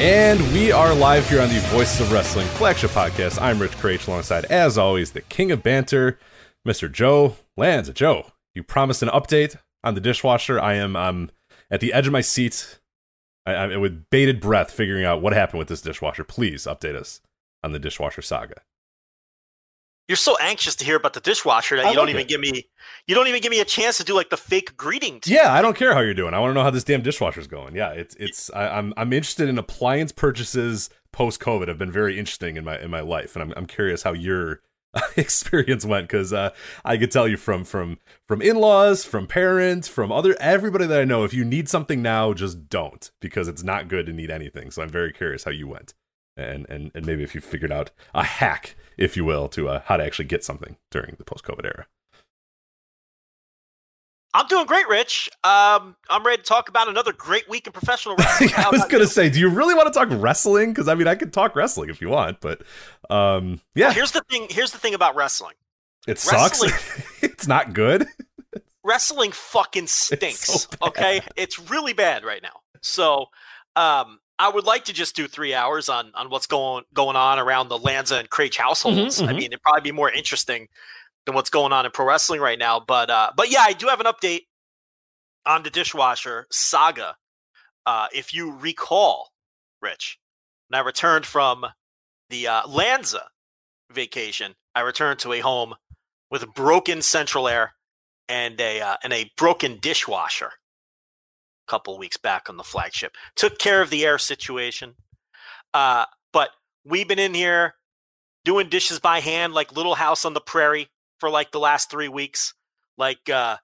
And we are live here on the Voices of Wrestling flagship podcast. I'm Rich Kraetsch alongside, as always, the king of banter, Mr. Joe Lanza. Joe, you promised an update on the dishwasher. I am um, at the edge of my seat, I, I, with bated breath, figuring out what happened with this dishwasher. Please update us on the dishwasher saga. You're so anxious to hear about the dishwasher that I you don't like even it. give me you don't even give me a chance to do like the fake greeting. to- Yeah, I don't care how you're doing. I want to know how this damn dishwasher's going. Yeah, it's it's. I, I'm I'm interested in appliance purchases post COVID. Have been very interesting in my in my life, and I'm I'm curious how your experience went because uh, I could tell you from from from in laws, from parents, from other everybody that I know. If you need something now, just don't because it's not good to need anything. So I'm very curious how you went, and and and maybe if you figured out a hack, if you will, to uh, how to actually get something during the post COVID era. I'm doing great, Rich. Um, I'm ready to talk about another great week in professional wrestling. I was gonna say, do you really want to talk wrestling? Because I mean, I could talk wrestling if you want, but um, yeah, Here's the thing. Here's the thing about wrestling. it sucks. it's not good. wrestling fucking stinks. so okay, it's really bad right now. So, um, I would like to just do three hours on on what's going going on around the Lanza and Kraetsch households. I mhm. mean, it'd probably be more interesting than what's going on in pro wrestling right now. But uh, but yeah, I do have an update on the dishwasher saga. Uh, if you recall, Rich, when I returned from the uh, Lanza vacation, I returned to a home with broken central air and a uh, and a broken dishwasher. Couple weeks back on the flagship, took care of the air situation. Uh, but we've been in here doing dishes by hand, like Little House on the Prairie, for like the last three weeks. Like uh,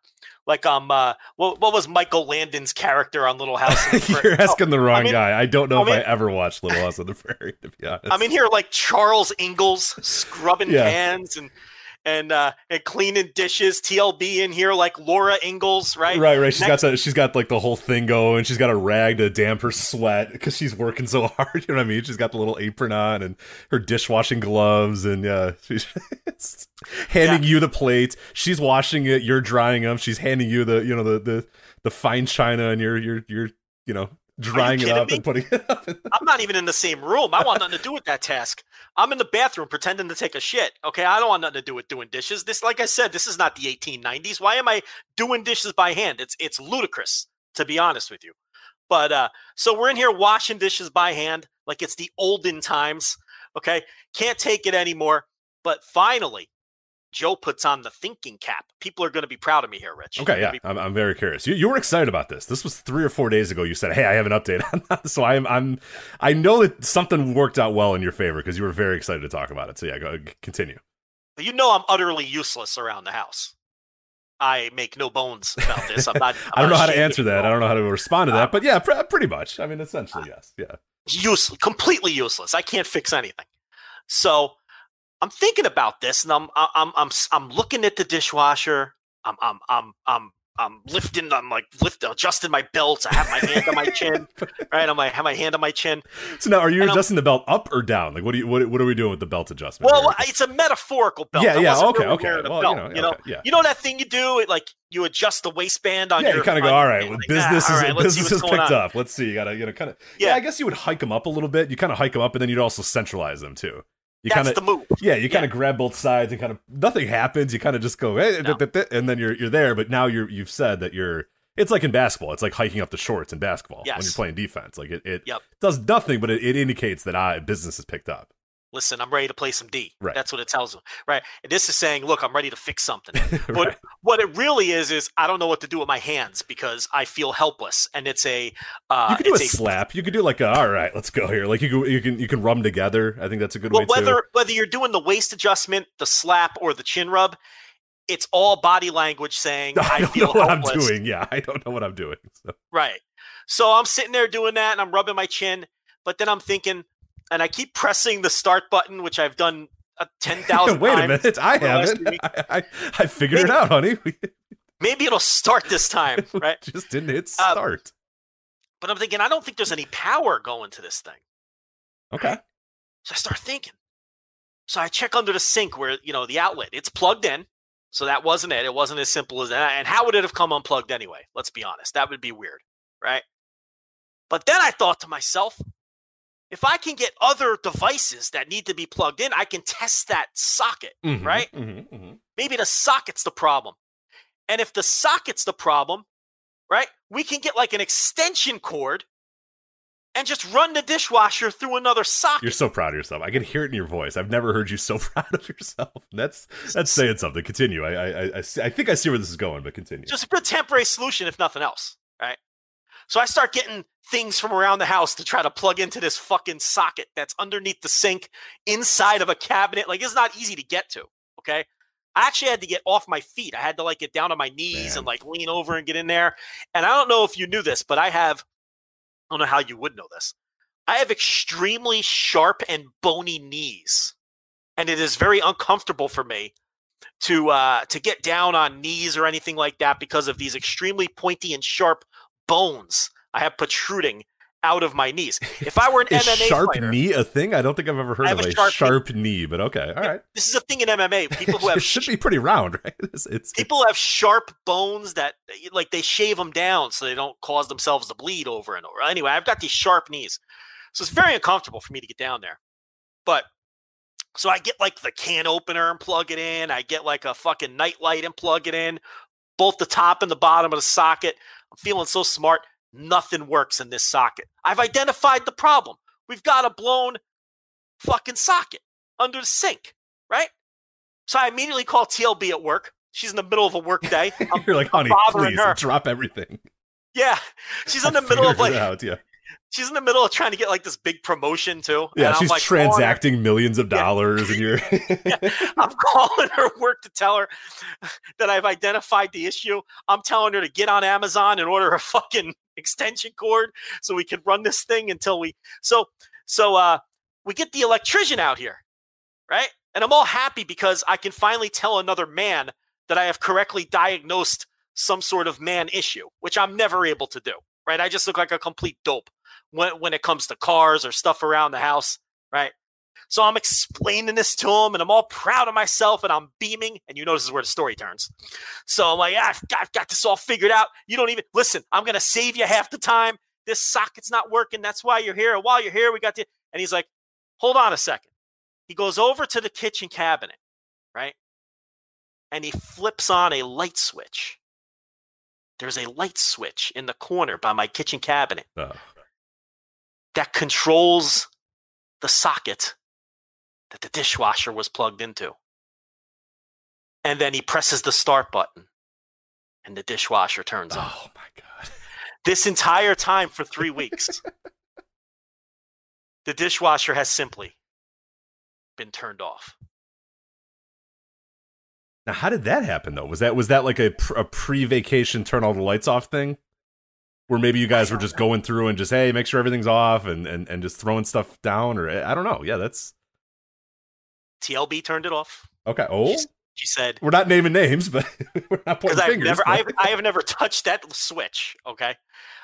like um, uh, what what was Michael Landon's character on Little House? On the Prairie? You're asking the wrong I'm in- guy. I don't know I'm if I ever watched Little House on the Prairie. To be honest, I'm in here like Charles Ingalls scrubbing Yeah. pans and and uh and cleaning dishes. TLB in here like Laura Ingalls, right? Right, right. She's Next- got the, she's got like the whole thing going. She's got a rag to damp her sweat because she's working so hard. You know what I mean? She's got the little apron on and her dishwashing gloves, and yeah, she's handing you the plate. She's washing it. You're drying them. She's handing you the you know the the the fine china, and you're you're you're you know drying it up me? and putting it up. I'm not even in the same room. I want nothing to do with that task. I'm in the bathroom pretending to take a shit. Okay, I don't want nothing to do with doing dishes. This, like I said, this is not the 1890s. Why am I doing dishes by hand? It's it's ludicrous, to be honest with you. But uh, so we're in here washing dishes by hand, like it's the olden times. Okay, can't take it anymore. But finally, Joe puts on the thinking cap. People are going to be proud of me here, Rich. Okay, yeah, be- I'm, I'm very curious. You, you were excited about this. This was three or four days ago. You said, "Hey, I have an update on that." So I'm, I'm, I know that something worked out well in your favor because you were very excited to talk about it. So yeah, go continue. You know I'm utterly useless around the house. I make no bones about this. I'm not. I don't I'm know how to answer that. at I don't know how to respond to uh, that. But yeah, pr- pretty much. I mean, essentially, uh, yes. Yeah. useless, completely useless. I can't fix anything. So I'm thinking about this, and I'm I'm I'm I'm looking at the dishwasher. I'm I'm I'm I'm I'm lifting. I'm like lifting, adjusting my belt. I have my hand on my chin. Right, I'm like have my hand on my chin. So now, are you And I'm- adjusting the belt up or down? Like, what do you, what, what are we doing with the belt adjustment? Well, it's a metaphorical belt. yeah, yeah. Okay, really okay. Well, belt, you know, you know, okay, yeah. you know that thing you do, it like you adjust the waistband on yeah, your. you kind of go, all right, well, like, business ah, is right, business is picked on. up. Let's see, you gotta, you know, kind of. Yeah. Yeah. I guess you would hike them up a little bit. You kind of hike them up, and then you'd also centralize them too. You That's kind of the move. Yeah, you kind Yeah. of grab both sides and kind of nothing happens. You kind of just go, hey, No. th- th- and then you're you're there. But now you're you've said that you're. It's like in basketball. It's like hiking up the shorts in basketball when you're playing defense. Like it, it Yep. does nothing, but it, it indicates that I business is picked up. Listen, I'm ready to play some D. Right. That's what it tells them. Right. And this is saying, look, I'm ready to fix something. But Right. what it really is is I don't know what to do with my hands because I feel helpless, and it's a uh, you could do a it's slap. You could do like a, all right, let's go here. Like you can you can you can rub together. I think that's a good well, way whether too. whether you're doing the waist adjustment, the slap, or the chin rub, it's all body language saying I I, don't feel know what I'm doing. Yeah, I don't know what I'm doing. So. Right. So I'm sitting there doing that, and I'm rubbing my chin, but then I'm thinking, and I keep pressing the start button, which I've done uh, ten thousand Wait times. a minute, I for the last haven't. I, I, I figured it out, honey. Maybe it'll start this time, right? just didn't hit Uh, start. But I'm thinking, I don't think there's any power going to this thing. okay. So I start thinking. So I check under the sink where, you know, the outlet, it's plugged in. So that wasn't it. It wasn't as simple as that. And how would it have come unplugged anyway? Let's be honest. That would be weird, right? But then I thought to myself, if I can get other devices that need to be plugged in, I can test that socket, Mhm, right? mhm, mhm. Maybe the socket's the problem. And if the socket's the problem, right, we can get like an extension cord and just run the dishwasher through another socket. You're so proud of yourself. I can hear it in your voice. I've never heard you so proud of yourself. That's that's saying something. Continue. I I I, I, see, I think I see where this is going, but continue. just a temporary solution if nothing else right so i start getting things from around the house to try to plug into this fucking socket that's underneath the sink inside of a cabinet. Like it's not easy to get to okay? I actually had to get off my feet. I had to like get down on my knees Man. and like lean over and get in there. And i don't know if you knew this but i have i don't know how you would know this. I have extremely sharp and bony knees and it is very uncomfortable for me to uh to get down on knees or anything like that because of these extremely pointy and sharp bones I have protruding out of my knees. If I were an Is MMA sharp fighter, knee a thing? I don't think I've ever heard of a sharp sharp, knee. knee. but okay, all right. this is a thing in MMA. People who have it should sh- be pretty round, right? It's, it's people have sharp bones that eh, like they shave them down so they don't cause themselves to bleed over and over. Anyway, I've got these sharp knees, so it's very uncomfortable for me to get down there. But so I get like the can opener and plug it in. I get like a fucking nightlight and plug it in, both the top and the bottom of the socket. I'm feeling so smart. Nothing works in this socket. I've identified the problem. We've got a blown fucking socket under the sink, right? So I immediately call TLB at work. She's in the middle of a work day. I'm You're like, honey, bothering please her. drop everything. Yeah, she's in I the middle of like out, yeah. She's in the middle of trying to get like this big promotion too. Yeah, and I'm she's like transacting millions of Yeah. dollars, and you're I'm calling her work to tell her that I've identified the issue. I'm telling her to get on Amazon and order a fucking extension cord so we can run this thing until we so so uh we get the electrician out here, right? And I'm all happy because I can finally tell another man that I have correctly diagnosed some sort of man issue, which I'm never able to do, right? I just look like a complete dope when when it comes to cars or stuff around the house, right? So I'm explaining this to him and I'm all proud of myself and I'm beaming. And you know, this is where the story turns. So I'm like, "Ah, I've got, I've got this all figured out. You don't even listen. I'm going to save you half the time. This socket's not working. That's why you're here. While you're here, we got the, and he's like, hold on a second. He goes over to the kitchen cabinet, right? And he flips on a light switch. There's a light switch in the corner by my kitchen cabinet that controls the socket that the dishwasher was plugged into. And then he presses the start button and the dishwasher turns on. oh my god. This entire time for three weeks, the dishwasher has simply been turned off. Now, how did that happen though? Was that was that like a, pr- a pre-vacation turn all the lights off thing, where maybe you guys were just going through and just hey, make sure everything's off and and, and just throwing stuff down, or I don't know. Yeah, that's TLB turned it off. okay. Oh, She's- She said, we're not naming names, but we're not pointing I've fingers. never, but- I've, I have never touched that switch. Okay,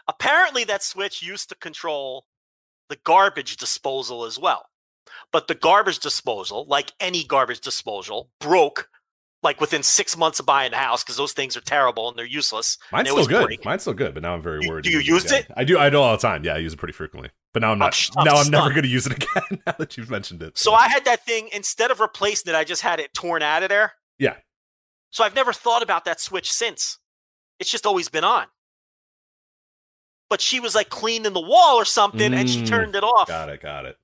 apparently that switch used to control the garbage disposal as well, but the garbage disposal, like any garbage disposal, broke like within six months of buying the house because those things are terrible and they're useless. Mine's still good. break. Mine's still good, but now I'm very You- worried. do you use it? I do. I do all the time. Yeah, I use it pretty frequently. But now I'm not. I'm now I'm never going to use it again. now that you've mentioned it. So I had that thing instead of replacing it, I just had it torn out of there. Yeah. So I've never thought about that switch since. It's just always been on. But she was like cleaning the wall or something and she Mm, turned it off. got it. Got it.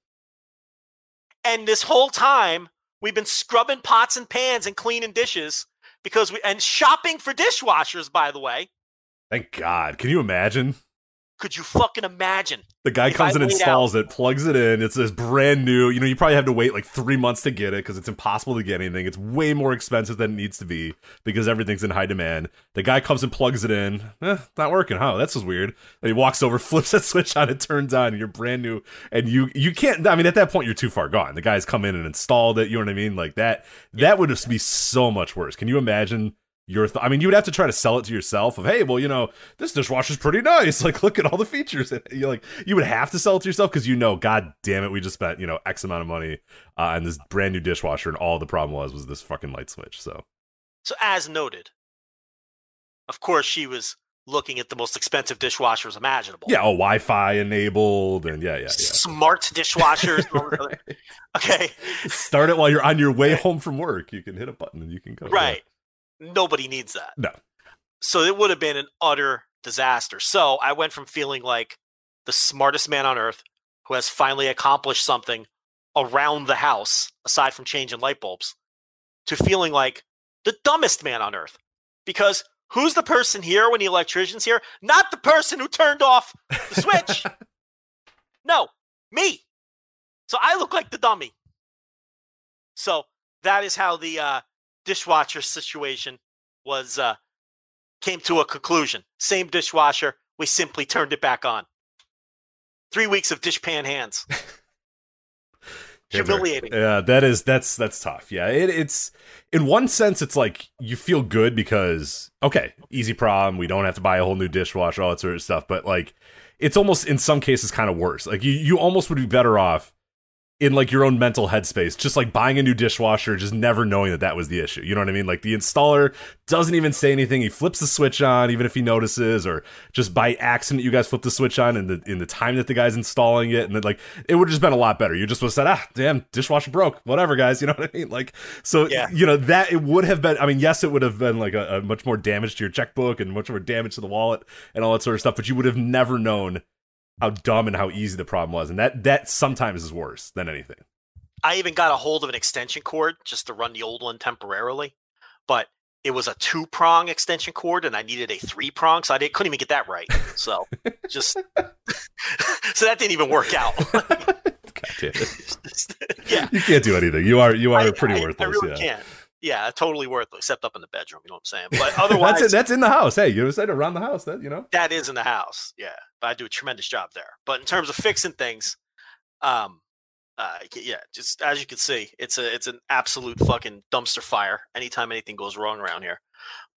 And this whole time, we've been scrubbing pots and pans and cleaning dishes because we and shopping for dishwashers, by the way. Thank God. Can you imagine? Could you fucking imagine? The guy comes I laid installs it, plugs it in. It's this brand new. You know, you probably have to wait like three months to get it because it's impossible to get anything. It's way more expensive than it needs to be because everything's in high demand. The guy comes and plugs it in. Eh, not working. Huh? That's just weird. Then he walks over, flips that switch on, it turns on, and you're brand new. And you you can't. I mean, at that point, you're too far gone. The guy's come in and installed it. You know what I mean? Like that. That would just be so much worse. Can you imagine? Your th- I mean, you would have to try to sell it to yourself of, hey, well, you know, this dishwasher's pretty nice. Like, look at all the features. You like, you would have to sell it to yourself because you know, god damn it, we just spent you know X amount of money uh, on this brand new dishwasher, and all the problem was was this fucking light switch. So So, as noted, of course, she was looking at the most expensive dishwashers imaginable. yeah, oh, Wi-Fi enabled, and yeah, yeah, yeah. Smart dishwashers. and all the other- okay. Start it while you're on your way home from work. You can hit a button and you can go. Right. Nobody needs that. No. So it would have been an utter disaster. So I went from feeling like the smartest man on earth who has finally accomplished something around the house, aside from changing light bulbs, to feeling like the dumbest man on earth. Because who's the person here when the electrician's here? Not the person who turned off the switch. no, me. So I look like the dummy. So that is how the uh, dishwasher situation was uh, came to a conclusion. Same dishwasher, we simply turned it back on. Three weeks of dishpan hands. Humiliating. Yeah, that is that's that's tough. Yeah, it, it's in one sense it's like you feel good because okay, easy problem. We don't have to buy a whole new dishwasher, all that sort of stuff. But like, it's almost in some cases kind of worse. Like you you almost would be better off in like your own mental headspace, just like buying a new dishwasher, just never knowing that that was the issue. You know what I mean? Like the installer doesn't even say anything. He flips the switch on, even if he notices, or just by accident you guys flip the switch on in the in the time that the guy's installing it, and then like it would have just been a lot better. You just would have said, ah, damn, dishwasher broke. Whatever, guys. You know what I mean? Like so, Yeah. you know that it would have been. I mean, yes, it would have been like a, a much more damage to your checkbook and much more damage to the wallet and all that sort of stuff. But you would have never known how dumb and how easy the problem was, and that that sometimes is worse than anything. I even got a hold of an extension cord just to run the old one temporarily, but it was a two prong extension cord and I needed a three prong, so I didn't, couldn't even get that right. So just so that didn't even work out. Yeah, You can't do anything. You are you are I- pretty I, worthless. I really yeah. can't. Yeah, totally worthless, except up in the bedroom. You know what I'm saying? But otherwise, that's it. That's in the house. Hey, you said around the house. That you know. that is in the house. Yeah, but I do a tremendous job there. But in terms of fixing things, um, uh, yeah, just as you can see, it's a it's an absolute fucking dumpster fire. Anytime anything goes wrong around here,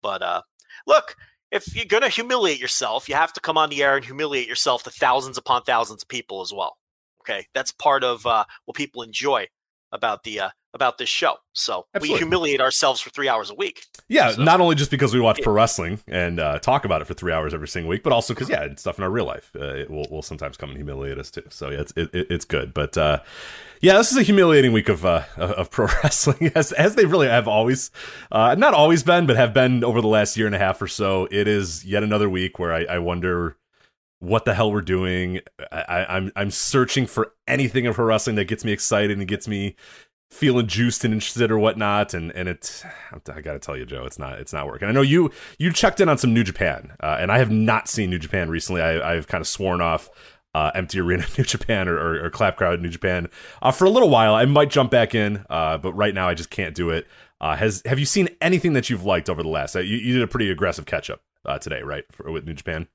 but uh, look, if you're gonna humiliate yourself, you have to come on the air and humiliate yourself to thousands upon thousands of people as well. Okay, that's part of uh, what people enjoy about the uh, about this show. So Absolutely. we humiliate ourselves for three hours a week. Yeah, So- not only just because we watch pro wrestling and uh, talk about it for three hours every single week, but also because yeah, it's stuff in our real life. Uh, it will, will sometimes come and humiliate us too. So yeah, it's it, it- it's good. But uh, yeah, this is a humiliating week of uh, of pro wrestling, as as they really have always, uh, not always been, but have been over the last year and a half or so. It is yet another week where I, I wonder what the hell we're doing. I, I, I'm I'm searching for anything of pro wrestling that gets me excited and gets me feeling juiced and interested or whatnot and and it i gotta tell you joe it's not it's not working. I know you you checked in on some new japan uh, and i have not seen new japan recently. I, i've kind of sworn off uh, empty arena new japan or, or, or clap crowd new japan uh, for a little while. I might jump back in uh, but right now i just can't do it. Uh, has have you seen anything that you've liked over the last uh, you, you did a pretty aggressive catch up today right for, with new japan?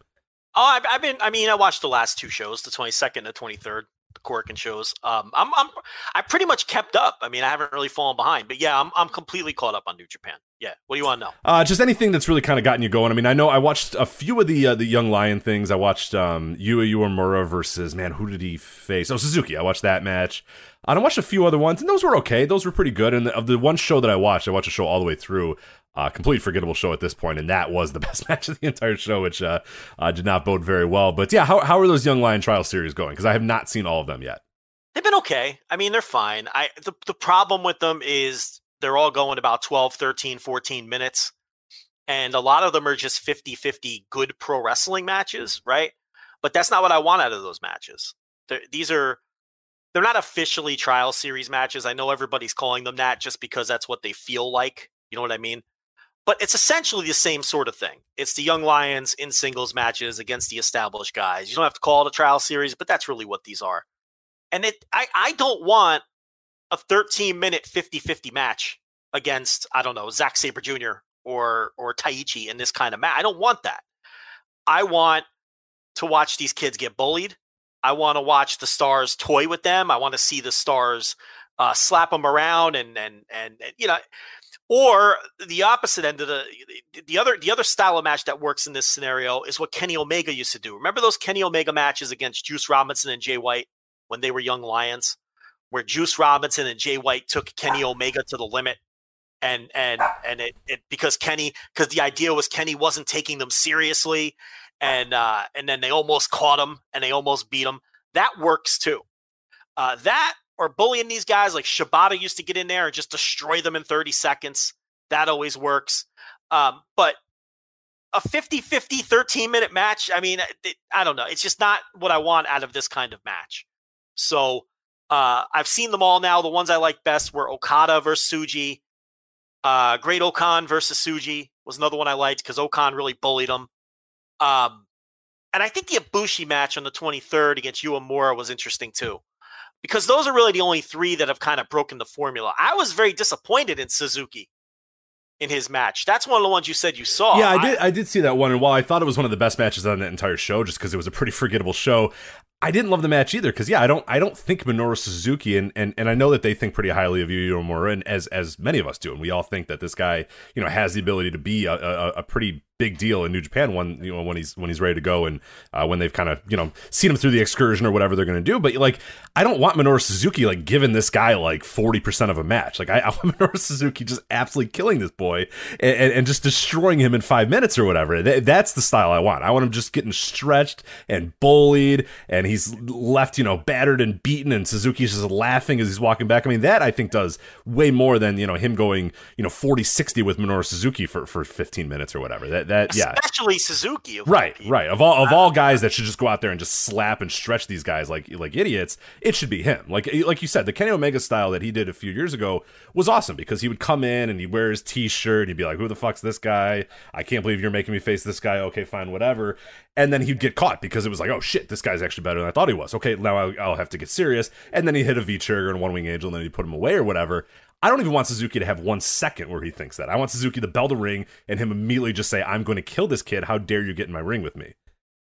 Oh, I've, I've been. I mean, I watched the last two shows, the twenty second and the twenty third, the Korakuen shows. Um, I'm, I'm, I pretty much kept up. I mean, I haven't really fallen behind, but yeah, I'm, I'm completely caught up on New Japan. Yeah, what do you want to know? Uh, just anything that's really kind of gotten you going. I mean, I know I watched a few of the uh, the Young Lion things. I watched um, Yuya Uemura versus man, who did he face? Oh, Suzuki. I watched that match. I watched a few other ones, and those were okay. Those were pretty good. And of the one show that I watched, I watched a show all the way through. Uh, completely forgettable show at this point, and that was the best match of the entire show, which uh, uh, did not bode very well. But yeah, how how are those Young Lion trial series going? Because I have not seen all of them yet. They've been okay. I mean, they're fine. I the, the problem with them is they're all going about 12, 13, 14 minutes. And a lot of them are just 50-50 good pro wrestling matches, right? But that's not what I want out of those matches. They're, these are they're not officially trial series matches. I know everybody's calling them that just because that's what they feel like. You know what I mean? But it's essentially the same sort of thing. It's the young lions in singles matches against the established guys. You don't have to call it a trial series, but that's really what these are. And it I, I don't want a 13 minute 50-50 match against, I don't know, Zack Sabre Jr. or or Taichi in this kind of match. I don't want that. I want to watch these kids get bullied. I want to watch the stars toy with them. I want to see the stars uh, slap them around and, and and and you know, or the opposite end of the the other the other style of match that works in this scenario is what Kenny Omega used to do. Remember those Kenny Omega matches against Juice Robinson and Jay White when they were young lions, where Juice Robinson and Jay White took Kenny Omega to the limit and and and it, it because Kenny because the idea was Kenny wasn't taking them seriously and uh, and then they almost caught him and they almost beat him. That works too. Uh, that or bullying these guys like Shibata used to get in there and just destroy them in 30 seconds. That always works. Um, but a 50 50 13 minute match, I mean, it, I don't know. It's just not what I want out of this kind of match. So uh, I've seen them all now. The ones I like best were Okada versus Tsuji. Uh, Great-O-Khan versus Tsuji was another one I liked because O-Khan really bullied him. Um, and I think the Ibushi match on the 23rd against Uemura was interesting too, because those are really the only three that have kind of broken the formula. I was very disappointed in Suzuki in his match. That's one of the ones you said you saw. Yeah, I did. I did see that one, and while I thought it was one of the best matches on that entire show, just because it was a pretty forgettable show, I didn't love the match either because yeah, I don't I don't think Minoru Suzuki and, and and I know that they think pretty highly of Yuya Uemura and as as many of us do, and we all think that this guy you know has the ability to be a, a, a pretty big deal in New Japan when you know when he's when he's ready to go and uh, when they've kind of you know seen him through the excursion or whatever they're going to do. But like, I don't want Minoru Suzuki like giving this guy like forty percent of a match. Like I, I want Minoru Suzuki just absolutely killing this boy and, and, just destroying him in five minutes or whatever. That, that's the style I want. I want him just getting stretched and bullied, and he's left you know battered and beaten, and Suzuki's just laughing as he's walking back. I mean that I think does way more than you know him going you know 40-60 with Minoru Suzuki for for fifteen minutes or whatever. That that yeah, especially Suzuki. Right, right. Of all of all uh, guys that should just go out there and just slap and stretch these guys like like idiots, it should be him. Like eh, like you said, the Kenny Omega style that he did a few years ago was awesome because he would come in and he'd wear his T-shirt and he'd be like, "Who the fuck's this guy? I can't believe you're making me face this guy." Okay, fine, whatever. And then he'd get caught because it was like, "Oh shit, this guy's actually better than I thought he was." Okay, now I'll, I'll have to get serious. And then he hit a V trigger and one wing angel, and then he put him away or whatever. I don't even want Suzuki to have one second where he thinks that. I want Suzuki to bell the ring and him immediately just say, "I'm going to kill this kid. How dare you get in my ring with me?"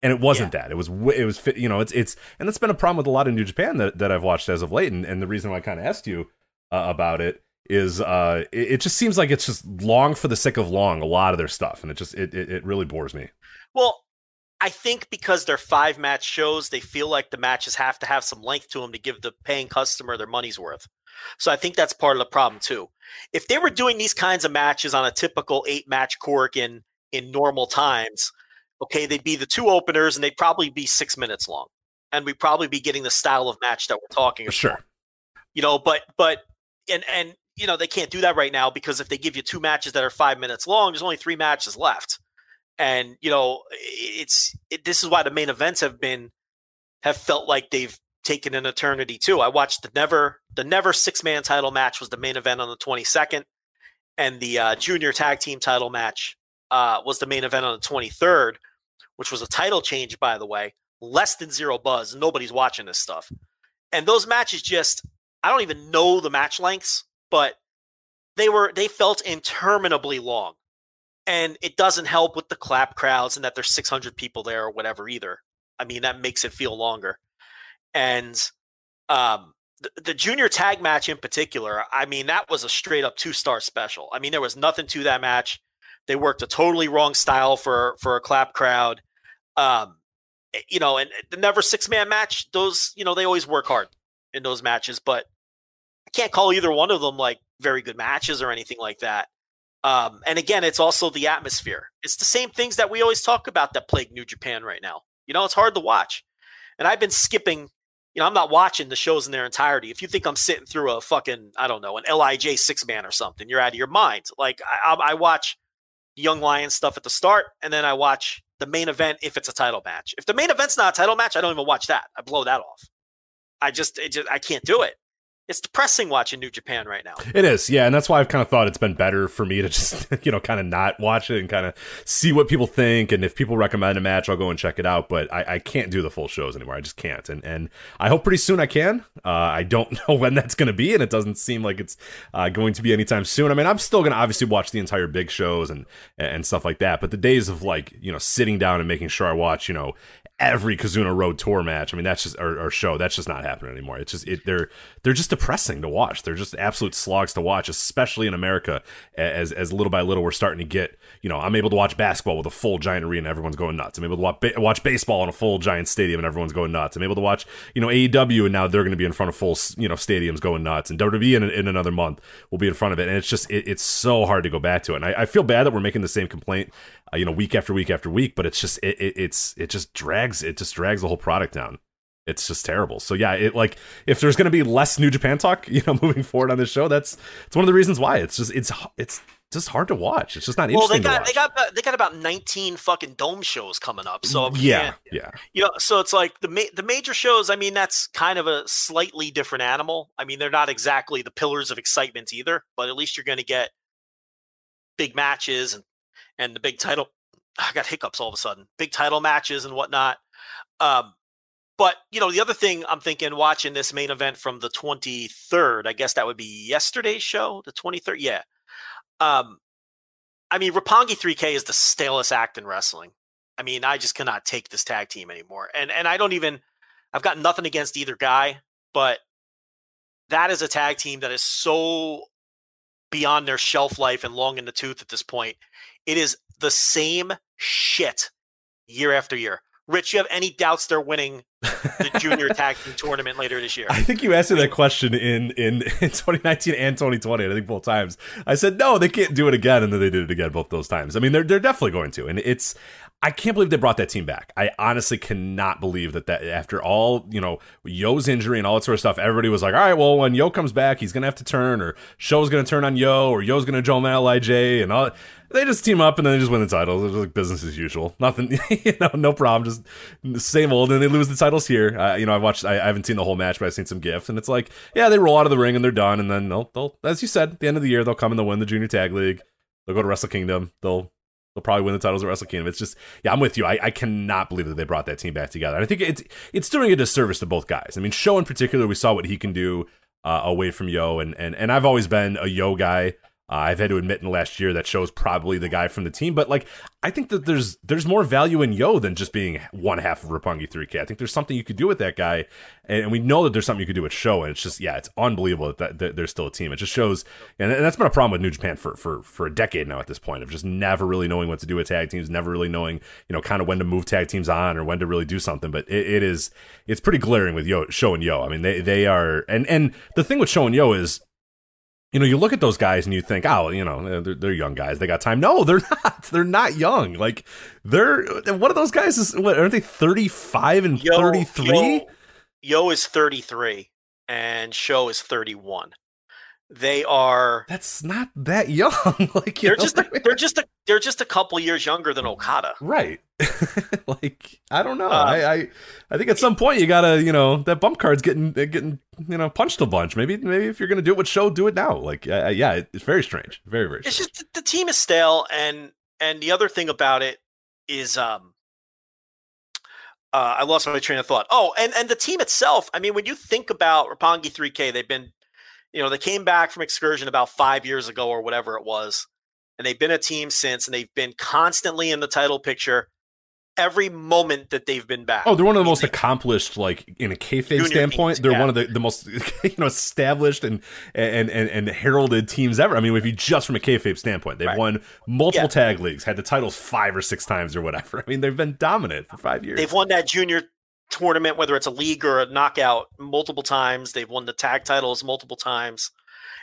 And it wasn't yeah. that. It was it was you know it's it's and that's been a problem with a lot of New Japan that, that I've watched as of late. And, and the reason why I kind of asked you uh, about it is uh it, it, just seems like it's just long for the sake of long. A lot of their stuff, and it just it it, it really bores me. Well, I think because they're five match shows, they feel like the matches have to have some length to them to give the paying customer their money's worth. So I think that's part of the problem too. If they were doing these kinds of matches on a typical eight match Korakuen in normal times, okay, they'd be the two openers and they'd probably be six minutes long, and we'd probably be getting the style of match that we're talking about. Sure. You know, but but and and you know they can't do that right now because if they give you two matches that are five minutes long, there's only three matches left, and you know it's it, this is why the main events have been have felt like they've taken an eternity too. I watched the NEVER the NEVER six man title match was the main event on the 22nd, and the uh, junior tag team title match uh, was the main event on the 23rd, which was a title change by the way. Less than zero buzz. Nobody's watching this stuff, and those matches just I don't even know the match lengths, but they were they felt interminably long. And it doesn't help with the clap crowds and that there's 600 people there or whatever either. I mean, that makes it feel longer and um, the, the junior tag match in particular, I mean, that was a straight up two star special. I mean, there was nothing to that match. They worked a totally wrong style for for a clap crowd. Um, eh, you know, and the NEVER six man match, those you know they always work hard in those matches, but I can't call either one of them like very good matches or anything like that. Um, and again, it's also the atmosphere. It's the same things that we always talk about that plague New Japan right now. You know, it's hard to watch. And I've been skipping you know, I'm not watching the shows in their entirety. If you think I'm sitting through a fucking, I don't know, an LIJ six man or something, you're out of your mind. Like I, I watch Young Lions stuff at the start, and then I watch the main event if it's a title match. If the main event's not a title match, I don't even watch that. I blow that off. I just, it just I can't do it. It's depressing watching New Japan right now. It is, yeah, and that's why I've kind of thought it's been better for me to just, you know, kind of not watch it and kind of see what people think, and if people recommend a match, I'll go and check it out. But I, I can't do the full shows anymore. I just can't, and and I hope pretty soon I can. Uh, I don't know when that's going to be, and it doesn't seem like it's uh, going to be anytime soon. I mean, I'm still going to obviously watch the entire big shows and and stuff like that, but the days of like you know sitting down and making sure I watch you know every Kizuna Road Tour match. I mean, that's just or, or, show that's just not happening anymore. It's just it, they're they're just depressing to watch. They're just absolute slogs to watch, especially in America. As as little by little we're starting to get, you know, I'm able to watch basketball with a full giant arena, and everyone's going nuts. I'm able to watch watch baseball in a full giant stadium, and everyone's going nuts. I'm able to watch, you know, AEW, and now they're going to be in front of full, you know, stadiums going nuts. And WWE in, in another month will be in front of it, and it's just it, it's so hard to go back to it. And I, I feel bad that we're making the same complaint uh, you know, week after week after week. But it's just it, it, it's it just drags it just drags the whole product down. It's just terrible. So yeah, it like if there's going to be less New Japan talk, you know, moving forward on this show, that's it's one of the reasons why. It's just it's it's just hard to watch. It's just not well, interesting. Well, they got they got they got about nineteen fucking dome shows coming up. So yeah, yeah, you know, so it's like the ma- the major shows. I mean, that's kind of a slightly different animal. I mean, they're not exactly the pillars of excitement either, but at least you're going to get big matches and and the big title. I got hiccups all of a sudden. Big title matches and whatnot. Um, but you know, the other thing I'm thinking, watching this main event from the 23rd, I guess that would be yesterday's show, the 23rd. Yeah. Um, I mean, Roppongi 3K is the stalest act in wrestling. I mean, I just cannot take this tag team anymore. And and I don't even I've got nothing against either guy, but that is a tag team that is so beyond their shelf life and long in the tooth at this point. It is the same shit year after year. Rich, you have any doubts they're winning the junior tag team tournament later this year? I think you asked me that question in, in, in 2019 and 2020. I think both times. I said no, they can't do it again, and then they did it again both those times. I mean, they're they're definitely going to, and it's I can't believe they brought that team back. I honestly cannot believe that that after all, you know, YOH's injury and all that sort of stuff, everybody was like, all right, well, when YOH comes back, he's gonna have to turn, or SHO's gonna turn on YOH, or YOH's gonna join LIJ, and all. They just team up and then they just win the titles. It's like business as usual. Nothing, you know, no problem. Just same old. And they lose the titles here. Uh, you know, I've watched. I, I, haven't seen the whole match, but I've seen some gifs, and it's like, yeah, they roll out of the ring and they're done, and then they'll, they'll, as you said, at the end of the year, they'll come and they'll win the Junior Tag League. They'll go to Wrestle Kingdom. They'll They'll probably win the titles at Wrestle Kingdom. It's just, yeah, I'm with you. I, I cannot believe that they brought that team back together. And I think it's it's doing a disservice to both guys. I mean, SHO in particular, we saw what he can do uh, away from YOH, and and and I've always been a YOH guy. Uh, I've had to admit in the last year that SHO's probably the guy from the team, but like I think that there's there's more value in YOH than just being one half of Roppongi 3K. I think there's something you could do with that guy, and, we know that there's something you could do with SHO, and it's just yeah, it's unbelievable that, that, that there's still a team. It just shows, and, and, that's been a problem with New Japan for for for a decade now at this point of just never really knowing what to do with tag teams, never really knowing you know kind of when to move tag teams on or when to really do something. But it, it is it's pretty glaring with YOH SHO and YOH. I mean they they are, and and the thing with SHO and YOH is you know, you look at those guys and you think, oh, you know, eh, they're, they're, young guys. They got time. No, they're not. They're not young. Like, they're one of those guys is what aren't they thirty five and thirty three? YOH, YOH is thirty three, and SHO is thirty one. They are. That's not that young. like they're know, just a, they're just a they're just a couple years younger than Okada. Right. like I don't know. Uh, I, I I think at some point you gotta you know that bump card's getting getting you know punched a bunch. Maybe maybe if you're gonna do it with SHO, do it now. Like uh, yeah, it's very strange. Very very. It's just the team is stale, and and the other thing about it is um. Uh, I lost my train of thought. Oh, and and the team itself. I mean, when you think about Roppongi 3K, they've been you know, they came back from excursion about five years ago or whatever it was, and they've been a team since, and they've been constantly in the title picture every moment that they've been back. Oh, they're one of the most accomplished, like in a kayfabe standpoint. Teams, they're yeah. one of the, the most you know established and, and and and heralded teams ever. I mean, if you just from a kayfabe standpoint, they've right. won multiple yeah. tag leagues, had the titles five or six times or whatever. I mean, they've been dominant for five years. They've won that junior tournament, whether it's a league or a knockout, multiple times. They've won the tag titles multiple times.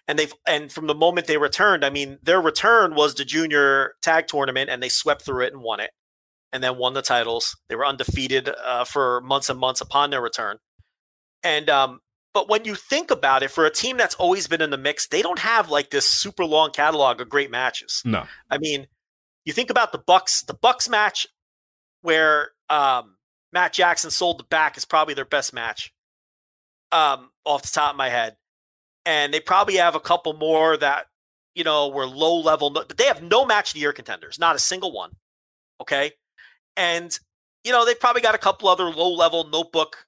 And they've and from the moment they returned, I mean, their return was the junior tag tournament, and they swept through it and won it, and then won the titles. They were undefeated uh, for months and months upon their return. And um, but when you think about it, for a team that's always been in the mix, they don't have like this super long catalog of great matches. No, I mean, you think about the Bucks, the Bucks match where um, Matt Jackson sold the back is probably their best match. um, off the top of my head, and they probably have a couple more that you know were low level, but they have no match of the year contenders, not a single one. Okay, and you know they've probably got a couple other low level notebook,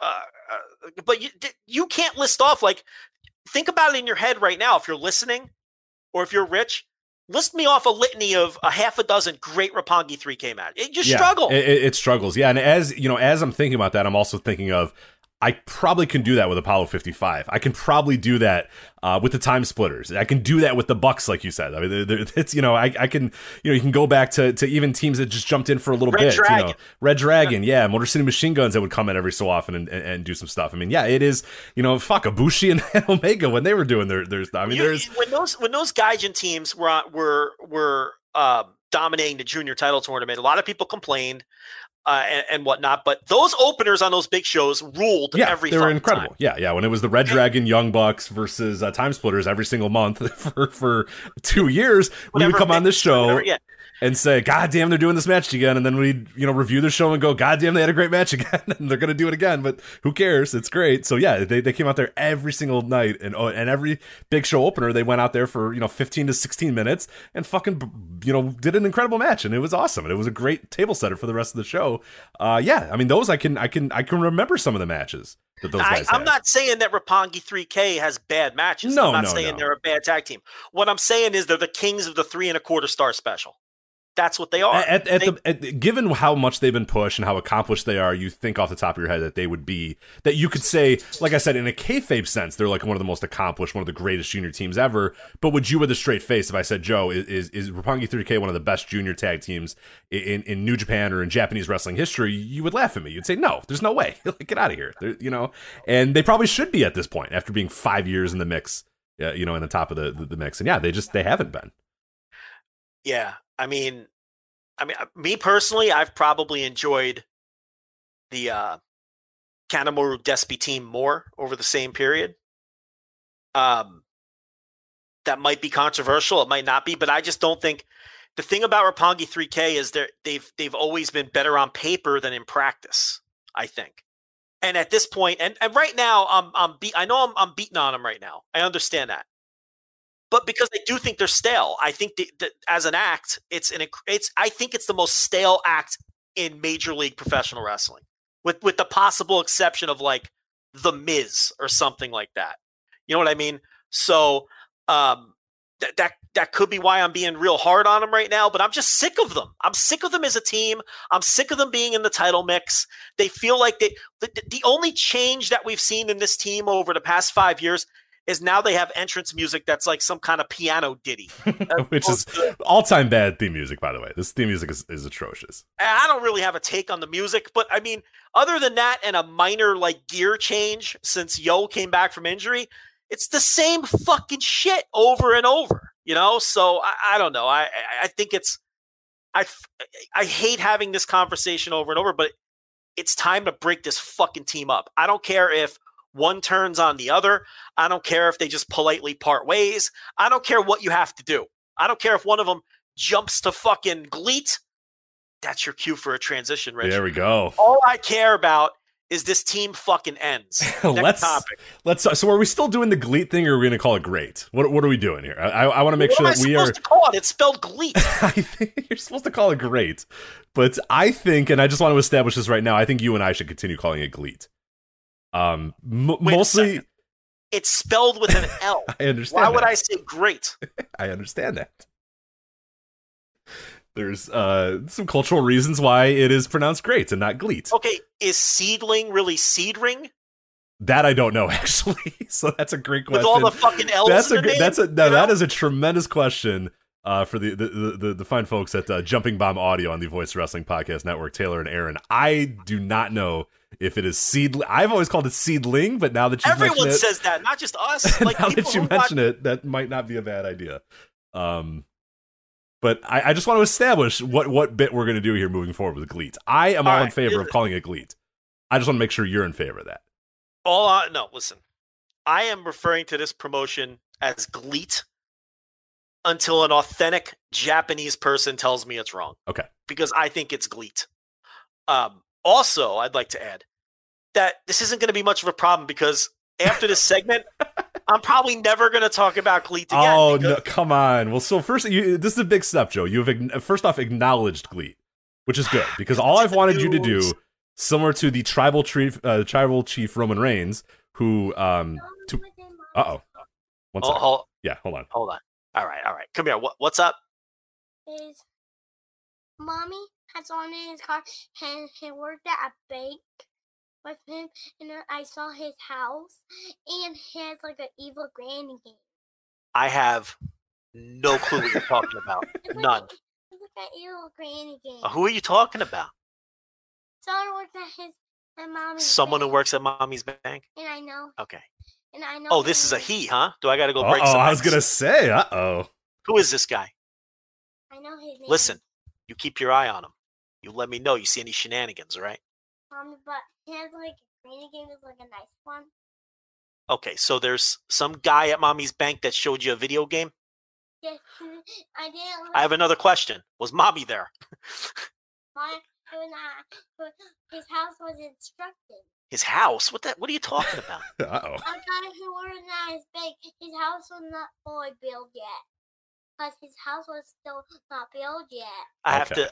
uh, uh, but you you can't list off like think about it in your head right now if you're listening, or if you're rich. List me off a litany of a half a dozen great Roppongi 3K match. It just yeah, struggle. It, it struggles. Yeah, and as you know, as I'm thinking about that, I'm also thinking of I probably can do that with Apollo 55. I can probably do that uh, with the time splitters. I can do that with the Bucks, like you said. I mean, they're, they're, it's you know, I, I, can you know, you can go back to, to even teams that just jumped in for a little Red bit. Dragon. You know, Red Dragon, yeah. Motor City Machine Guns that would come in every so often and, and, and do some stuff. I mean, yeah, it is. You know, fuck Ibushi and Omega when they were doing their their. I mean, You- there's when those when those Gaijin teams were were were um, dominating the junior title tournament. A lot of people complained uh, and, and whatnot, but those openers on those big shows ruled yeah, every. they were incredible. time. Yeah, yeah. When it was the Red Dragon Young Bucks versus uh, Time Splitters every single month for for two years, we would come on this show. whatever- yeah. And say, God damn, they're doing this match again. And then we, you know, review the show and go, God damn, they had a great match again. and they're going to do it again, but who cares? It's great. So yeah, they, they came out there every single night and, oh, and every big show opener, they went out there for, you know, 15 to 16 minutes and fucking, you know, did an incredible match. And it was awesome. And it was a great table setter for the rest of the show. Uh, yeah. I mean, those I can, I can, I can remember some of the matches that those I, guys I'm not saying that Roppongi 3K has bad matches. No, I'm not no, saying no. they're a bad tag team. What I'm saying is they're the kings of the three and a quarter star special. That's what they are. At, at They- the, at, given how much they've been pushed and how accomplished they are, you think off the top of your head that they would be that you could say, like I said, in a kayfabe sense, they're like one of the most accomplished, one of the greatest junior teams ever. But would you, with a straight face, if I said, Joe, is is, is Roppongi 3K one of the best junior tag teams in, in New Japan or in Japanese wrestling history? You would laugh at me. You'd say, no, there's no way. like, get out of here. They're, you know, and they probably should be at this point after being five years in the mix. Yeah, you know, in the top of the, the, the mix, and yeah, they just they haven't been. Yeah, I mean, I mean, uh, me personally, I've probably enjoyed the uh, Kanemaru Despi team more over the same period. Um, that might be controversial. It might not be, but I just don't think the thing about Roppongi 3K is they they've they've always been better on paper than in practice. I think, and at this point, and, and right now, I'm I'm be- I know I'm I'm beating on them right now. I understand that but because I do think they're stale, I think that, as an act, it's an it's I think it's the most stale act in Major League Professional Wrestling, with with the possible exception of like the Miz or something like that. You know what I mean? So um, that that that could be why I'm being real hard on them right now. But I'm just sick of them. I'm sick of them as a team. I'm sick of them being in the title mix. They feel like they the, the only change that we've seen in this team over the past five years is now they have entrance music that's like some kind of piano ditty. Which is to- all time bad theme music, by the way. This theme music is, is atrocious. I don't really have a take on the music, but I mean, other than that and a minor like gear change since YOH came back from injury, it's the same fucking shit over and over, you know? So I, I don't know. I, I- I think it's, I I hate having this conversation over and over, but it's time to break this fucking team up. I don't care if one turns on the other. I don't care if they just politely part ways. I don't care what you have to do. I don't care if one of them jumps to fucking GLEAT. That's your cue for a transition, Rich. There we go. All I care about is this team fucking ends. Let's topic. let's. So, are we still doing the GLEAT thing, or are we going to call it great? What What are we doing here? I, I, I want to make what sure that we supposed are. to call it? It's spelled GLEAT. I think you're supposed to call it great, but I think, and I just want to establish this right now. I think you and I should continue calling it GLEAT. Um, m- mostly. It's spelled with an L. I understand. Why would. I say great? I understand that. There's uh, some cultural reasons why it is pronounced great and not GLEAT. Okay, is Seadlinnng really seedring? That I don't know actually. so that's a great question. With all the fucking L's that's in a name, that's a no, that is a tremendous question uh, for the the, the the the fine folks at uh, Jumping Bomb Audio on the Voice Wrestling Podcast Network, Taylor and Aaron. I do not know if it is Seadlinnng. I've always called it Seadlinnng, but now that you Everyone mention it, everyone says that, not just us. Like now that you mention it, that might not be a bad idea. Um, but I, I just want to establish what what bit we're going to do here moving forward with GLEAT. I am all, All in favor of calling it GLEAT. I just want to make sure you're in favor of that. All I, no, listen. I am referring to this promotion as GLEAT until an authentic Japanese person tells me it's wrong. Okay. Because I think it's GLEAT. Um, also, I'd like to add that this isn't going to be much of a problem because after this segment, I'm probably never going to talk about GLEAT again. oh because- no, come on. Well, so first, you, this is a big step, Joe. You've first off acknowledged Glee, which is good because all I've wanted you to do, similar to the tribal chief, uh, tribal chief Roman Reigns, who um, to uh oh, one Oh, second. hold, Yeah, hold on. hold on. All right, all right. Come here. What, what's up? Is mommy has on in his car and he worked at a bank with him and I saw his house and he has like an evil granny game. I have no clue what you're talking about. It's like None. a- It's like an evil granny game. Uh, Who are you talking about? Someone works at his at mommy's Someone who works at mommy's bank? and I know Okay. and I know Oh, this is a he, huh? Do I got to go break some Oh, I was gonna say, uh oh. Who is this guy? I know his name. Listen, you keep your eye on him. You let me know you see any shenanigans, all right? Um, but he has like a granny game is like a nice one. Okay, so there's some guy at mommy's bank that showed you a video game. Yeah, I didn't. I have another question. Was mommy there? My, it was not, his house was instructed. His house? What that? What are you talking about? Uh oh. A guy who organized bank, his house was not fully built yet. Because his house was still not built yet. I have to.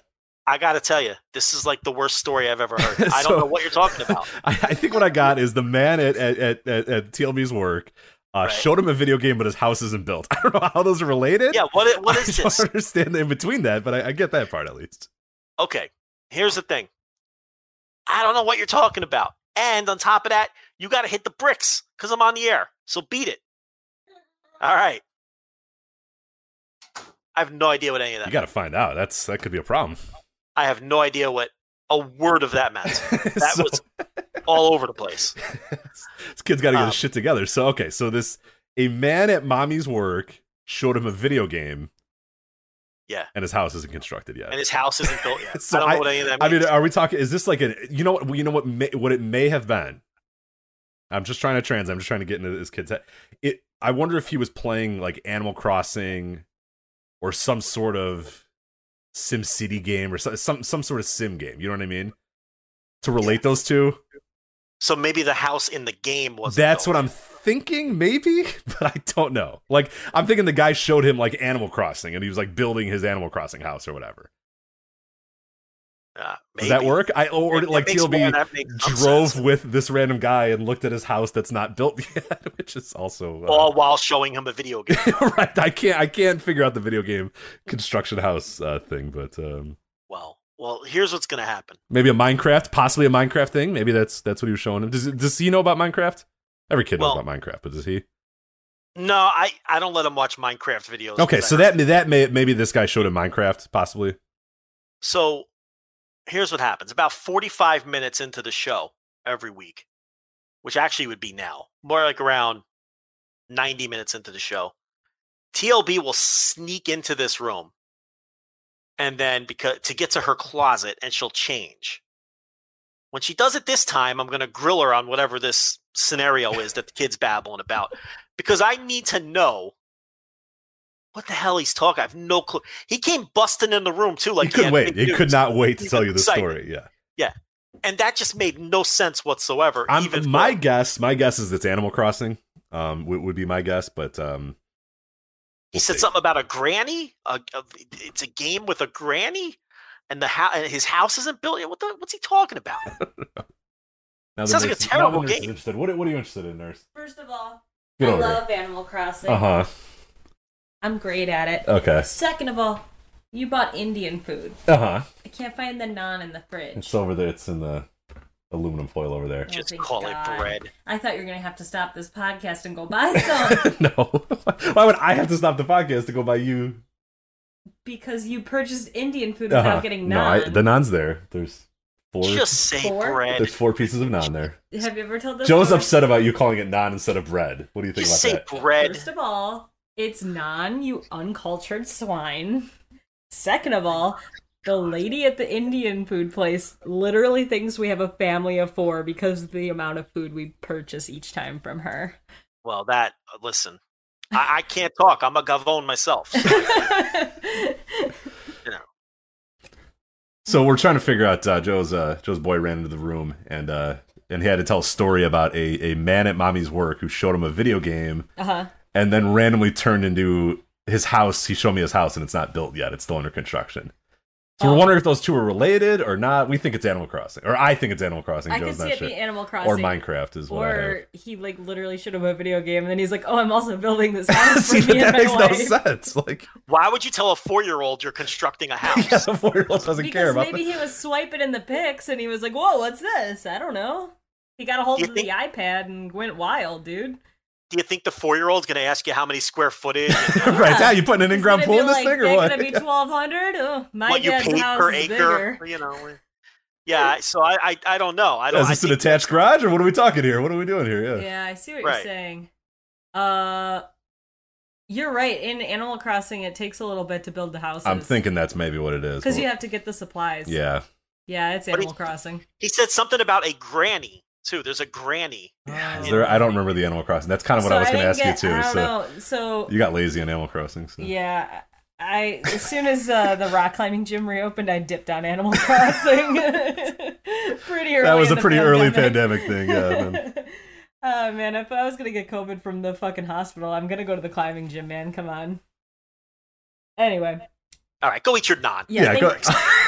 I got to tell you, this is like the worst story I've ever heard. I don't know what you're talking about. I, I think what I got is the man at at, at, at, TLB's work uh, Right. showed him a video game, but his house isn't built. I don't know how those are related. Yeah, what? i- What is I this? don't understand in between that, but I, I get that part at least. Okay, here's the thing. I don't know what you're talking about. And on top of that, you got to hit the bricks because I'm on the air. So beat it. All right. I have no idea what any of that. You got to find out. That's that could be a problem. I have no idea what a word of that meant. That So- was all over the place. this kid's got to get Um, his shit together. So okay, so this a man at mommy's work showed him a video game, Yeah, and his house isn't constructed yet. and his house isn't built yet. So I don't know I- what any of that I mean, are we talking? Is this like a? You know what? You know what? May, what it may have been. I'm just trying to trans. I'm just trying to get into this kid's head. It. I wonder if he was playing like Animal Crossing, or some sort of Sim City game, or some some, some sort of sim game. You know what I mean? To relate those two, so maybe the house in the game was. that's what I'm thinking. Maybe, but I don't know. Like I'm thinking the guy showed him like Animal Crossing, and he was like building his Animal Crossing house or whatever. Uh, Does that work? I or That like TLB. more- that makes some drove sense. with this random guy and looked at his house that's not built yet, which is also uh, all while showing him a video game. right. I can't I can't figure out the video game construction house uh, thing, but um, well, well, here's what's gonna happen. maybe a Minecraft, possibly a Minecraft thing. Maybe that's that's what he was showing him. Does does he know about Minecraft? Every kid knows about Minecraft, but does he? No, I I don't let him watch Minecraft videos. Okay, so I- that that may maybe this guy showed him Minecraft, possibly. so here's what happens. About 45 minutes into the show every week, which actually would be now, more like around 90 minutes into the show, TLB will sneak into this room and then because to get to her closet and she'll change. When she does it this time, I'm going to grill her on whatever this scenario is that the kid's babbling about because I need to know what the hell he's talking. I have no clue. He came busting in the room too, like he couldn't wait. big He could not wait to tell you the story. Yeah. Yeah. And that just made no sense whatsoever. I'm, even my though- guess, my guess is it's Animal Crossing. Um, would, would be my guess, but um, he we'll said see. something about a granny. A, a- it's a game with a granny, and the house and his house isn't built yet. What the? What's he talking about? Now the Sounds like a terrible nurse game. What, what are you interested in, nurse? First of all, Get I over love Animal Crossing. Uh huh. I'm great at it. Okay. Second of all, you bought Indian food. Uh huh. I can't find the naan in the fridge. It's over there. It's in the aluminum foil over there. Oh, Just call God. it bread. I thought you were gonna have to stop this podcast and go buy some no. Why would I have to stop the podcast to go buy you? because you purchased Indian food without Uh-huh. getting No, I, the naan's there. There's four. Just say Four? bread. There's four pieces of naan there. Have you ever told this? Joe's story? upset about you calling it naan instead of bread. What do you think Just about say that? bread. First of all, it's non, you uncultured swine. Second of all, the lady at the Indian food place literally thinks we have a family of four because of the amount of food we purchase each time from her. Well, that uh, listen, I, I can't talk. I'm a gavone myself. So, So we're trying to figure out. Uh, Joe's uh, Joe's boy ran into the room and uh, and he had to tell a story about a, a man at mommy's work who showed him a video game Uh huh. And then randomly turned into his house. He showed me his house and it's not built yet. It's still under construction. So Oh. we're wondering if those two are related or not. We think it's Animal Crossing, or I think it's Animal Crossing. I could Joe's see not it sure. be Animal Crossing or Minecraft is what I. Or he like literally showed him a video game, and then he's like, "Oh, I'm also building this house See, for me that and makes my no wife." sense. Like, Why would you tell a four year old you're constructing a house? yeah, the four year old doesn't care Because about maybe that. he was swiping in the pics, and he was like, "Whoa, what's this? I don't know." He got a hold You of think- the iPad and went wild, dude. Do you think the four year old's going to ask you how many square footage, right? Yeah, you putting an It's in-ground pool in this like, thing or "They're what? gonna be twelve hundred. Oh, my what you dad's house per is acre? bigger. You know. Yeah, so I, I I don't know. I don't. Is I this an attached garage or what are we talking here? What are we doing here? Yeah. Yeah, I see what Right. you're saying. Uh, you're right. In Animal Crossing, it takes a little bit to build the houses. I'm thinking that's maybe what it is. because you have to get the supplies. Yeah. yeah, it's Animal he- Crossing. He said something about a granny too. There's a granny. Is there, I don't remember the Animal Crossing. That's kind of what So I was going to didn't ask you too. I don't So know. So you got lazy on Animal Crossing. So. yeah, I as soon as uh, the rock climbing gym reopened, I dipped on Animal Crossing. pretty early. That was a the pretty early pandemic. pandemic thing. Yeah. and then- oh man, if I was gonna get COVID from the fucking hospital, I'm gonna go to the climbing gym, man. Come on. Anyway, All right, go eat your naan. yeah, Yeah, go-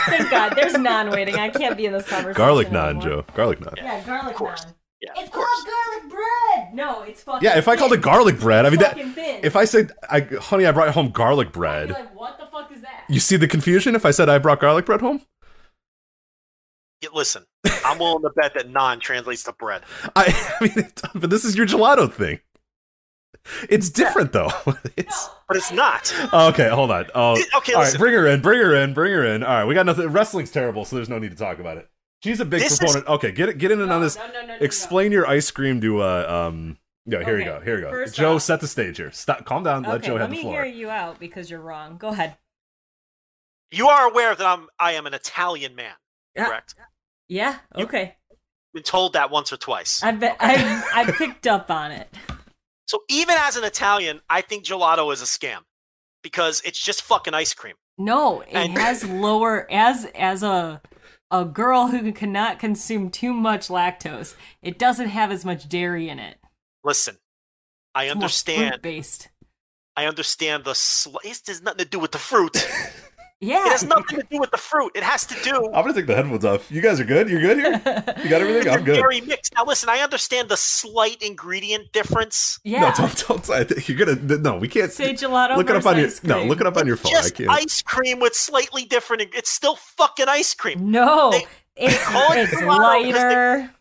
thank God. There's naan waiting. I can't be in this conversation. Garlic naan, anymore. Joe. Garlic naan. Yeah, garlic course. naan. Yeah, It's called garlic bread. No, it's fucking. Yeah, if I called it garlic bread, I mean that. Thin. If I said, I, "Honey, I brought home garlic I'd be bread," like, what the fuck is that? you see the confusion. If I said I brought garlic bread home, Yeah, listen, I'm willing to bet that non translates to bread. I, I mean, but this is your gelato thing. It's different though. It's But it's not. okay. Hold on. Oh, Okay, all right. listen. Bring her in. Bring her in. Bring her in. All right. We got nothing. Wrestling's terrible, so there's no need to talk about it. She's a big This is- proponent. Okay, get it. Get in No, on this. no, no, no, no, no. Explain your ice cream to uh um. Yeah, here you go. Here you go. first Joe, off- set the stage here. Stop. Calm down. Let Joe let have me the floor. Let me hear you out because you're wrong. Go ahead. You are aware that I'm I am an Italian man, Yeah. correct? Yeah. You- Okay. Been told that once or twice. I bet I I picked up on it. So even as an Italian, I think gelato is a scam because it's just fucking ice cream. No, it And- has lower as as a a girl who cannot consume too much lactose. It doesn't have as much dairy in it. Listen, I understand. based. I understand the. Sl- has nothing to do with the fruit. Yeah. It has nothing to do with the fruit. It has to do I'm gonna take the headphones off. You guys are good. You're good here. You got everything. I'm good. dairy mix. Now listen, I understand the slight ingredient difference. yeah. No, don't, don't. I think You're gonna. No, we can't. Say gelato look it up on your. ice No, cream. look it up on your It's phone. I just can't. ice cream with slightly different. It's still fucking ice cream. No, They- it's call it it's gelato 'cause they- lighter.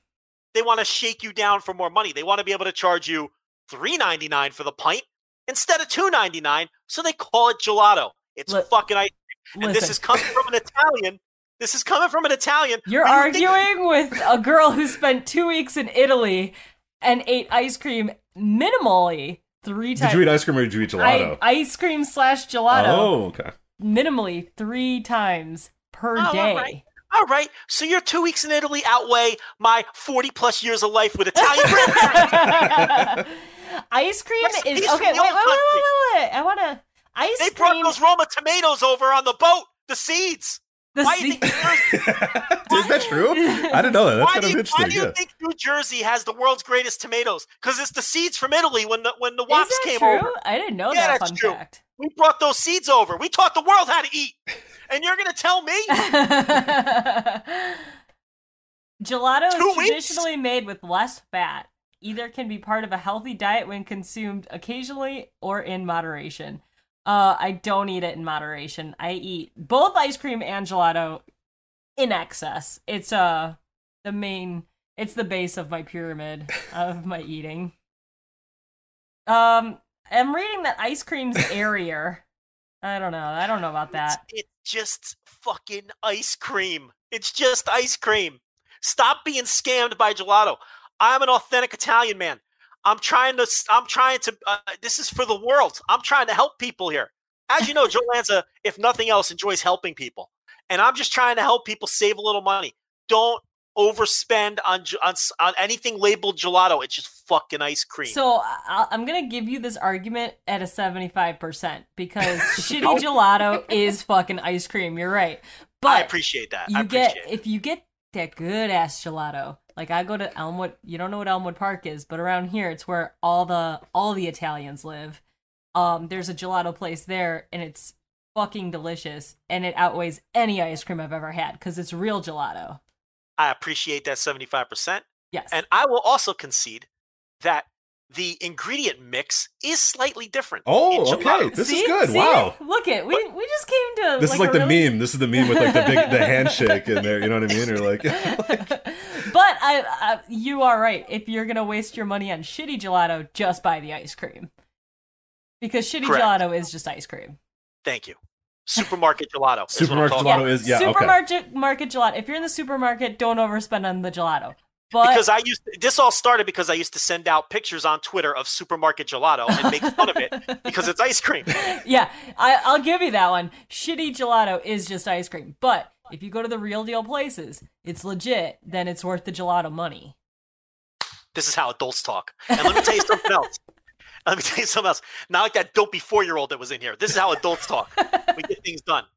They want to shake you down for more money. They want to be able to charge you three ninety nine for the pint instead of two ninety nine. So they call it gelato. It's Look, fucking ice. Cream. And this is coming from an Italian. This is coming from an Italian. you're who you think- arguing with a girl who spent two weeks in Italy and ate ice cream minimally three times. Did you eat ice cream or did you eat gelato? I, ice cream slash gelato Oh, okay. minimally three times per Oh, day. right. All right, so your two weeks in Italy outweigh my forty plus years of life with Italian grandparents. ice cream Recipes is okay. Wait, wait, wait, wait, wait, wait. I want to ice they brought those Roma tomatoes over on the boat, the seeds. the Why do you think Is that true? I didn't know that. That's why kind do of you, interesting. why do you yeah. think New Jersey has the world's greatest tomatoes? Because it's the seeds from Italy when the when the is wops came true? over. I didn't know Yeah, that that's fun true. fact. We brought those seeds over. We taught the world how to eat. And you're gonna tell me? Gelato Two is weeks? traditionally made with less fat. Either can be part of a healthy diet when consumed occasionally or in moderation. Uh, I don't eat it in moderation. I eat both ice cream and gelato in excess. It's uh the main. It's the base of my pyramid of my eating. Um, I'm reading that ice cream's airier. I don't know. I don't know about that. It's, it's just fucking ice cream. It's just ice cream. Stop being scammed by gelato. I'm an authentic Italian man. I'm trying to. I'm trying to. Uh, this is for the world. I'm trying to help people here. As you know, Joe Lanza, if nothing else, enjoys helping people, and I'm just trying to help people save a little money. Don't overspend on on, on anything labeled gelato. It's just fucking ice cream. So I- I'm gonna give you this argument at a 75% because shitty gelato is fucking ice cream. You're right, but I appreciate that. you I get it. if you get that good ass gelato, Like I go to Elmwood. You don't know what Elmwood Park is, but around here, it's where all the all the Italians live. Um, there's a gelato place there, and it's fucking delicious, and it outweighs any ice cream I've ever had because it's real gelato. I appreciate that 75%. Yes. And I will also concede that the ingredient mix is slightly different. Oh, okay. This See? is good. See? Wow. Look it. We we just came to. This is like the really- meme. This is the meme with like the big the handshake in there. You know what I mean? Or like, but I, I, you are right. If you're gonna waste your money on shitty gelato, just buy the ice cream, because shitty Correct. gelato is just ice cream. Thank you. Supermarket gelato. is what I'm Supermarket gelato about. is yeah. Okay. supermarket market gelato. If you're in the supermarket, don't overspend on the gelato. But Because I used this all started because I used to send out pictures on Twitter of supermarket gelato and make fun of it because it's ice cream. yeah, I, I'll give you that one. Shitty gelato is just ice cream. But if you go to the real deal places, it's legit. Then it's worth the gelato money. This is how adults talk. And let me tell you something else. Let me tell you something else. Not like that dopey four year old that was in here. This is how adults talk. We get things done.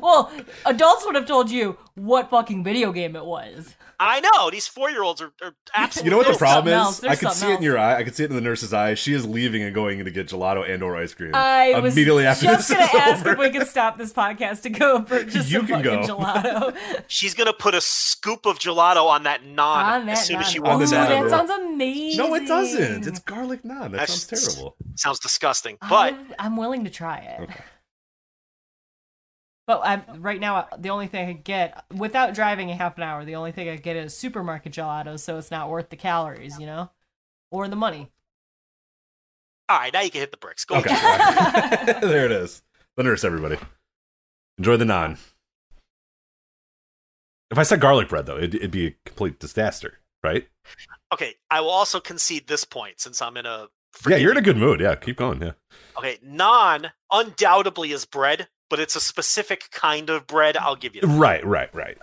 Well, adults would have told you what fucking video game it was. I know these four year olds are, are absolutely. You know what the problem is? I could see something it in your eye. I could see it in the nurse's eye. She is leaving and going to get gelato and or ice cream. I was immediately after just this gonna is ask over. if we could stop this podcast to go purchase You some can fucking go. gelato. She's gonna put a scoop of gelato on that naan On that as soon as she Ooh, walks the out. naan. that sounds amazing. No, it doesn't. It's garlic naan. That That's- sounds terrible. Sounds disgusting, but I'm, I'm willing to try it. Okay. But I'm, right now, uh, the only thing I could get without driving a half an hour, the only thing I could get is supermarket gelato, so it's not worth the calories, you know, or the money. all right, now you can hit the bricks. Go Okay. there it is. The nurse, everybody. Enjoy the naan. If I said garlic bread, though, it'd, it'd be a complete disaster, right? Okay, I will also concede this point since I'm in a. Yeah, you're in a good mood. Yeah, keep going. Yeah. Okay, naan undoubtedly is bread, but it's a specific kind of bread. I'll give you. that. Right, right, right.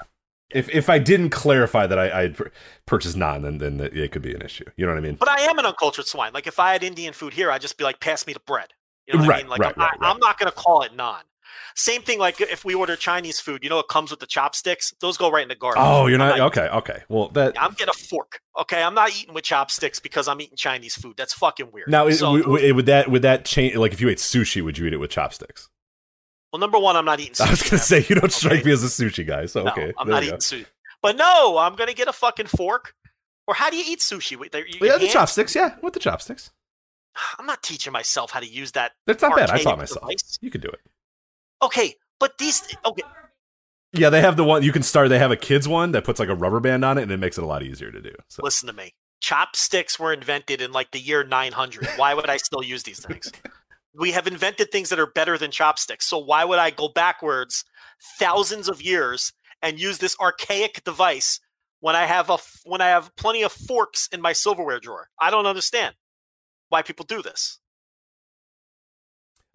If if I didn't clarify that I I'd purchased naan, then then it could be an issue. You know what I mean? But I am an uncultured swine. Like if I had Indian food here, I'd just be like, "Pass me the bread." You know what I Right, mean? Like right, I'm, not, right. I'm not going to call it naan. Same thing. Like if we order Chinese food, you know, it comes with the chopsticks. Those go right in the garbage. Oh, you're I'm not okay. Okay. Well, that I'm getting a fork. Okay, I'm not eating with chopsticks because I'm eating Chinese food. That's fucking weird. now So those- would that would that change? Like if you ate sushi, would you eat it with chopsticks? Well, number one, I'm not eating. Sushi. I was gonna say you don't strike Okay. me as a sushi guy. So No, okay, I'm not eating go. sushi. But no, I'm gonna get a fucking fork. Or how do you eat sushi? With you- Yeah, the chopsticks. Yeah, with the chopsticks. I'm not teaching myself how to use that. That's not bad. I taught myself. device. You could do it. Okay, but these. Okay, Yeah, they have the one you can start. They have a kids one that puts like a rubber band on it, and it makes it a lot easier to do. So listen to me. Chopsticks were invented in like the year 900. Why would I still use these things? We have invented things that are better than chopsticks. So why would I go backwards thousands of years and use this archaic device when I have a when I have plenty of forks in my silverware drawer? I don't understand why people do this.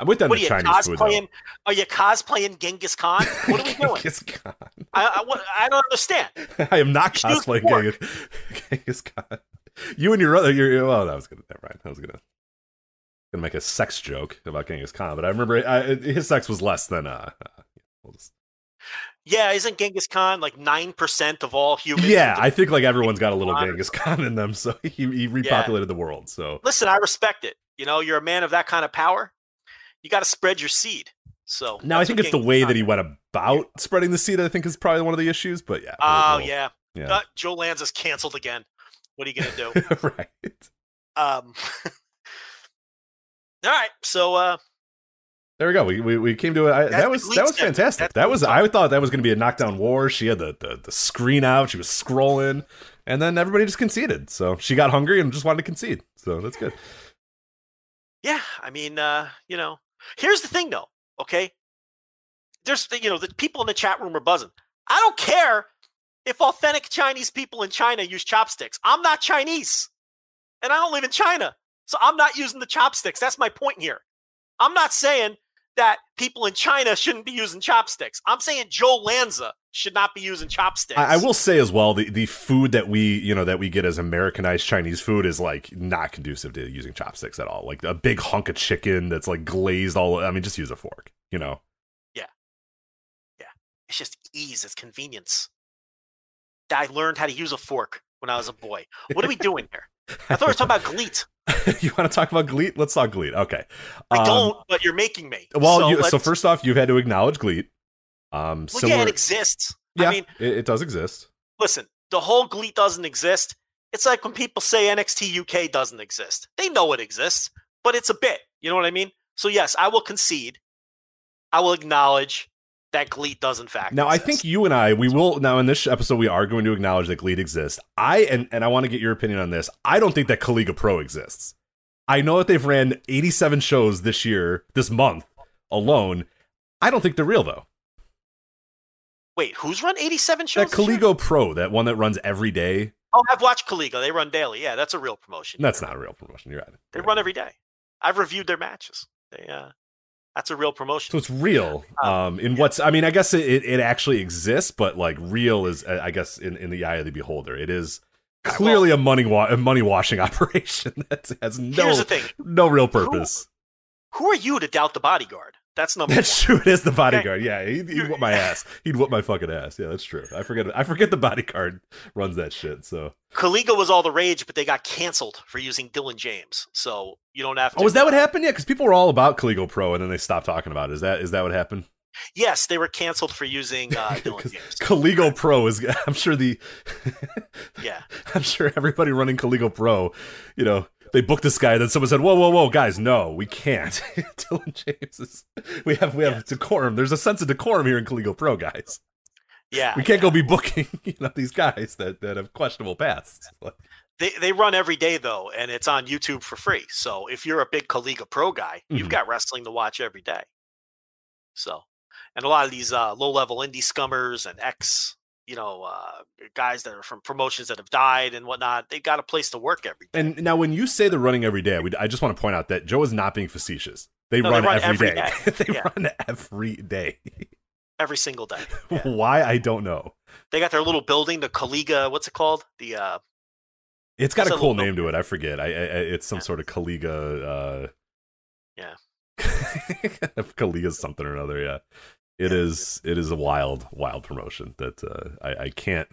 I'm with them. What are you Chinese food. cosplaying? Are you cosplaying Genghis Khan? What are we doing? Genghis Khan. I, I, what- I don't understand. I am not cosplaying. Genghis, Genghis Khan. You and your other, your well, that was gonna never mind. I was gonna gonna make a sex joke about Genghis Khan, but I remember I, his sex was less than uh. uh we'll just- Yeah, isn't Genghis Khan like nine percent of all humans? yeah, I think like everyone's got a little Genghis Khan in them, so he, he repopulated the world. So listen, I respect it. You know, you're a man of that kind of power. You got to spread your seed. So now I think it's the way Khan that he went about spreading the seed. I think is probably one of the issues. But yeah. Oh yeah. yeah. Uh, Joe Lanza's canceled again. What are you gonna do? right. um. all right. So uh, There we go. We we, we came to it. I, that was that was segment. fantastic. That's That was I thought that was going to be a knockdown war. She had the, the the screen out. She was scrolling, and then everybody just conceded. So she got hungry and just wanted to concede. So that's good. yeah. I mean, uh, you know, here's the thing though. Okay. There's you know the people in the chat room are buzzing. I don't care if authentic Chinese people in China use chopsticks. I'm not Chinese, and I don't live in China, so I'm not using the chopsticks. That's my point here. I'm not saying that people in China shouldn't be using chopsticks. I'm saying Joe Lanza should not be using chopsticks. I, I will say as well the the food that we you know that we get as Americanized Chinese food is like not conducive to using chopsticks at all. Like a big hunk of chicken that's like glazed all. I mean, just use a fork. You know. Yeah, yeah. It's just ease. It's convenience. I learned how to use a fork when I was a boy. What are we doing here? I thought we were talking about GLEAT. you want to talk about GLEAT? Let's talk GLEAT. Okay. I Um, don't, but you're making me. Well, so, you, so first off, you've had to acknowledge GLEAT. Um, well, similar, yeah, it exists. yeah, I mean, it, it does exist. listen, the whole GLEAT doesn't exist. It's like when people say NXT UK doesn't exist. They know it exists, but it's a bit. You know what I mean? So yes, I will concede. I will acknowledge that GLEAT does in fact. Now, I think you and I, we will now in this episode, we are going to acknowledge that GLEAT exists. I and and I want to get your opinion on this. I don't think that Kaliga Pro exists. I know that they've ran 87 shows this year, this month alone. I don't think they're real though. Wait, who's run 87 shows? That? Kaligo Pro, that one that runs every day, Oh, I've watched Kaligo. They run daily. Yeah, that's a real promotion. that's not a real promotion. You're right. They run every day. I've reviewed their matches. They, uh, that's a real promotion. So it's real. Um, Um, in what's, I mean, I guess it, it, actually exists, but like real is, uh, I guess, in, in the eye of the beholder, it is clearly a money wa- a money washing operation that has no Here's the thing. no real purpose. Who are you to doubt the bodyguard? That's number That's one. true. It is the bodyguard. Yeah, he'd, he'd whip my ass. He'd whip my fucking ass. Yeah, that's true. I forget. I forget the bodyguard runs that shit. So, Kaliga was all the rage, but they got canceled for using Dylan James. So you don't have to. oh, is that what happened? Yeah, because people were all about Kaligo Pro, and then they stopped talking about it. Is that is that what happened? Yes, they were canceled for using uh, Dylan James. Kaligo Pro is. I'm sure the. Yeah. I'm sure everybody running Kaligo Pro, you know, they booked this guy. Then someone said, "Whoa, whoa, whoa, guys, no, we can't." Dylan James is. We have we have Yeah. decorum. There's a sense of decorum here in Kaligo Pro, guys. Yeah. We can't yeah. go be booking, you know, these guys that that have questionable pasts. They they run every day though, and it's on YouTube for free. So if you're a big Kaliga Pro guy, you've Mhm. got wrestling to watch every day. So, and a lot of these uh, low level indie scummers and ex, you know, uh, guys that are from promotions that have died and whatnot, they got a place to work every day. And now, when you say they're running every day, we, I just want to point out that Joe is not being facetious. They, No, they run, run every every day. day. they Yeah. run every day. every single day. Yeah. Why I don't know. They got their little building, the Kaliga. What's it called? The uh, It's got a cool name to it. I forget. I, I it's some Yeah. sort of Kaliga. Uh, Yeah. Kaliga something or another. Yeah, it is. It is a wild, wild promotion that uh, I, I can't.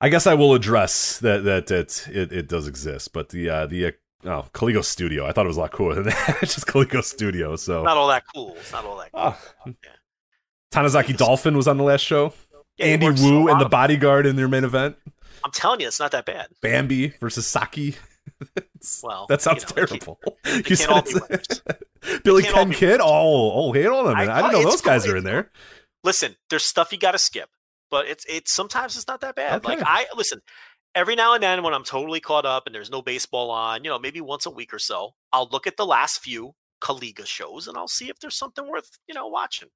I guess I will address that that that it, it does exist, but the uh, the uh, oh Kaligo Studio. I thought it was a lot cooler than that. It's just Kaligo Studio. So not all that cool. It's not all that. Cool. Oh. Tanazaki Dolphin was on the last show. Yeah, Andy Wu and the bodyguard in their main event. I'm telling you, it's not that bad. Bambi versus Saki. Well, that sounds you know, terrible. can't You can't all said Billy Ken Kid. Oh, oh, hate on them. I- I, didn't know those guys cool, are in there. listen, there's stuff you got to skip, but it's it's sometimes it's not that bad. Like I listen every now and then when I'm totally caught up and there's no baseball on, you know, maybe once a week or so, I'll look at the last few Kaliga shows and I'll see if there's something worth you know watching.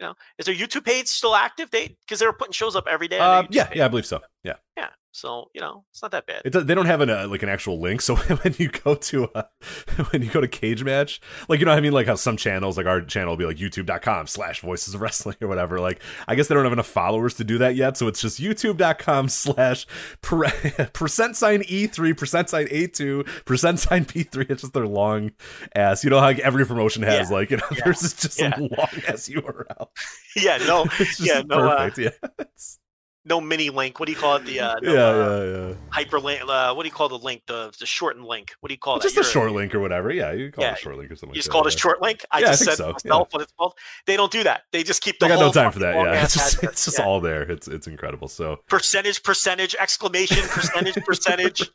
You know, is their YouTube page still active? They because they were putting shows up every day. Uh, yeah, page. yeah, I believe so. Yeah, yeah. So you know, it's not that bad. it they don't have an uh, like an actual link. So when you go to uh, when you go to Cage Match, like you know, I mean, like how some channels, like our channel, will be like YouTube.com/slash Voices of Wrestling or whatever. Like, I guess they don't have enough followers to do that yet, so it's just YouTube.com/slash percent sign E three percent sign A two percent sign P three. It's just their long ass. You know how like, every promotion has Yeah. like you know, Yeah. there's just, just Yeah. some long ass URL. yeah, no, It's just yeah, no, uh, yeah, It's- no mini link. What do you call it? The uh, no, yeah, uh, yeah, yeah. hyperlink. Uh, what do you call the link? The the shortened link. What do you call that? just a You're- short link or whatever. Yeah, you call Yeah, it a short link or something. You just like call that, it a short link. I Yeah, just think said so, yeah. myself what it's called. They don't do that. They just keep the They got whole no time for that. Yeah, it's just it's just Yeah. all there. It's it's incredible. So percentage, percentage, exclamation, percentage, percentage,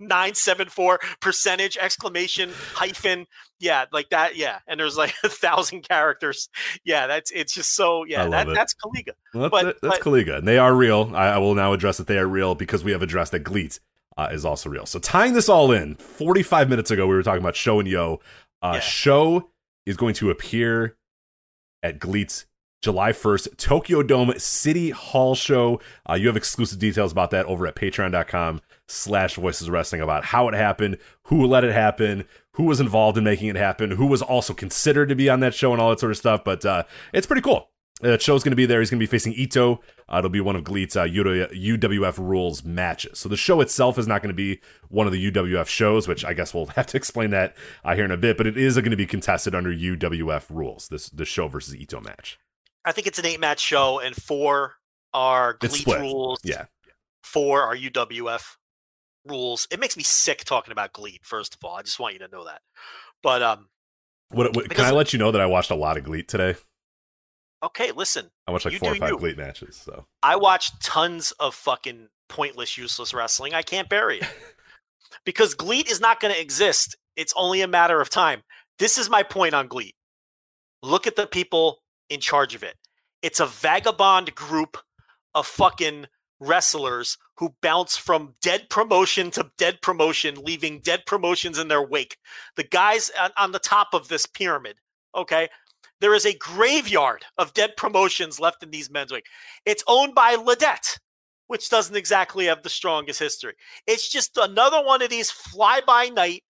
nine seven four percentage, exclamation, hyphen. Yeah, like that. Yeah, and there's like a thousand characters. Yeah, that's it's just so. Yeah, that it. that's Kaliga. well, that's, But- that's but- Kaliga, and they are real. I, I will now address that they are real because we have addressed that GLEAT uh, is also real. So tying this all in, 45 minutes ago we were talking about SHO and YOH. Uh, Yeah. SHO is going to appear at GLEAT's July 1st Tokyo Dome City Hall show. Uh, you have exclusive details about that over at patreon.com slash voices wrestling about how it happened, who let it happen, who was involved in making it happen, who was also considered to be on that show and all that sort of stuff. But uh, it's pretty cool. Uh, SHO's going to be there. He's going to be facing Ito. Uh, it'll be one of GLEAT's uh, UWF rules matches. So the show itself is not going to be one of the UWF shows, which I guess we'll have to explain that uh, here in a bit. But it is going to be contested under UWF rules. This the SHO versus Ito match. I think it's an eight match show, and four are GLEAT rules. Yeah. for our UWF rules. It makes me sick talking about GLEAT. First of all, I just want you to know that. But um, What, what, can I let you know that I watched a lot of GLEAT today? okay, listen, I watched like four or five you. GLEAT matches. So I watched tons of fucking pointless, useless wrestling. I can't bury it because GLEAT is not going to exist. It's only a matter of time. This is my point on GLEAT. Look at the people in charge of it. It's a vagabond group of fucking wrestlers who bounce from dead promotion to dead promotion, leaving dead promotions in their wake. The guys on, the top of this pyramid, okay? There is a graveyard of dead promotions left in these men's wake. It's owned by Lidet, which doesn't exactly have the strongest history. It's just another one of these fly by night,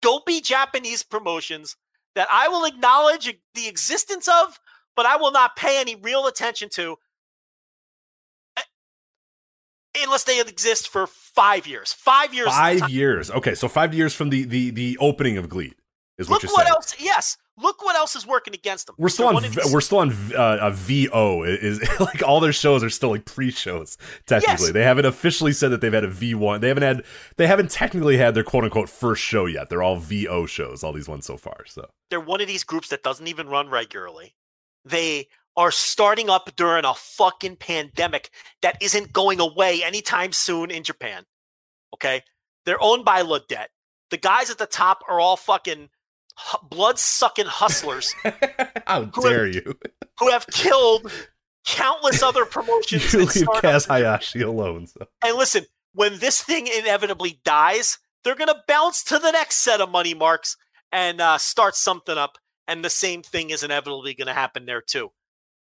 dopey Japanese promotions that I will acknowledge the existence of, but I will not pay any real attention to eh, unless they exist for five years. Five years. five years. Okay, so five years from the the the opening of GLEAT is what Look you're what saying. else. Yes. Look what else is working against them. We're still They're on. V- these- We're still on uh, a VO. Is like all their shows are still like pre-shows. Technically, Yes. they haven't officially said that they've had a V one. They haven't had. They haven't technically had their quote unquote first show yet. They're all VO shows. All these ones so far. So they're one of these groups that doesn't even run regularly. They are starting up during a fucking pandemic that isn't going away anytime soon in Japan. Okay? They're owned by Lidet. The guys at the top are all fucking blood sucking hustlers how dare have- you? who have killed countless other promotions. you leave. Kaz Hayashi alone. So. And listen, when this thing inevitably dies, they're going to bounce to the next set of money marks and uh, start something up. And the same thing is inevitably going to happen there too.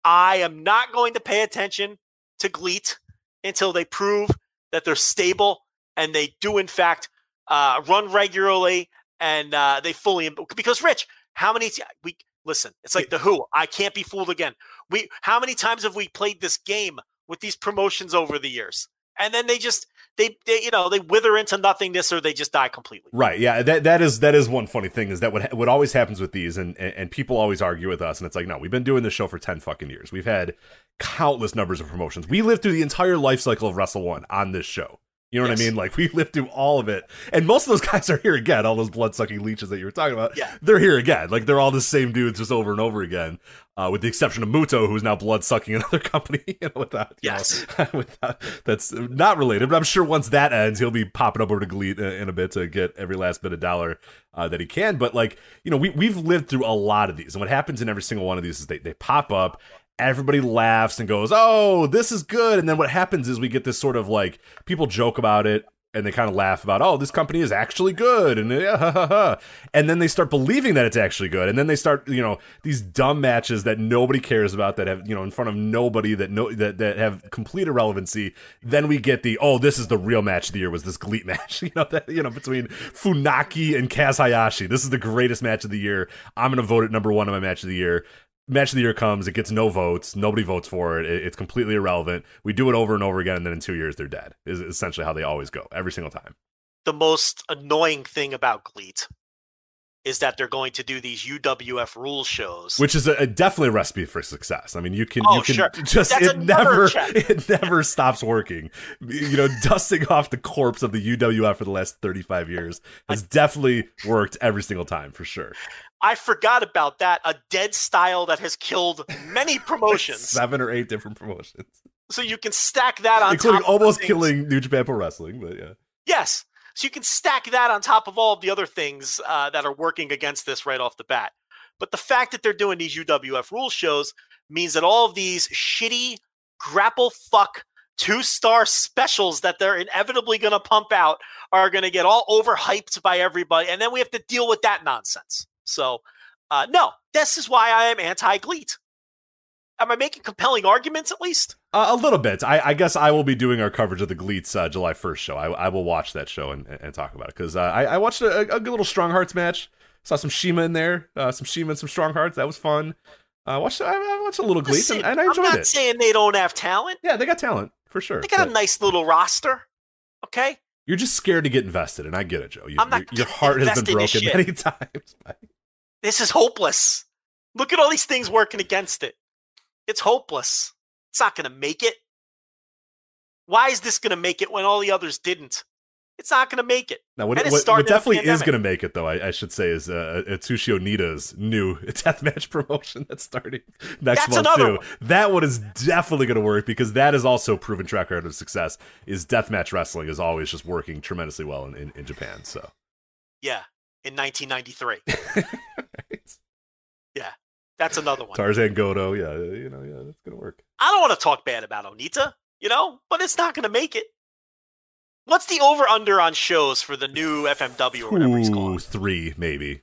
I am not going to pay attention to GLEAT until they prove that they're stable and they do, in fact, uh, run regularly and uh, they fully. Because, Rich, how many. T- we Listen, it's like the Who. I can't be fooled again. We How many times have we played this game with these promotions over the years? And then they just they, they you know they wither into nothingness or they just die completely. Right. Yeah. That that is that is one funny thing is that what what always happens with these and, and people always argue with us and it's like no we've been doing this show for ten fucking years we've had countless numbers of promotions we lived through the entire life cycle of Wrestle One on this show. You know what I mean? Like we lived through all of it, and most of those guys are here again. All those blood sucking leeches that you were talking about, Yeah. they're here again. Like they're all the same dudes, just over and over again. Uh, with the exception of Muto, who's now blood sucking another company. You know, without you Yes. know, without that's not related. But I'm sure once that ends, he'll be popping up over to GLEAT in, in a bit to get every last bit of dollar uh, that he can. But like you know, we we've lived through a lot of these, and what happens in every single one of these is they they pop up. Everybody laughs and goes, "Oh, this is good." And then what happens is we get this sort of like people joke about it and they kind of laugh about, "Oh, this company is actually good," and yeah, ha, ha, ha. and then they start believing that it's actually good, and then they start, you know, these dumb matches that nobody cares about that have, you know, in front of nobody that no that that have complete irrelevancy. Then we get the, "Oh, this is the real match of the year." Was this GLEAT match? You know that you know between Funaki and Kaz Hayashi. This is the greatest match of the year. I'm gonna vote it number one on my match of the year match of the year comes, it gets no votes, nobody votes for it, it- it's completely irrelevant. We do it over and over again, and then in two years they're dead. Is essentially how they always go every single time. The most annoying thing about GLEAT is that they're going to do these UWF rules shows. Which is a, a definitely a recipe for success. I mean, you can Oh, you can sure. just That's it never check. it never stops working. You know, dusting off the corpse of the UWF for the last thirty five years has definitely worked every single time for sure. I forgot about that. A dead style that has killed many promotions. Seven or eight different promotions, so you can stack that on including top of almost killing New Japan Pro Wrestling. But yeah. Yes. So you can stack that on top of all of the other things uh, that are working against this right off the bat. But the fact that they're doing these UWF rule shows means that all of these shitty grapple fuck two star specials that they're inevitably going to pump out are going to get all overhyped by everybody. And then we have to deal with that nonsense. So, uh, no, this is why I am anti GLEAT. Am I making compelling arguments at least? Uh, a little bit. I, I guess I will be doing our coverage of the GLEAT's uh, July 1st show. I, I will watch that show and, and talk about it because uh, I, I watched a, a good little Strong Hearts match. Saw some Shima in there, uh, some Shima and some Strong Hearts. That was fun. Uh, watched I, I watched a little GLEAT's and, and I enjoyed it. I'm not it. saying they don't have talent. yeah, they got talent for sure. They got a nice little roster. Okay. You're just scared to get invested, and I get it, Joe. You, I'm not your, your heart has been broken many times. This is hopeless. Look at all these things working against it. It's hopeless. It's not going to make it. Why is this going to make it when all the others didn't? It's not going to make it. Now, what, it what, what definitely is going to make it, though, I, I should say, is uh, Atsushi Onita's new deathmatch promotion that's starting next That's month too. one. That one is definitely going to work because that is also a proven track record of success. Is deathmatch wrestling is always just working tremendously well in, in, in Japan. So Yeah, in 1993. Yeah, That's another one. Tarzan Goto, yeah, you know, yeah, that's to work. I don't want to talk bad about Onita, you know, but it's not to make it. What's the over under on shows for the new FMW or whatever he's Ooh, called? three maybe.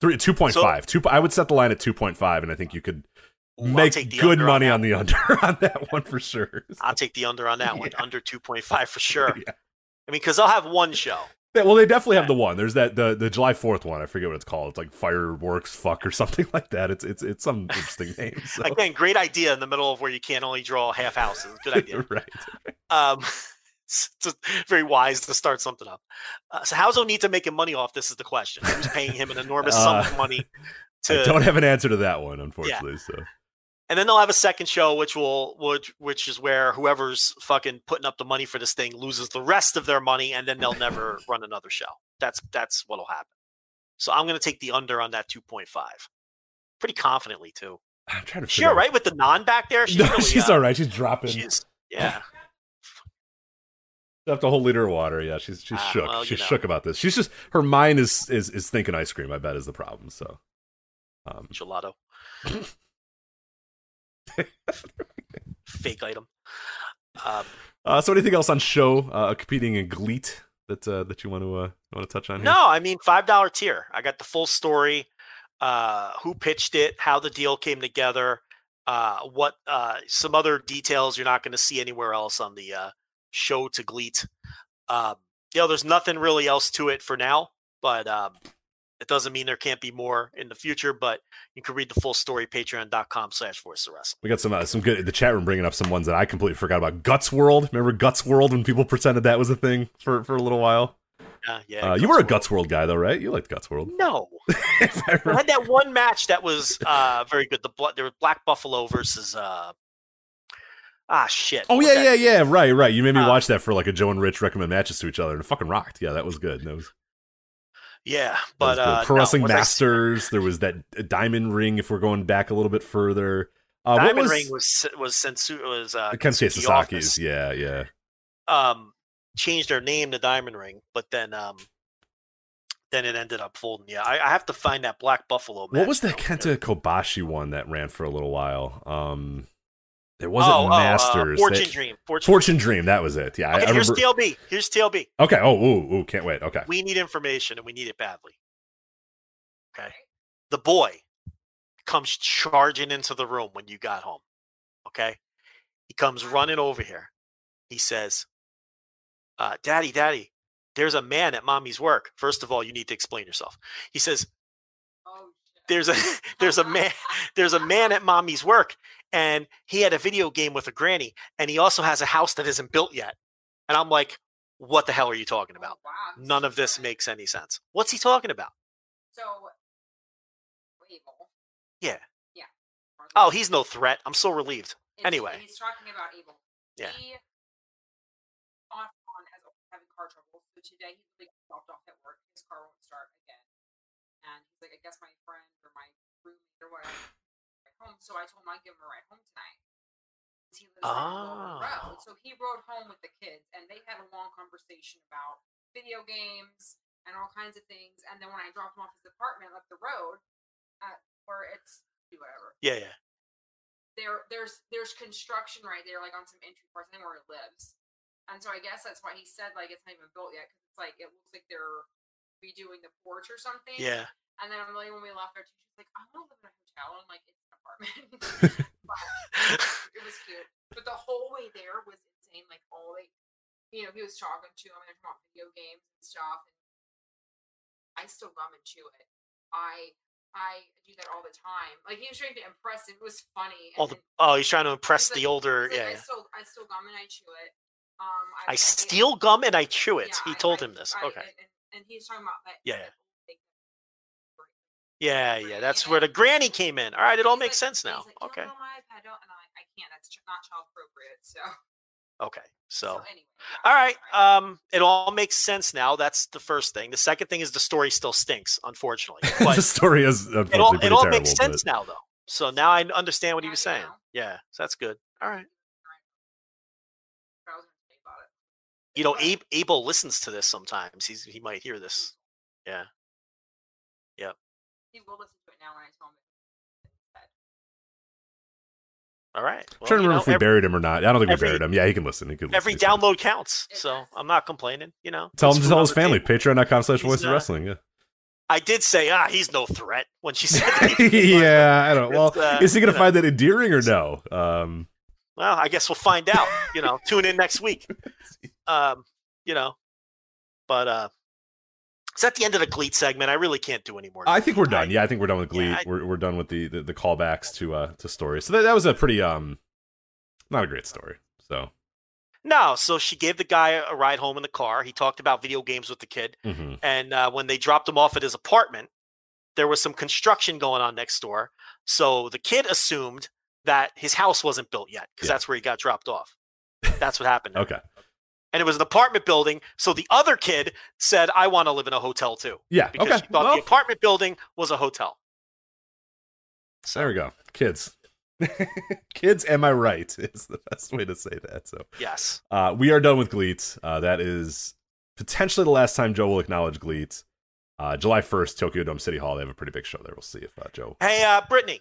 Three, two point So- five. Two. I would set the line at two point five, and I think you could Ooh, make good under on money on the under on that one for sure. I'll take the under on that one. Under 2.5 for sure. Yeah. I mean, because I'll have one show. Yeah, well, they definitely have the one. There's that the the July Fourth one. I forget what it's called. It's like fireworks fuck or something like that. It's it's it's some interesting name. So. Again, great idea in the middle of where you can't only draw half houses. Good idea. right. Um, it's very wise to start something up. Uh, so how's Onita making money off this is the question. Who's paying him an enormous sum Uh, of money I to don't have an answer to that one, unfortunately. So and then they'll have a second show which will which, which is where whoever's fucking putting up the money for this thing loses the rest of their money and then they'll never run another show that's that's what'll happen so i'm going to take the under on that 2.5 pretty confidently too I'm trying to. figure right with the non back there she's no, really, she's uh, all right. She's dropping. she's yeah Up the whole liter of water. Yeah, she's she's Ah, shook. well, she's know. shook about this. She's just her mind is is is thinking ice cream. I bet is the problem. So, um, gelato fake item um, uh, so anything else on SHO uh, competing in GLEAT that uh, that you want to uh, want to touch on? Here? No, I mean five dollar tier. I got the full story, uh, who pitched it, how the deal came together, uh, what uh, some other details you're not going to see anywhere else on the uh, SHO to GLEAT. Um, you know, there's nothing really else to it for now, but um, it doesn't mean there can't be more in the future. But you can read the full story patreon.com slash voice of wrestling. We got some uh, some good the chat room bringing up some ones that I completely forgot about. Guts World, remember Guts World when people pretended that was a thing for for a little while. Uh, yeah, Uh, you were a Guts World guy though, right? You liked Guts World. No, I I had that one match that was uh, very good. The Bla- there was Black Buffalo versus uh, ah shit. oh yeah, yeah, yeah. Right, right. You made me Uh, watch that for like a Joe and Rich recommend matches to each other, and it fucking rocked. Yeah, that was good. That was, Yeah, but good. uh, no, Wrestling was I s- Masters. There was that uh, Diamond Ring. If we're going back a little bit further, uh, what Diamond was, Ring was was Sensu was uh, Kensuke Sasaki's. Yeah, yeah. Um, changed their name to Diamond Ring, but then um, then it ended up folding. Yeah, I, I have to find that Black Buffalo. What was that now. Kenta Kobashi one that ran for a little while? Um, it wasn't oh, Masters. Oh, uh, Fortune They- Dream. Fortune. Fortune Dream. That was it. Yeah, I- I, here's remember. TLB. Here's TLB. Okay. Oh, ooh, ooh, can't wait. Okay. We need information, and we need it badly. Okay. The boy comes charging into the room when you got home. Okay. He comes running over here. He says, uh, Daddy, Daddy, there's a man at mommy's work. First of all, you need to explain yourself. He says, There's a there's a man there's a man at mommy's work, and he had a video game with a granny, and he also has a house that isn't built yet. And I'm like, what the hell are you talking oh, about? None of this makes any sense. What's he talking about? So, Abel. Yeah. Yeah. Oh, he's no threat. I'm so relieved. And Anyway. he's talking about Abel. Yeah. He off on has having car trouble. So today he's like dropped off at work. His car won't start again. And he's like, I guess my friend or my roommate or whatever home. So I told him I'd give him a ride home tonight. He lives Oh. Road. Ah. So he rode home with the kids and they had a long conversation about video games and all kinds of things. And then when I dropped him off his apartment up the road, at where it's do whatever Yeah, yeah. there there's there's construction right there, like on some entry parts, I where it lives. And so I guess that's why he said like it's not even built yet because it's like it looks like they're redoing the porch or something. Yeah. And then Emily, when we left there, she's like, I want to live in a hotel. And I'm like, it's an apartment. but it was cute. But the whole way there was insane. Like all they, you know, he was talking to him and talking about video games and stuff. And I still gum and chew it. I I do that all the time. Like he was trying to impress. It was funny. All the, oh, he's trying to impress like- the older. Like, Yeah. I still, I still gum and I chew it. Um, I I steal gum and I chew it. Yeah, he told I- him this. Okay. And, and, he's talking about that. Yeah, that old thing. Yeah, yeah. That's where the granny came in. All right, it all makes sense now. like, "You don't Okay. know don't-" and I'm like, I can't. That's not child appropriate. So Okay. So, anyway, all right. Um, it all makes sense now. That's the first thing. The second thing is the story still stinks, unfortunately. But the story is it all it all terrible. makes sense but- now, though. So now I understand what he was saying. Yeah, so that's good. All right. I was gonna say about it. You know, Abe, Abel listens to this sometimes. He's he might hear this. Yeah. He will listen to it now when I tell him. that- All right. I'm trying to remember know, if we every, buried him or not. I don't think every- we buried him. Yeah, he can listen. He can every listen. Download counts. So. I'm not complaining. You know. Tell him to tell his family. Patreon.com slash He's, voice of uh, wrestling. Yeah. I did say, ah, he's no threat when she said that. yeah, I don't. Well, uh, is he gonna you know. find that endearing or no? Um, Well, I guess we'll find out. You know, tune in next week. Um, you know, but uh, is that the end of the GLEAT segment? I really can't do any more. I think we're done. Yeah, I think we're done with Glee. Yeah, I- we're we're done with the the, the callbacks to uh to stories. So that, that was a pretty um, not a great story. So No, so she gave the guy a ride home in the car. He talked about video games with the kid, mhm. and uh, when they dropped him off at his apartment, there was some construction going on next door. So the kid assumed that his house wasn't built yet because Yeah. that's where he got dropped off. That's what happened. okay, And it was an apartment building. So the other kid said, "I want to live in a hotel too," yeah, because okay. she thought Well, the apartment building was a hotel. there we go. Kids, kids. Am I right? Is the best way to say that. So Yes. uh, we are done with GLEAT. Uh, that is potentially the last time Joe will acknowledge GLEAT. Uh, July first, Tokyo Dome City Hall. They have a pretty big show there. We'll see if uh, Joe. Hey, uh, Brittany,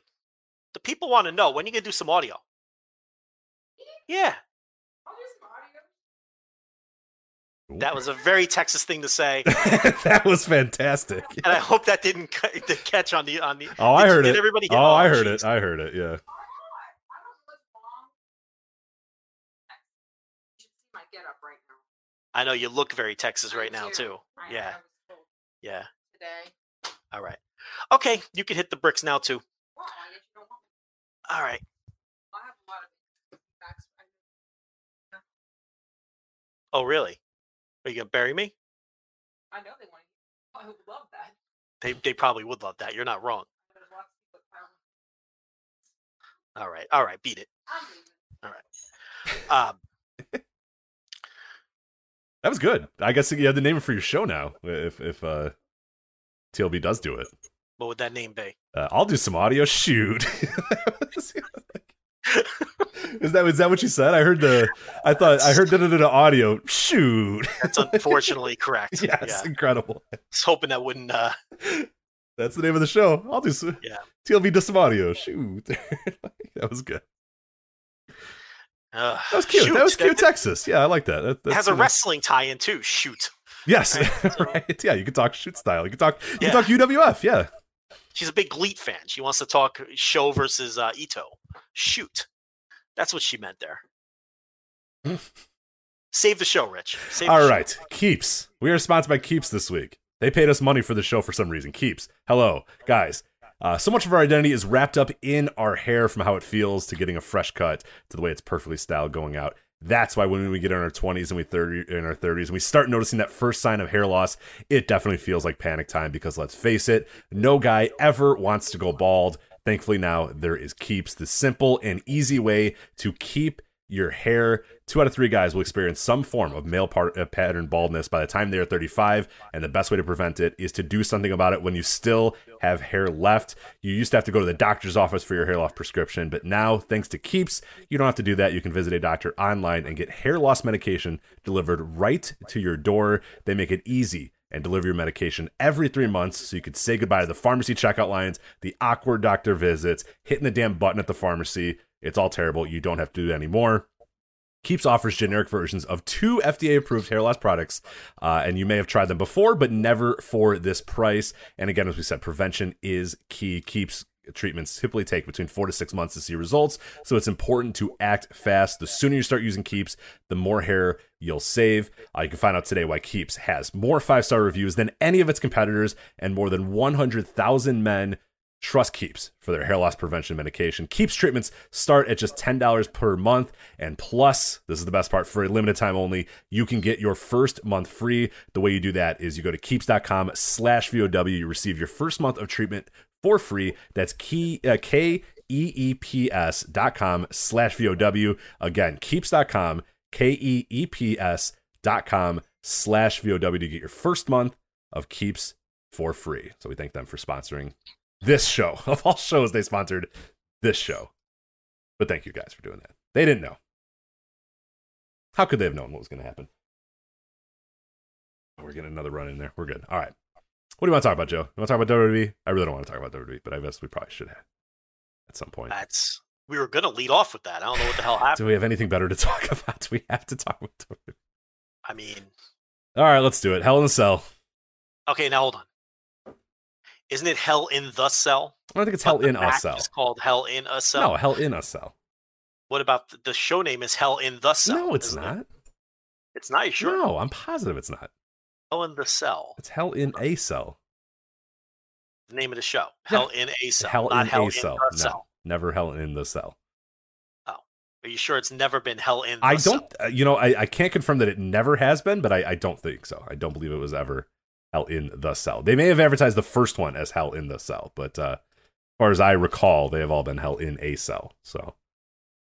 the people want to know when you gonna do some audio. Yeah, I'll do some audio. That was a very Texas thing to say, that was fantastic. and I hope that didn't ca- to catch on the on the. Oh, I heard did it. everybody get- oh, I oh, heard jeez. it. I heard it. Yeah. I know. I don't know what's wrong. You should see my get up right now. I know you look very Texas I right now do. too. I, Yeah. I Yeah. today. All right. Okay, you can hit the bricks now too. Well, I guess you don't want me. All right. I have a lot of facts. I- Oh, really? Are you gonna bury me? I know they want to. I would love that. They they probably would love that. You're not wrong. There's lots of people that found- All right. All right. Beat it. I'm. Um, That was good. I guess you have the name for your show now. If if uh, TLB does do it, what would that name be? uh, I'll do some audio. Shoot. is that is that what you said? I heard the. I thought I heard da da da audio. Shoot. That's unfortunately correct. Yeah. incredible. I was hoping that wouldn't. Uh, That's the name of the SHO. I'll do some. Yeah. TLV does some audio. Shoot. that was good. uh, That was cute. shoot, that was cute, That, Texas. Yeah, I like that. that it that's, has a wrestling tie-in too. Shoot. Yes, Right, right. Yeah, you can talk shoot style. You can talk. You Yeah. can talk UWF. Yeah. She's a big GLEAT fan. She wants to talk show versus uh, Ito. Shoot. That's what she meant there. Save the show, Rich. Save the All show. Keeps. We are sponsored by Keeps this week. They paid us money for the show for some reason. Keeps. Hello, guys. Uh, so much of our identity is wrapped up in our hair, from how it feels to getting a fresh cut to the way it's perfectly styled going out. That's why when we get in our 20s and we 30 in our 30s and we start noticing that first sign of hair loss, it definitely feels like panic time because let's face it, no guy ever wants to go bald. Thankfully now there is Keeps, the simple and easy way to keep your hair. Two out of three guys will experience some form of male part, uh, pattern baldness by the time they are 35, and the best way to prevent it is to do something about it when you still have hair left. You used to have to go to the doctor's office for your hair loss prescription, but now, thanks to Keeps, you don't have to do that. You can visit a doctor online and get hair loss medication delivered right to your door. They make it easy and deliver your medication every three months so you could say goodbye to the pharmacy checkout lines, the awkward doctor visits, hitting the damn button at the pharmacy. It's all terrible. You don't have to do it anymore. Keeps offers generic versions of two FDA approved hair loss products, uh, and you may have tried them before, but never for this price. And again, as we said, prevention is key. Keeps treatments typically take between four to six months to see results, so it's important to act fast. The sooner you start using Keeps, the more hair you'll save. Uh, you can find out today why Keeps has more five star reviews than any of its competitors, and more than 100,000 men Trust Keeps for their hair loss prevention medication. Keeps treatments start at just $10 per month. And plus, this is the best part, for a limited time only, you can get your first month free. The way you do that is you go to keeps.com slash VOW. You receive your first month of treatment for free. That's key, uh, K E E P S dot com slash VOW. Again, keeps dot com, K E E P S dot com slash VOW to get your first month of Keeps for free. So we thank them for sponsoring this show. Of all shows, they sponsored this show. But thank you guys for doing that. They didn't know. How could they have known what was going to happen? We're getting another run in there. We're good. All right. What do you want to talk about, Joe? You want to talk about WWE? I really don't want to talk about WWE, but I guess we probably should have at some point. That's we were gonna lead off with that. I don't know what the hell happened. Do we have anything better to talk about? Do we have to talk about WWE? I mean, All right, let's do it. Hell in a Cell. okay, now hold on. Isn't it Hell in the Cell? I don't think it's But Hell in a Cell. It's called Hell in a Cell. No, Hell in a Cell. What about the, the show name? Is Hell in the Cell? No, it's isn't it? It's not. You sure? No, I'm positive it's not. Hell in the Cell. It's Hell in a Cell. The name of the show. Yeah. Hell in a Cell. Hell not in Hell a in Cell. No, Cell. never Hell in the Cell. Oh, are you sure it's never been Hell in? The I don't, uh, you know, I, I can't confirm that it never has been, but I, I don't think so. I don't believe it was ever Hell in the Cell. They may have advertised the first one as Hell in the Cell, but uh, as far as I recall, they have all been Hell in a Cell. So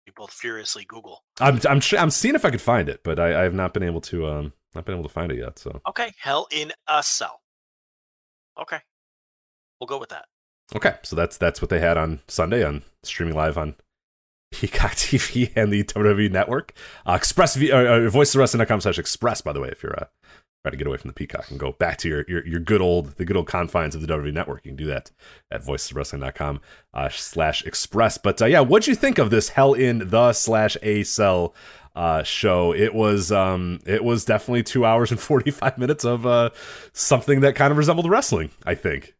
You both furiously Google. I'm I'm I'm seeing if I could find it, but I, I have not been able to um not been able to find it yet. So Okay, Hell in a Cell. Okay, we'll go with that. okay, so that's that's what they had on Sunday on streaming live on Peacock TV and the WWE Network. Uh, Express v, uh, uh, voiceswrestling.com slash express. By the way, if you're uh, trying to get away from the Peacock and go back to your, your your good old the good old confines of the WWE Network, you can do that at voiceswrestling.com uh, slash express. But uh, yeah, what'd you think of this Hell in the slash A Cell uh, show? It was um it was definitely two hours and forty five minutes of uh something that kind of resembled wrestling. I think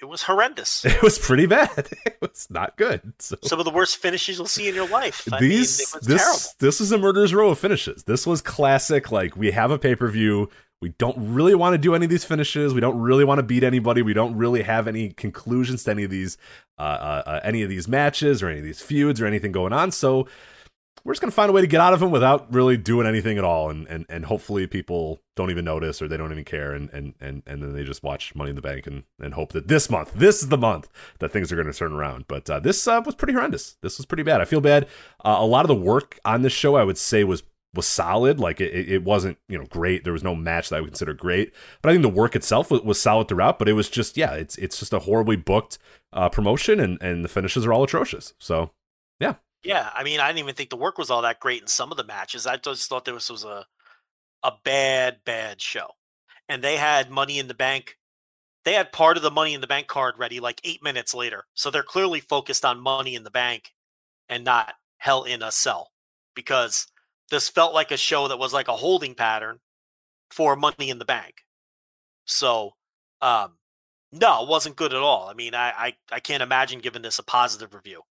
It was horrendous. it was pretty bad. It was not good. So Some of the worst finishes you'll see in your life. I these mean, it was this terrible. this is a murderer's row of finishes. This was classic. Like we have a pay per view. We don't really want to do any of these finishes. We don't really want to beat anybody. We don't really have any conclusions to any of these uh, uh, uh, any of these matches or any of these feuds or anything going on. So we're just gonna find a way to get out of them without really doing anything at all, and and and hopefully people don't even notice or they don't even care, and and and and then they just watch Money in the Bank and and hope that this month, this is the month that things are gonna turn around. But uh, this uh, was pretty horrendous. This was pretty bad. I feel bad. Uh, a lot of the work on this show, I would say, was was solid. Like it, it wasn't you know great. There was no match that I would consider great, but I think the work itself was, was solid throughout. But it was just yeah, it's it's just a horribly booked uh, promotion, and and the finishes are all atrocious. So Yeah, I mean, I didn't even think the work was all that great in some of the matches. I just thought this was a a bad, bad show. And they had Money in the Bank. They had part of the Money in the Bank card ready like eight minutes later. So they're clearly focused on Money in the Bank and not Hell in a Cell because this felt like a show that was like a holding pattern for Money in the Bank. So, um, no, it wasn't good at all. I mean, I, I, I can't imagine giving this a positive review.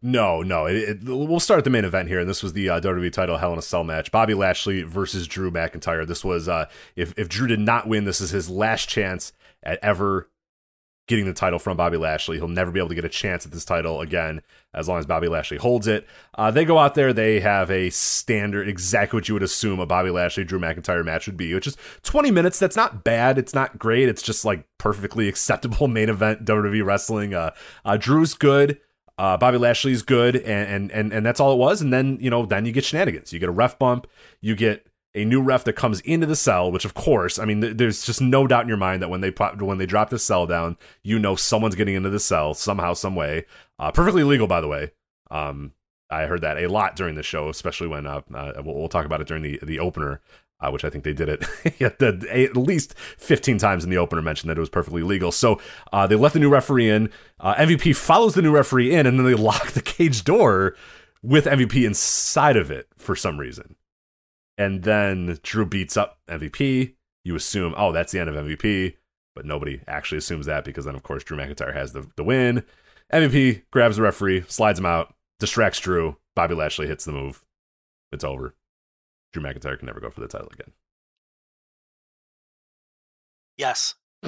No, no. It, it, we'll start the main event here, and this was the uh, WWE title Hell in a Cell match: Bobby Lashley versus Drew McIntyre. This was uh, if if Drew did not win, this is his last chance at ever getting the title from Bobby Lashley. He'll never be able to get a chance at this title again as long as Bobby Lashley holds it. Uh, they go out there, they have a standard, exactly what you would assume a Bobby Lashley Drew McIntyre match would be, which is 20 minutes. That's not bad. It's not great. It's just like perfectly acceptable main event WWE wrestling. Uh, uh, Drew's good. Uh, Bobby Lashley's good, and, and and and that's all it was. And then you know, then you get shenanigans. You get a ref bump. You get a new ref that comes into the cell, which of course, I mean, th- there's just no doubt in your mind that when they pop, when they drop the cell down, you know someone's getting into the cell somehow, some way. Uh, perfectly legal, by the way. Um, I heard that a lot during the show, especially when uh, uh we'll, we'll talk about it during the the opener. Uh, which I think they did it at, least 15 times in the opener, mentioned that it was perfectly legal. So uh, they let the new referee in. Uh, MVP follows the new referee in, and then they lock the cage door with MVP inside of it for some reason. And then Drew beats up MVP. You assume, oh, that's the end of MVP, but nobody actually assumes that because then, of course, Drew McIntyre has the, the win. MVP grabs the referee, slides him out, distracts Drew. Bobby Lashley hits the move. It's over. Drew McIntyre can never go for the title again. Yes.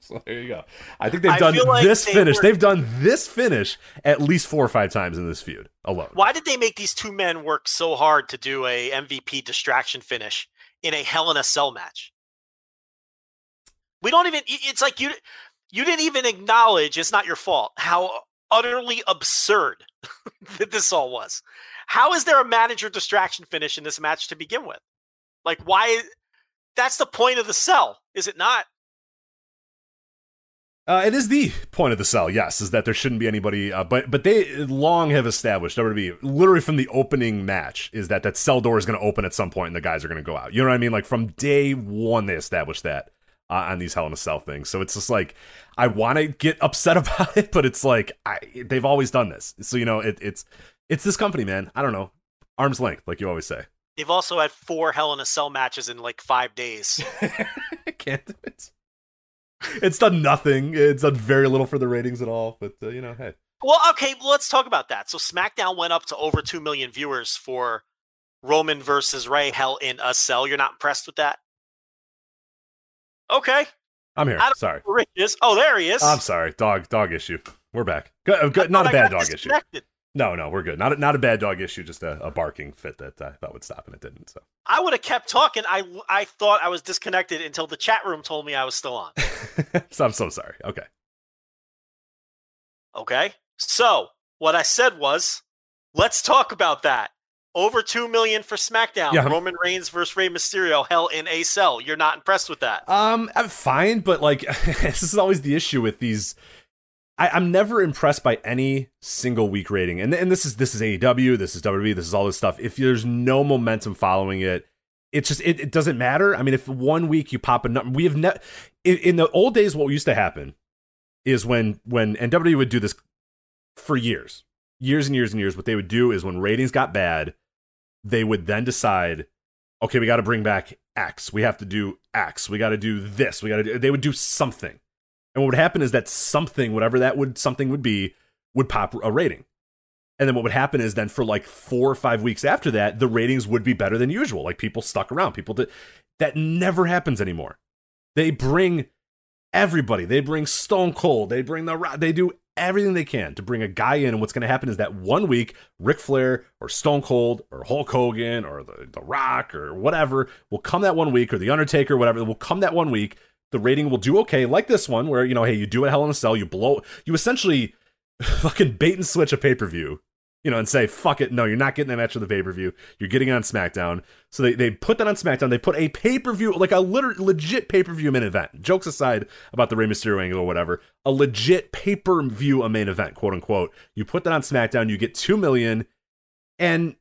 so there you go. I think they've I done like this they finish. were- They've done this finish at least four or five times in this feud alone. Why did they make these two men work so hard to do a MVP distraction finish in a Hell in a Cell match? We don't even. It's like you you didn't even acknowledge. It's not your fault. How utterly absurd that this all was. How is there a manager distraction finish in this match to begin with? Like, why? That's the point of the cell, is it not? Uh, it is the point of the cell, yes, is that there shouldn't be anybody. Uh, but but they long have established WWE literally from the opening match is that that cell door is going to open at some point and the guys are going to go out. You know what I mean? Like from day one, they established that uh, on these Hell in a Cell things. So it's just like I want to get upset about it, but it's like I, they've always done this. So you know, it, it's it's this company, man. I don't know, arm's length, like you always say. They've also had four Hell in a Cell matches in like five days. Can't it's it's done nothing. It's done very little for the ratings at all. But uh, you know, hey. Well, okay, let's talk about that. So SmackDown went up to over two million viewers for Roman versus Rey Hell in a Cell. You're not impressed with that? Okay. I'm here. Sorry. Rick is. Oh, there he is. I'm sorry. Dog dog issue. We're back. Good, uh, good, not a bad dog issue. No, no, we're good. Not a, not a bad dog issue. Just a, a barking fit that I thought would stop and it didn't. So I would have kept talking. I I thought I was disconnected until the chat room told me I was still on. so I'm so sorry. Okay. Okay. So what I said was, let's talk about that. Over two million for SmackDown. Yeah. Roman Reigns versus Rey Mysterio. Hell in a cell. You're not impressed with that? Um, I'm fine, but like this is always the issue with these. I, I'm never impressed by any single week rating, and and this is this is AEW, this is WWE, this is all this stuff. If there's no momentum following it, it's just it, it doesn't matter. I mean, if one week you pop a number, we have ne- in, in the old days, what used to happen is when when and WWE would do this for years, years and years and years. What they would do is when ratings got bad, they would then decide, okay, we got to bring back X. We have to do X. We got to do this. We got to. They would do something, and what would happen is that something, whatever that would something would be, would pop a rating. And then what would happen is then for like four or five weeks after that, the ratings would be better than usual. Like people stuck around. People did. That never happens anymore. They bring everybody. They bring Stone Cold. They bring the. They do everything they can to bring a guy in. And what's going to happen is that one week, Ric Flair or Stone Cold or Hulk Hogan or the, the Rock or whatever will come that one week or the Undertaker, whatever will come that one week. The rating will do okay, like this one, where you know, hey, you do a Hell in a Cell, you blow, you essentially fucking bait and switch a pay per view you know, and say, fuck it, no, you're not getting that match of the pay per view. You're getting on SmackDown. So they, they put that on SmackDown. They put a pay per view, like a liter- legit pay per view main event. Jokes aside about the Rey Mysterio angle or whatever, a legit pay per view a main event, quote unquote. You put that on SmackDown, you get two million, and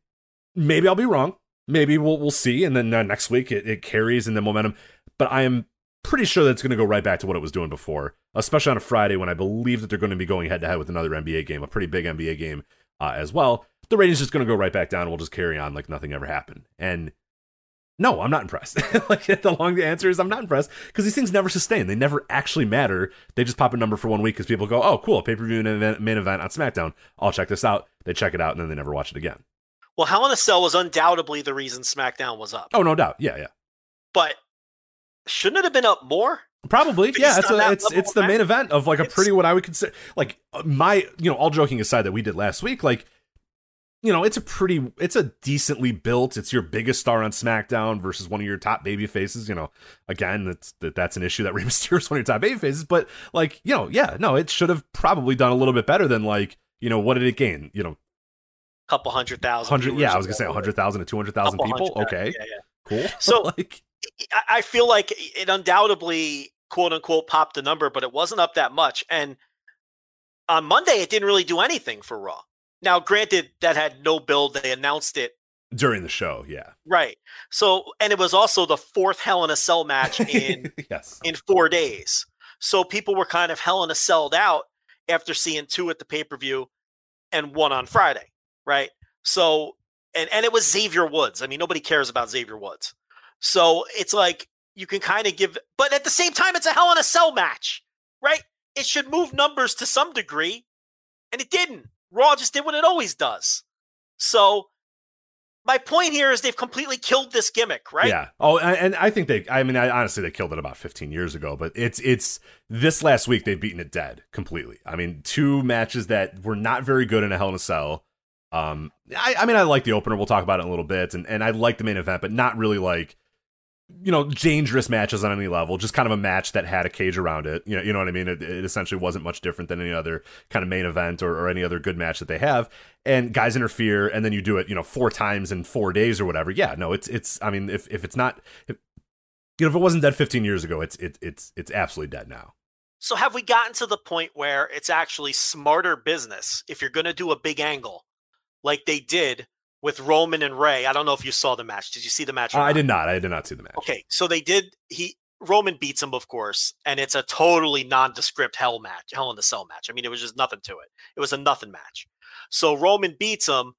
maybe I'll be wrong. Maybe we'll we'll see, and then uh, next week it, it carries in the momentum. But I am pretty sure that's going to go right back to what it was doing before, especially on a Friday when I believe that they're going to be going head to head with another NBA game, a pretty big NBA game uh, as well. The ratings just going to go right back down. We'll just carry on like nothing ever happened. And no, I'm not impressed. like the long answer is I'm not impressed because these things never sustain. They never actually matter. They just pop a number for one week because people go, "Oh, cool, pay per view main event, main event on SmackDown. I'll check this out." They check it out and then they never watch it again. Well, Hell in a Cell was undoubtedly the reason SmackDown was up. Oh, no doubt. Yeah, yeah. But shouldn't it have been up more? Probably, Based yeah. It's a, it's it's the main event of like a pretty what I would consider like my you know all joking aside that we did last week like you know it's a pretty it's a decently built it's your biggest star on SmackDown versus one of your top baby faces you know again that's that, that's an issue that Rey Mysterio is one of your top baby faces but like you know yeah no it should have probably done a little bit better than like you know what did it gain you know couple hundred thousand. yeah I was gonna say a hundred thousand to two hundred thousand people hundred okay Yeah, yeah. cool So- like I- I feel like it undoubtedly quote unquote popped the number, but it wasn't up that much. And on Monday, it didn't really do anything for Raw. Now, granted, that had no build. They announced it during the show yeah right. So, and it was also the fourth Hell in a Cell match in yes in four days. So people were kind of Hell in a Celled out after seeing two at the pay per view and one on Friday, right? So, and and it was Xavier Woods. I mean, nobody cares about Xavier Woods. So it's like you can kind of give, but at the same time, it's a Hell in a Cell match, right? It should move numbers to some degree, and it didn't. Raw just did what it always does. So my point here is they've completely killed this gimmick, right? Yeah. Oh, and I think they. I mean, I, honestly, they killed it about 15 years ago. But it's it's this last week they've beaten it dead completely. I mean, two matches that were not very good in a Hell in a Cell. Um, I, I mean, I like the opener. We'll talk about it in a little bit, and and I like the main event, but not really like you know dangerous matches on any level just kind of a match that had a cage around it. You know you know what i mean? It, it essentially wasn't much different than any other kind of main event or, or any other good match that they have. And guys interfere and then you do it you know four times in four days or whatever. Yeah no it's it's i mean if, if it's not if, you know if it wasn't dead 15 years ago it's it, it's it's absolutely dead now. So have we gotten to the point where it's actually smarter business if you're going to do a big angle like they did with Roman and Rey? I don't know if you saw the match. Did you see the match? i did not i did not see the match Okay, so they did. He Roman beats him, of course, and it's a totally nondescript hell match, hell in the cell match. I mean, it was just nothing to it. It was a nothing match. So Roman beats him,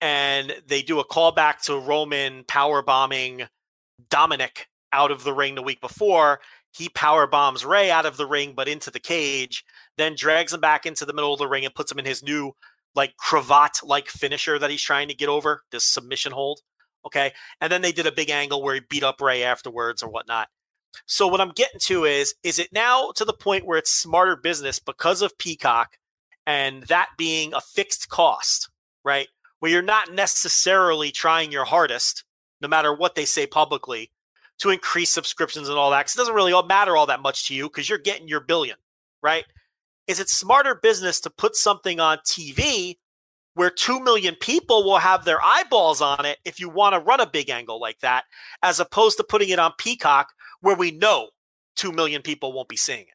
and they do a callback to Roman power bombing Dominic out of the ring the week before. He power bombs Rey out of the ring, but into the cage, then drags him back into the middle of the ring and puts him in his new like cravat like finisher that he's trying to get over, this submission hold. Okay. And then they did a big angle where he beat up Rey afterwards or whatnot. So what I'm getting to is, is it now to the point where it's smarter business because of Peacock and that being a fixed cost, right? Where you're not necessarily trying your hardest, no matter what they say publicly, to increase subscriptions and all that. 'cause it doesn't really all matter all that much to you because you're getting your billion, right? Is it smarter business to put something on TV where 2 million people will have their eyeballs on it if you want to run a big angle like that, as opposed to putting it on Peacock where we know 2 million people won't be seeing it?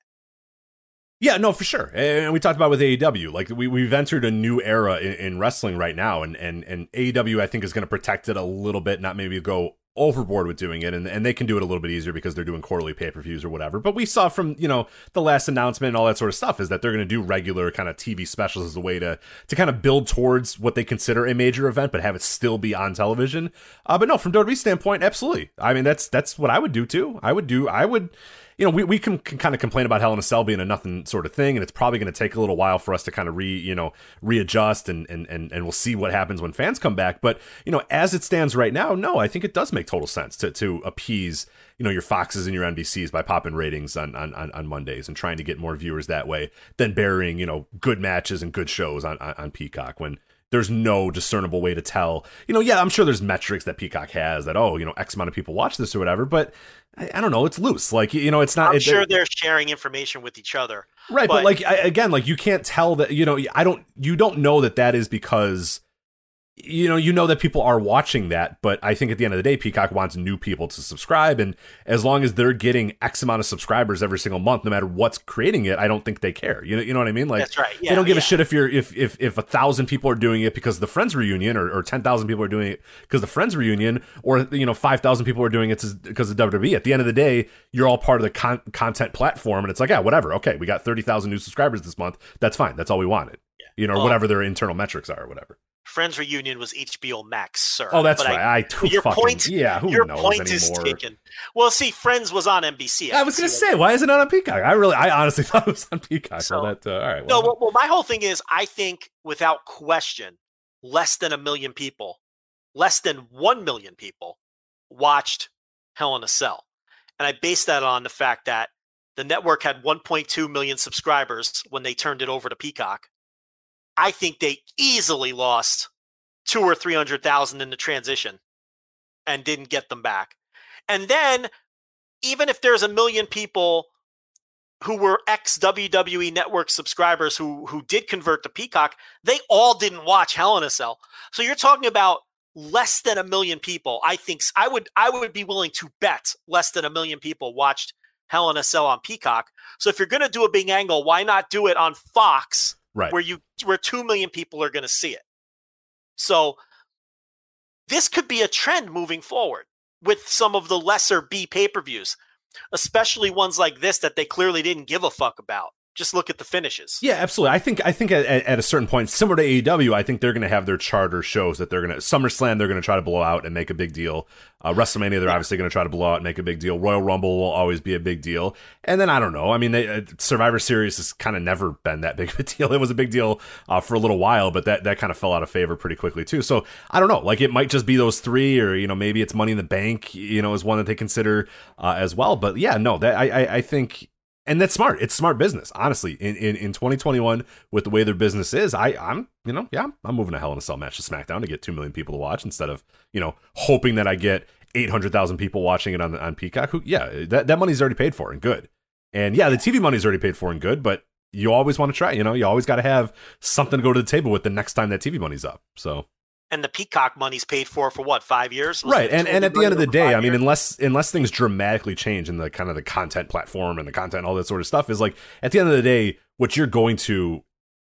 Yeah, no, for sure. And we talked about with AEW, like we we've entered a new era in, in wrestling right now, and and and AEW I think is going to protect it a little bit, not maybe go overboard with doing it, and and they can do it a little bit easier because they're doing quarterly pay per views or whatever. But we saw from you know the last announcement and all that sort of stuff is that they're going to do regular kind of TV specials as a way to to kind of build towards what they consider a major event, but have it still be on television. Uh, but no, from WWE's standpoint, absolutely. I mean, that's that's what I would do too. I would do. I would you know, we, we can, can kind of complain about Hell in a Cell being a nothing sort of thing, and it's probably going to take a little while for us to kind of re, you know, readjust, and, and and and we'll see what happens when fans come back. But you know, as it stands right now, no, I think it does make total sense to to appease you know your Foxes and your NBCs by popping ratings on on on, on Mondays and trying to get more viewers that way than burying you know good matches and good shows on on, on Peacock when there's no discernible way to tell. You know, yeah, I'm sure there's metrics that Peacock has that oh, you know, X amount of people watch this or whatever, but I, I don't know, it's loose. Like you know, it's not. I'm it- sure they're sharing information with each other. right, but, but- like I, again, like you can't tell that. You know, I don't. You don't know that that is because. You know, you know that people are watching that, but I think at the end of the day, Peacock wants new people to subscribe, and as long as they're getting X amount of subscribers every single month, no matter what's creating it, I don't think they care. You know, you know what I mean? Like, That's right. they don't give a shit if you're if if if a thousand people are doing it because of the Friends reunion, or, or ten thousand people are doing it because the Friends reunion, or you know five thousand people are doing it because of WWE. At the end of the day, you're all part of the con- content platform, and it's like, yeah, whatever. Okay, we got thirty thousand new subscribers this month. That's fine. That's all we wanted. You know, whatever their internal metrics are, or whatever. Friends reunion was HBO Max, sir. Oh, that's But right. I, who your fucking, point, yeah, who your knows point is taken. Well, see, Friends was on NBC. I was gonna say, why is it not on Peacock? I really, I honestly thought it was on Peacock. So, that, uh, all right. No, well, well, well, my whole thing is, I think without question, less than a million people, less than one million people, watched Hell in a Cell, and I base that on the fact that the network had 1.2 million subscribers when they turned it over to Peacock. I think they easily lost two or three hundred thousand in the transition, and didn't get them back. And then, even if there's a million people who were ex WWE Network subscribers who who did convert to Peacock, they all didn't watch Hell in a Cell. So you're talking about less than a million people. I think I would I would be willing to bet less than a million people watched Hell in a Cell on Peacock. So if you're going to do a big angle, why not do it on Fox right. where you where 2 million people are going to see it. So this could be a trend moving forward with some of the lesser B pay-per-views, especially ones like this that they clearly didn't give a fuck about. Just look at the finishes. Yeah, absolutely. I think I think at, at a certain point, similar to AEW, I think they're going to have their charter shows that they're going to SummerSlam. They're going to try to blow out and make a big deal. Uh, WrestleMania, they're obviously going to try to blow out and make a big deal. Royal Rumble will always be a big deal. And then I don't know. I mean, they, uh, Survivor Series has kind of never been that big of a deal. It was a big deal uh, for a little while, but that that kind of fell out of favor pretty quickly too. So I don't know. Like it might just be those three, or you know, maybe it's Money in the Bank. You know, is one that they consider uh, as well. But yeah, no, that I I, I think and that's smart. It's smart business, honestly. In, in in 2021, with the way their business is, I I'm you know yeah I'm moving a Hell in a Cell match to SmackDown to get two million people to watch instead of you know hoping that I get eight hundred thousand people watching it on on Peacock. Who, yeah, that that money's already paid for and good. And yeah, the TV money's already paid for and good, but you always want to try. You know, you always got to have something to go to the table with the next time that TV money's up. So And the Peacock money's paid for for what five years? Right, and and at the end of the day, I mean, years? unless unless things dramatically change in the kind of the content platform and the content, and all that sort of stuff, is like at the end of the day, what you're going to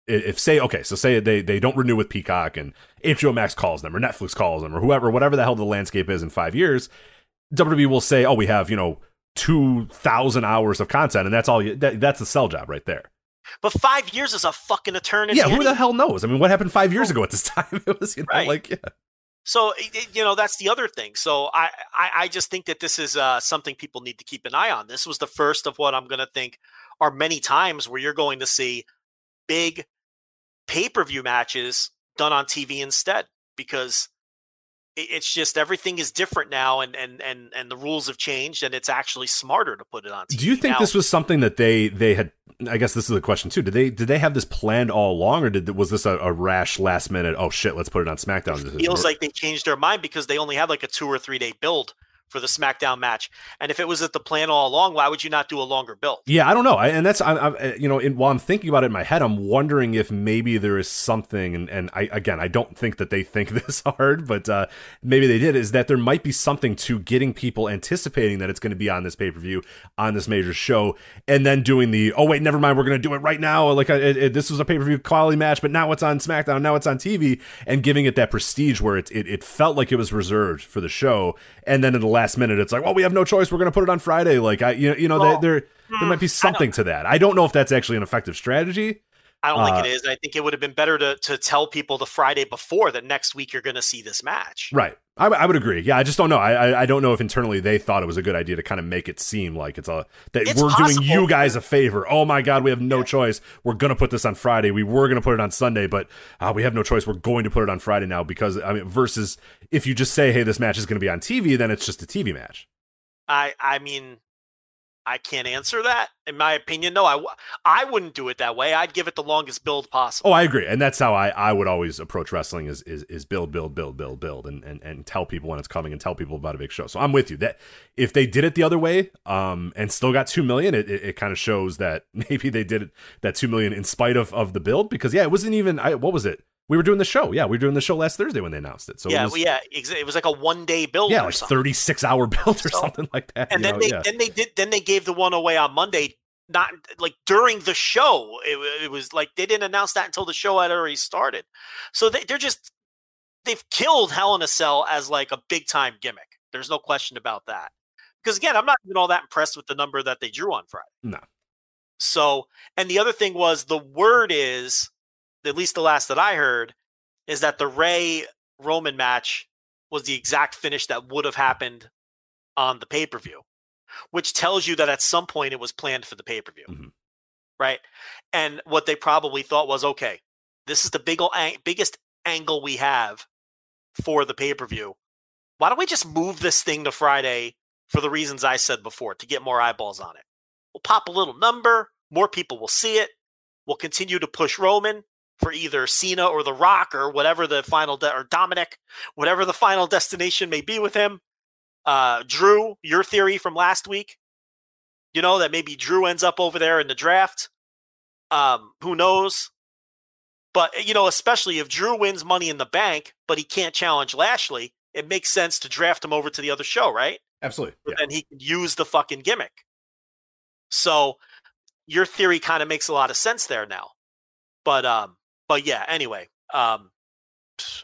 if say okay, so say they they don't renew with Peacock and HBO Max calls them or Netflix calls them or whoever, whatever the hell the landscape is in five years, WWE will say, oh, we have you know two thousand hours of content, and that's all. You, that, that's a sell job right there. But five years is a fucking eternity. Yeah, who the hell knows? I mean, what happened five years ago at this time? It was you know Right. like yeah. So you know that's the other thing. So I, I I just think that this is uh, something people need to keep an eye on. This was the first of what I'm going to think are many times where you're going to see big pay per view matches done on TV instead because it's just everything is different now and and and and the rules have changed and it's actually smarter to put it on TV. Do you think Now- this was something that they they had? I guess this is the question too. Did they did they have this planned all along, or did was this a, a rash last minute? Oh shit, let's put it on SmackDown. It feels like they changed their mind because they only had like a two or three day build for the SmackDown match. And if it was at the plan all along, why would you not do a longer build? Yeah, I don't know, I, and that's I'm, I'm you know, in, while I'm thinking about it in my head, I'm wondering if maybe there is something, and, and I again, I don't think that they think this hard, but uh, maybe they did. Is that there might be something to getting people anticipating that it's going to be on this pay per view on this major show, and then doing the oh wait, never mind, we're going to do it right now. Like it, this was a pay per view quality match, but now it's on SmackDown, now it's on TV, and giving it that prestige where it, it it felt like it was reserved for the show, and then in the last minute, it's like, well, we have no choice, we're going to put it on Friday. Like I, you know, you know, Well, there there might be something to that. I don't know if that's actually an effective strategy. I don't Uh, think it is. I think it would have been better to to tell people the Friday before that next week you're going to see this match. Right. I, I would agree. Yeah, I just don't know. I, I don't know if internally they thought it was a good idea to kind of make it seem like it's a that It's we're possible. doing you guys a favor. Oh my god, we have no choice. We're gonna put this on Friday. We were gonna put it on Sunday, but uh, we have no choice. We're going to put it on Friday now because I mean, versus if you just say, hey, this match is gonna be on TV, then it's just a TV match. I I mean, I can't answer that. In my opinion, no, I w- I wouldn't do it that way. I'd give it the longest build possible. Oh, I agree, and that's how I, I would always approach wrestling is is, is build, build, build, build, build, and, and and tell people when it's coming and tell people about a big show. So I'm with you that if they did it the other way, um, and still got two million, it it, it kind of shows that maybe they did it that two million in spite of of the build because yeah, it wasn't even I what was it? We were doing the show, yeah, we were doing the show last Thursday when they announced it. So yeah, it was, well, yeah, it was like a one day build. yeah, like 36 hour build or So- something like that. and then know, they yeah. then they did then they gave the one away on Monday. Not like during the show. It, it was like they didn't announce that until the show had already started. So they, they're just they've killed Hell in a Cell as like a big time gimmick. There's no question about that. Because again, I'm not even all that impressed with the number that they drew on Friday. No. So, and the other thing was the word is, at least the last that I heard, is that the Rey Roman match was the exact finish that would have happened on the pay per view, which tells you that at some point it was planned for the pay per view, Mhm. right? And what they probably thought was, okay, this is the big ol- ang- biggest angle we have for the pay per view. Why don't we just move this thing to Friday for the reasons I said before to get more eyeballs on it? We'll pop a little number, more people will see it. We'll continue to push Roman for either Cena or The Rock or whatever the final de- or Dominic, whatever the final destination may be with him. Uh, Drew, your theory from last week, you know that maybe Drew ends up over there in the draft. Um, who knows? But you know, especially if Drew wins Money in the Bank, but he can't challenge Lashley, it makes sense to draft him over to the other show, right? Absolutely. Yeah. then he can use the fucking gimmick. So your theory kind of makes a lot of sense there now. But um but yeah, anyway, um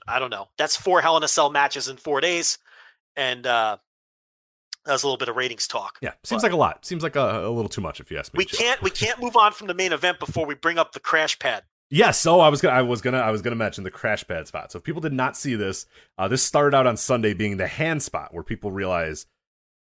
I don't know. That's four Hell in a Cell matches in 4 days and uh that was a little bit of ratings talk. Yeah. Seems like a lot. Seems like a, a little too much if you ask me. we can't we can't move on from the main event before we bring up the crash pad. Yes, so I was gonna, I was gonna, I was gonna mention the crash pad spot. So if people did not see this, uh, this started out on Sunday being the hand spot where people realize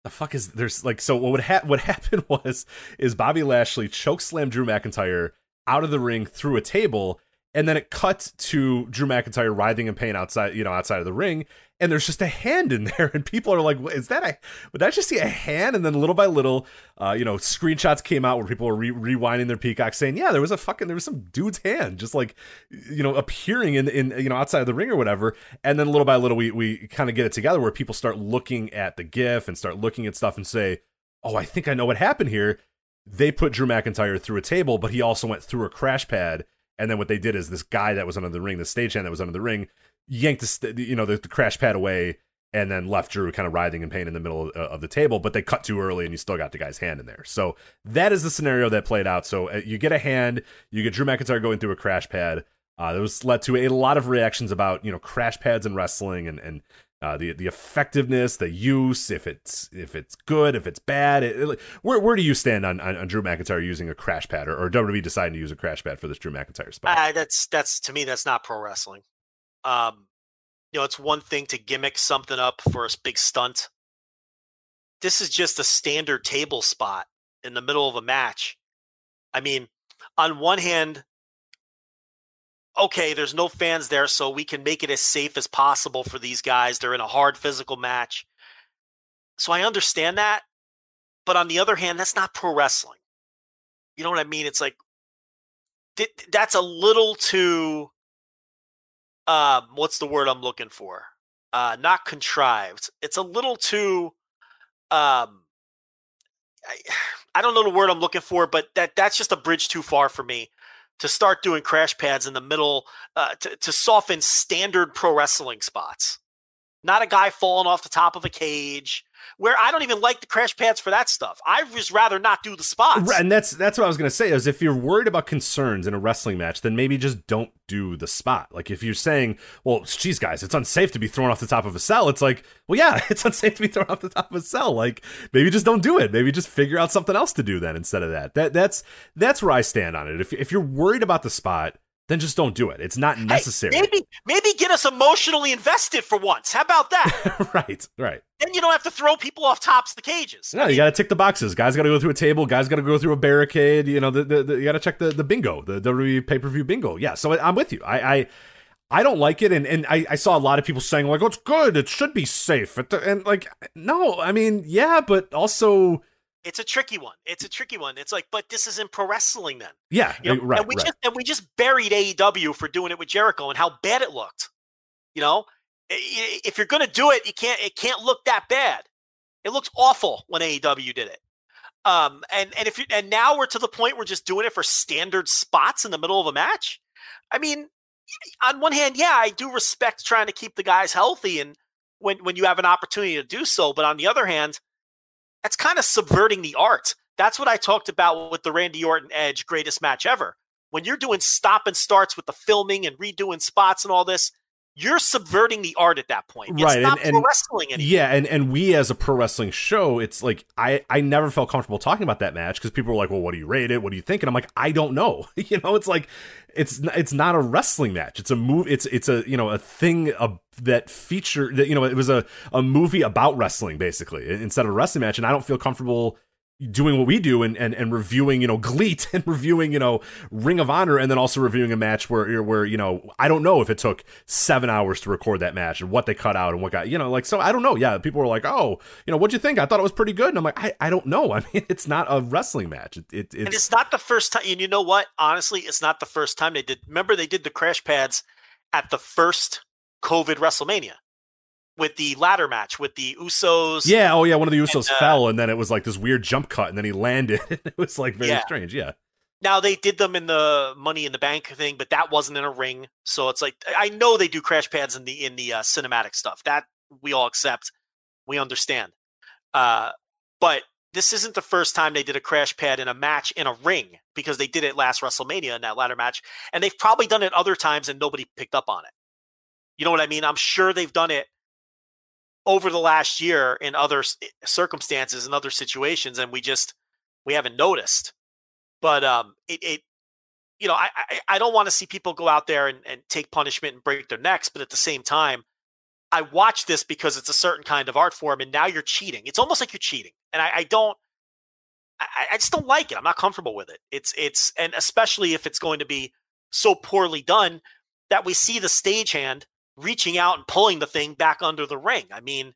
the fuck is there's like so what would ha- what happened was is Bobby Lashley choke slammed Drew McIntyre out of the ring through a table, and then it cuts to Drew McIntyre writhing in pain outside, you know, outside of the ring, and there's just a hand in there, and people are like, "Is that a? Would I just see a hand?" And then little by little, uh, you know, screenshots came out where people were re- rewinding their peacock, saying, "Yeah, there was a fucking there was some dude's hand just like, you know, appearing in in you know outside of the ring or whatever." And then little by little, we we kind of get it together where people start looking at the GIF and start looking at stuff and say, "Oh, I think I know what happened here." They put Drew McIntyre through a table, but he also went through a crash pad and then what they did is this guy that was under the ring, the stagehand that was under the ring, yanked the st- you know the, the, crash pad away and then left Drew kind of writhing in pain in the middle of, uh, of, the table. But they cut too early, and you still got the guy's hand in there. So that is the scenario that played out. So uh, you get a hand, you get Drew McIntyre going through a crash pad. Uh, that was led to a lot of reactions about you know crash pads and wrestling and and uh, the the effectiveness, the use, if it's if it's good, if it's bad. It, it, where where do you stand on, on, on Drew McIntyre using a crash pad or, or WWE deciding to use a crash pad for this Drew McIntyre spot? Uh, that's that's to me that's not pro wrestling. Um, you know, it's one thing to gimmick something up for a big stunt. This is just a standard table spot in the middle of a match. I mean, on one hand, okay, there's no fans there, so we can make it as safe as possible for these guys. They're in a hard physical match. So I understand that. But on the other hand, that's not pro wrestling. You know what I mean? It's like, that's a little too, um, what's the word I'm looking for? Uh, not contrived. It's a little too, um, I, I don't know the word I'm looking for, but that that's just a bridge too far for me to start doing crash pads in the middle uh, to, to soften standard pro wrestling spots. Not a guy falling off the top of a cage where I don't even like the crash pads for that stuff. I just rather not do the spots. And that's that's what I was gonna say is if you're worried about concerns in a wrestling match, then maybe just don't do the spot. Like if you're saying, well, geez, guys, it's unsafe to be thrown off the top of a cell. It's like, well, yeah, it's unsafe to be thrown off the top of a cell. Like maybe just don't do it. Maybe just figure out something else to do then instead of that. That that's that's where I stand on it. If if you're worried about the spot then just don't do it. It's not necessary. Hey, maybe maybe get us emotionally invested for once. How about that? right, right. Then you don't have to throw people off tops of the cages. No, I mean, you got to tick the boxes. Guys got to go through a table. Guys got to go through a barricade. You know, the, the, the you got to check the, the bingo, the WWE pay per view bingo. Yeah, so I'm with you. I, I I don't like it, and and I, I saw a lot of people saying like, "Oh, it's good. It should be safe." And like, no, I mean, yeah, but also it's a tricky one. It's a tricky one. It's like, but this isn't pro wrestling then. Yeah, you know? right. And we right. just and we just buried AEW for doing it with Jericho and how bad it looked. You know, if you're gonna do it, you can't. It can't look that bad. It looks awful when AEW did it. Um, and and if you and now we're to the point we're just doing it for standard spots in the middle of a match. I mean, on one hand, yeah, I do respect trying to keep the guys healthy and when when you have an opportunity to do so. But on the other hand, that's kind of subverting the art. That's what I talked about with the Randy Orton Edge greatest match ever. When you're doing stop and starts with the filming and redoing spots and all this, you're subverting the art at that point. It's right, not and, pro and, wrestling anymore. Yeah, and and we as a pro wrestling show, it's like I I never felt comfortable talking about that match because people were like, "Well, what do you rate it? What do you think?" And I'm like, I don't know. you know, it's like it's it's not a wrestling match. It's a move. It's it's a you know a thing uh, that feature that you know it was a a movie about wrestling basically instead of a wrestling match, and I don't feel comfortable doing what we do and, and, and reviewing, you know, GLEAT and reviewing, you know, Ring of Honor and then also reviewing a match where, where, you know, I don't know if it took seven hours to record that match and what they cut out and what got, you know, like, so I don't know. Yeah. People were like, oh, you know, what'd you think? I thought it was pretty good. And I'm like, I, I don't know. I mean, it's not a wrestling match. It, it, it's, and it's not the first time. And you know what? Honestly, it's not the first time they did. Remember, they did the crash pads at the first COVID WrestleMania with the ladder match with the Usos. Yeah, oh yeah, one of the Usos and, uh, fell, and then it was like this weird jump cut, and then he landed. it was like very yeah. strange. Yeah. Now they did them in the Money in the Bank thing, but that wasn't in a ring, so it's like I know they do crash pads in the in the uh, cinematic stuff. That we all accept, we understand. Uh, but this isn't the first time they did a crash pad in a match in a ring because they did it last WrestleMania in that ladder match, and they've probably done it other times and nobody picked up on it. You know what I mean? I'm sure they've done it over the last year in other circumstances and other situations, and we just we haven't noticed. But um, it, it you know, I I, I don't want to see people go out there and, and take punishment and break their necks, but at the same time, I watch this because it's a certain kind of art form, and now you're cheating. It's almost like you're cheating, and I, I don't. I, I just don't like it. I'm not comfortable with it. It's it's and especially if it's going to be so poorly done that we see the stagehand reaching out and pulling the thing back under the ring. I mean,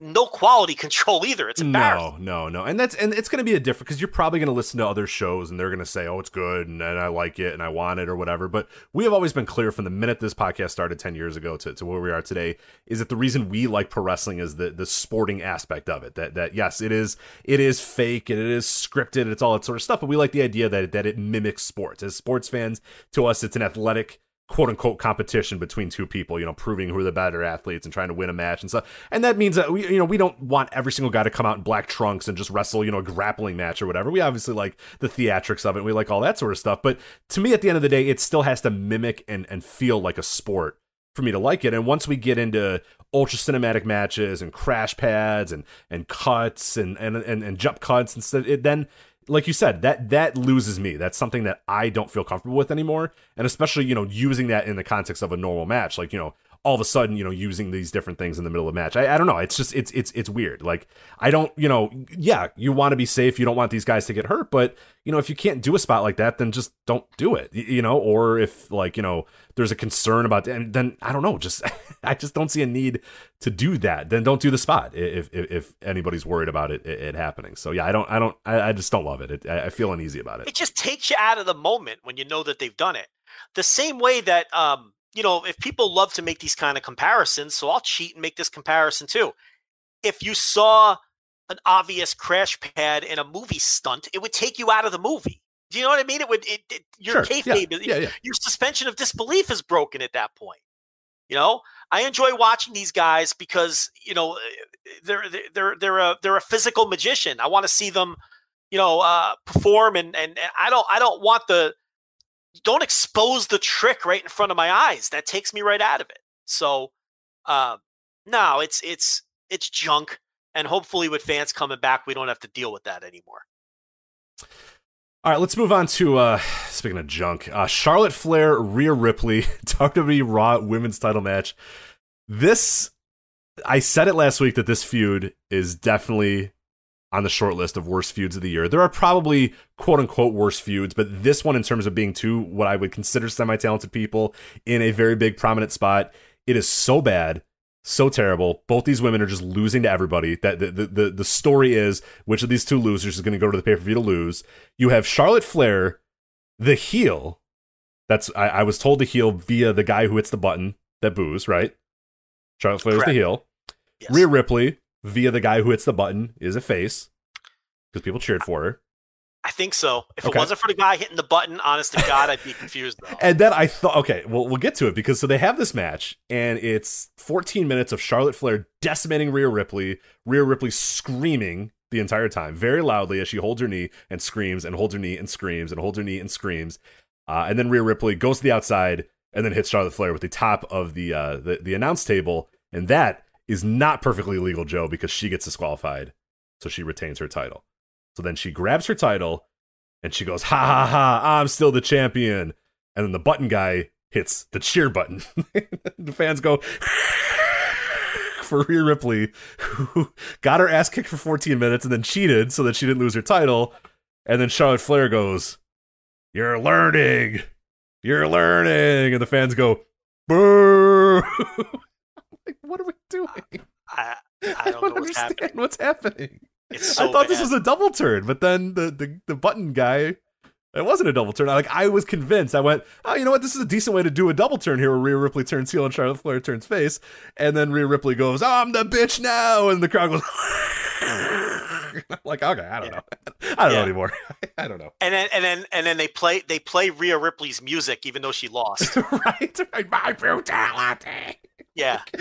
no quality control either. It's embarrassing. No, no, no. And that's and it's going to be a different because you're probably going to listen to other shows and they're going to say, "Oh, it's good and, and I like it and I want it or whatever." But we have always been clear from the minute this podcast started 10 years ago to, to where we are today is that the reason we like pro wrestling is the the sporting aspect of it. That that yes, it is it is fake and it is scripted, it's all that sort of stuff, but we like the idea that that it mimics sports. As sports fans, to us it's an athletic quote unquote competition between two people, you know, proving who are the better athletes and trying to win a match and stuff. And that means that we, you know, we don't want every single guy to come out in black trunks and just wrestle, you know, a grappling match or whatever. We obviously like the theatrics of it. we like all that sort of stuff. But to me, at the end of the day, it still has to mimic and, and feel like a sport for me to like it. And once we get into ultra cinematic matches and crash pads and and cuts and and and, and jump cuts and stuff, it then like you said, that that loses me. That's something that I don't feel comfortable with anymore. And especially, you know, using that in the context of a normal match, like, you know, all of a sudden, you know, using these different things in the middle of a match. I, I don't know. It's just it's it's it's weird. Like I don't, you know, yeah, you want to be safe. You don't want these guys to get hurt, but you know, if you can't do a spot like that, then just don't do it. You know, or if like you know, there's a concern about, then I don't know. Just I just don't see a need to do that. Then don't do the spot if if, if anybody's worried about it, it, it happening. So yeah, I don't I don't I, I just don't love it. it. I feel uneasy about it. It just takes you out of the moment when you know that they've done it. The same way that um you know, if people love to make these kind of comparisons, so I'll cheat and make this comparison too. If you saw an obvious crash pad in a movie stunt, it would take you out of the movie. Do you know what I mean? It would it, it your Sure, kayfabe, yeah, yeah, yeah. your suspension of disbelief is broken at that point. You know, I enjoy watching these guys because you know they're they're they're a they're a physical magician. I want to see them, you know, uh, perform, and and I don't I don't want the don't expose the trick right in front of my eyes. That takes me right out of it. So, uh, no, it's it's it's junk, and hopefully with fans coming back, we don't have to deal with that anymore. All right, let's move on to uh speaking of junk. Uh Charlotte Flair, Rhea Ripley, WWE Raw women's title match. This I said it last week that this feud is definitely on the short list of worst feuds of the year. There are probably quote unquote worst feuds, but this one in terms of being two what I would consider semi-talented people in a very big prominent spot, it is so bad so terrible. Both these women are just losing to everybody. That the the the, the story is which of these two losers is going to go to the pay per view to lose. You have Charlotte Flair, the heel. That's I, I was told to heel via the guy who hits the button that boos. Right. Charlotte Flair is the heel. Yes. Rhea Ripley via the guy who hits the button is a face because people cheered for her. I think so. If Okay. it wasn't for the guy hitting the button, honest to God, I'd be confused though. And then I thought, okay, well, we'll get to it because so they have this match, and it's 14 minutes of Charlotte Flair decimating Rhea Ripley, Rhea Ripley screaming the entire time, very loudly as she holds her knee and screams, and holds her knee and screams, and holds her knee and screams. Uh, and then Rhea Ripley goes to the outside and then hits Charlotte Flair with the top of the uh, the, the announce table, and that is not perfectly legal, Joe, because she gets disqualified, so she retains her title. So then she grabs her title and she goes, "Ha ha ha! I'm still the champion." And then the button guy hits the cheer button. the fans go for Rhea Ripley, who got her ass kicked for 14 minutes and then cheated so that she didn't lose her title. And then Charlotte Flair goes, "You're learning, you're learning," and the fans go, "Boo!" like, what are we doing? I, I don't know what's understand happening. what's happening. So I thought this was a double turn, but then the, the, the button guy, it wasn't a double turn. I, like I was convinced. I went, oh, you know what? This is a decent way to do a double turn here, where Rhea Ripley turns heel and Charlotte Flair turns face, and then Rhea Ripley goes, "I'm the bitch now," and the crowd goes. I'm like, okay, I don't Yeah. know. I don't know anymore. I don't know. And then and then and then they play they play Rhea Ripley's music even though she lost. right? right? My brutality. Yeah.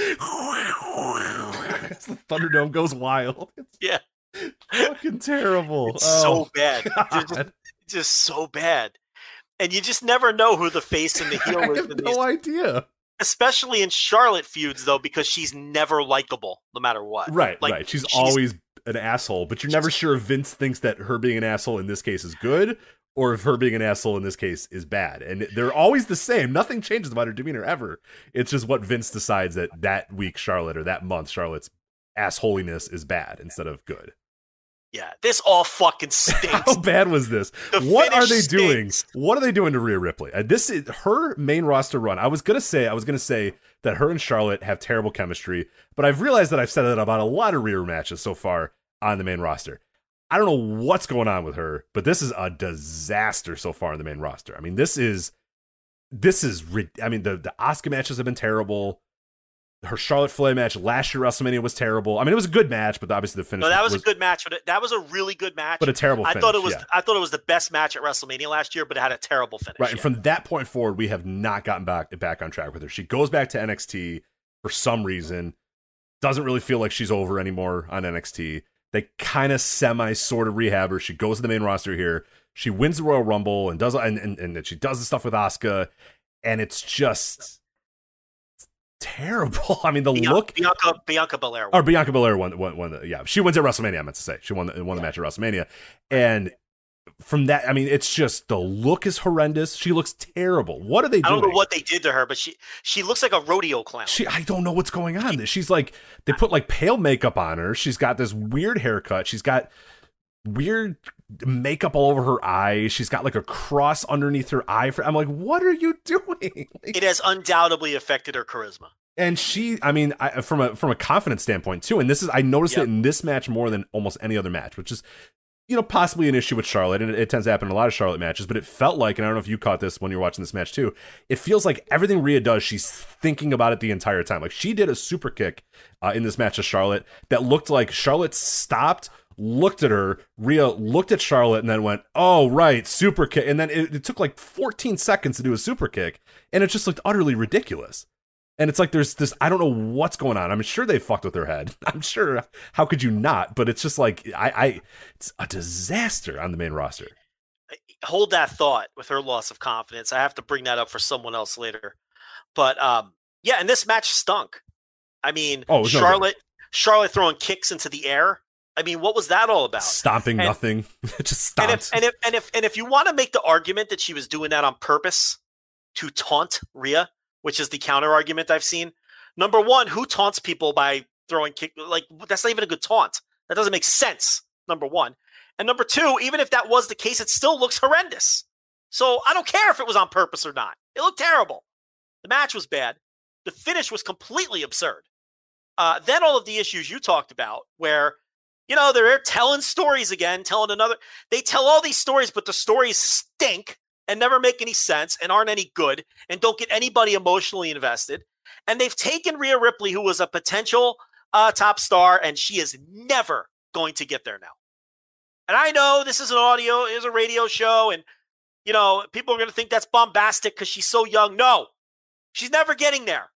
The Thunderdome goes wild. It's Yeah. fucking terrible. It's Oh, so bad. Just, just so bad. And you just never know who the face and the heel I is have in these, no idea. especially in Charlotte feuds though, because she's never likable, no matter what. Right, Like, right. She's, she's- always an asshole, but you're never sure if Vince thinks that her being an asshole in this case is good or if her being an asshole in this case is bad. And they're always the same. Nothing changes about her demeanor ever. It's just what Vince decides that that week Charlotte or that month Charlotte's assholiness is bad instead of good. Yeah, this all fucking stinks. How bad was this? The what are they doing? stinks. What are they doing to Rhea Ripley? Uh, this is her main roster run. I was gonna say, I was gonna say that her and Charlotte have terrible chemistry, but I've realized that I've said that about a lot of Rhea matches so far on the main roster. I don't know what's going on with her, but this is a disaster so far in the main roster. I mean, this is this is I mean, the the Asuka matches have been terrible. Her Charlotte Flair match last year WrestleMania was terrible. I mean, it was a good match, but obviously the finish No, that was, a good match. But it, that was a really good match. but a terrible. I thought it was. yeah. I thought it was the best match at WrestleMania last year, but it had a terrible finish. Right, and yeah. from that point forward, we have not gotten back back on track with her. She goes back to NXT for some reason. Doesn't really feel like she's over anymore on NXT. They kind of semi sort of rehab her. She goes to the main roster here. She wins the Royal Rumble and does and and, and she does the stuff with Asuka, and it's just terrible. I mean, the Bianca, look Bianca Bianca Belair. or Bianca Belair won, won, won the, yeah, she wins at WrestleMania. I meant to say she won the, won the match at WrestleMania, and from that, I mean, it's just the look is horrendous. She looks terrible. What are they doing? I don't know what they did to her, but she she looks like a rodeo clown. She, I don't know what's going on. She's like, they put like pale makeup on her. She's got this weird haircut. She's got weird makeup all over her eyes. She's got like a cross underneath her eye. For I'm like, what are you doing? it has undoubtedly affected her charisma. And she, I mean, I, from a from a confidence standpoint too. And this is, I noticed Yep. it in this match more than almost any other match, which is, you know, possibly an issue with Charlotte, and it, it tends to happen in a lot of Charlotte matches. But it felt like, and I don't know if you caught this when you were watching this match too. It feels like everything Rhea does, she's thinking about it the entire time. Like she did a super kick uh, in this match of Charlotte that looked like Charlotte stopped. Looked at her, Rhea looked at Charlotte, and then went, "Oh right, super kick." And then it, it took like 14 seconds to do a super kick, and it just looked utterly ridiculous. And it's like there's this I don't know what's going on. I'm sure they fucked with her head. I'm sure how could you not? But it's just like I, I it's a disaster on the main roster. Hold that thought with her loss of confidence. I have to bring that up for someone else later. But um, yeah, and this match stunk. I mean, Oh. Charlotte Charlotte throwing kicks into the air. I mean, what was that all about? Stomping And- nothing. just And if, and if and if and if you want to make the argument that she was doing that on purpose to taunt Rhea, which is the counter argument I've seen. Number one, who taunts people by throwing kick? Like that's not even a good taunt. That doesn't make sense. Number one, and number two, even if that was the case, it still looks horrendous. So I don't care if it was on purpose or not. It looked terrible. The match was bad. The finish was completely absurd. Uh, then all of the issues you talked about, where you know they're telling stories again, telling another. They tell all these stories, but the stories stink and never make any sense and aren't any good and don't get anybody emotionally invested. And they've taken Rhea Ripley, who was a potential uh, top star, and she is never going to get there now. And I know this is an audio, is a radio show, and you know people are going to think that's bombastic because she's so young. No, she's never getting there,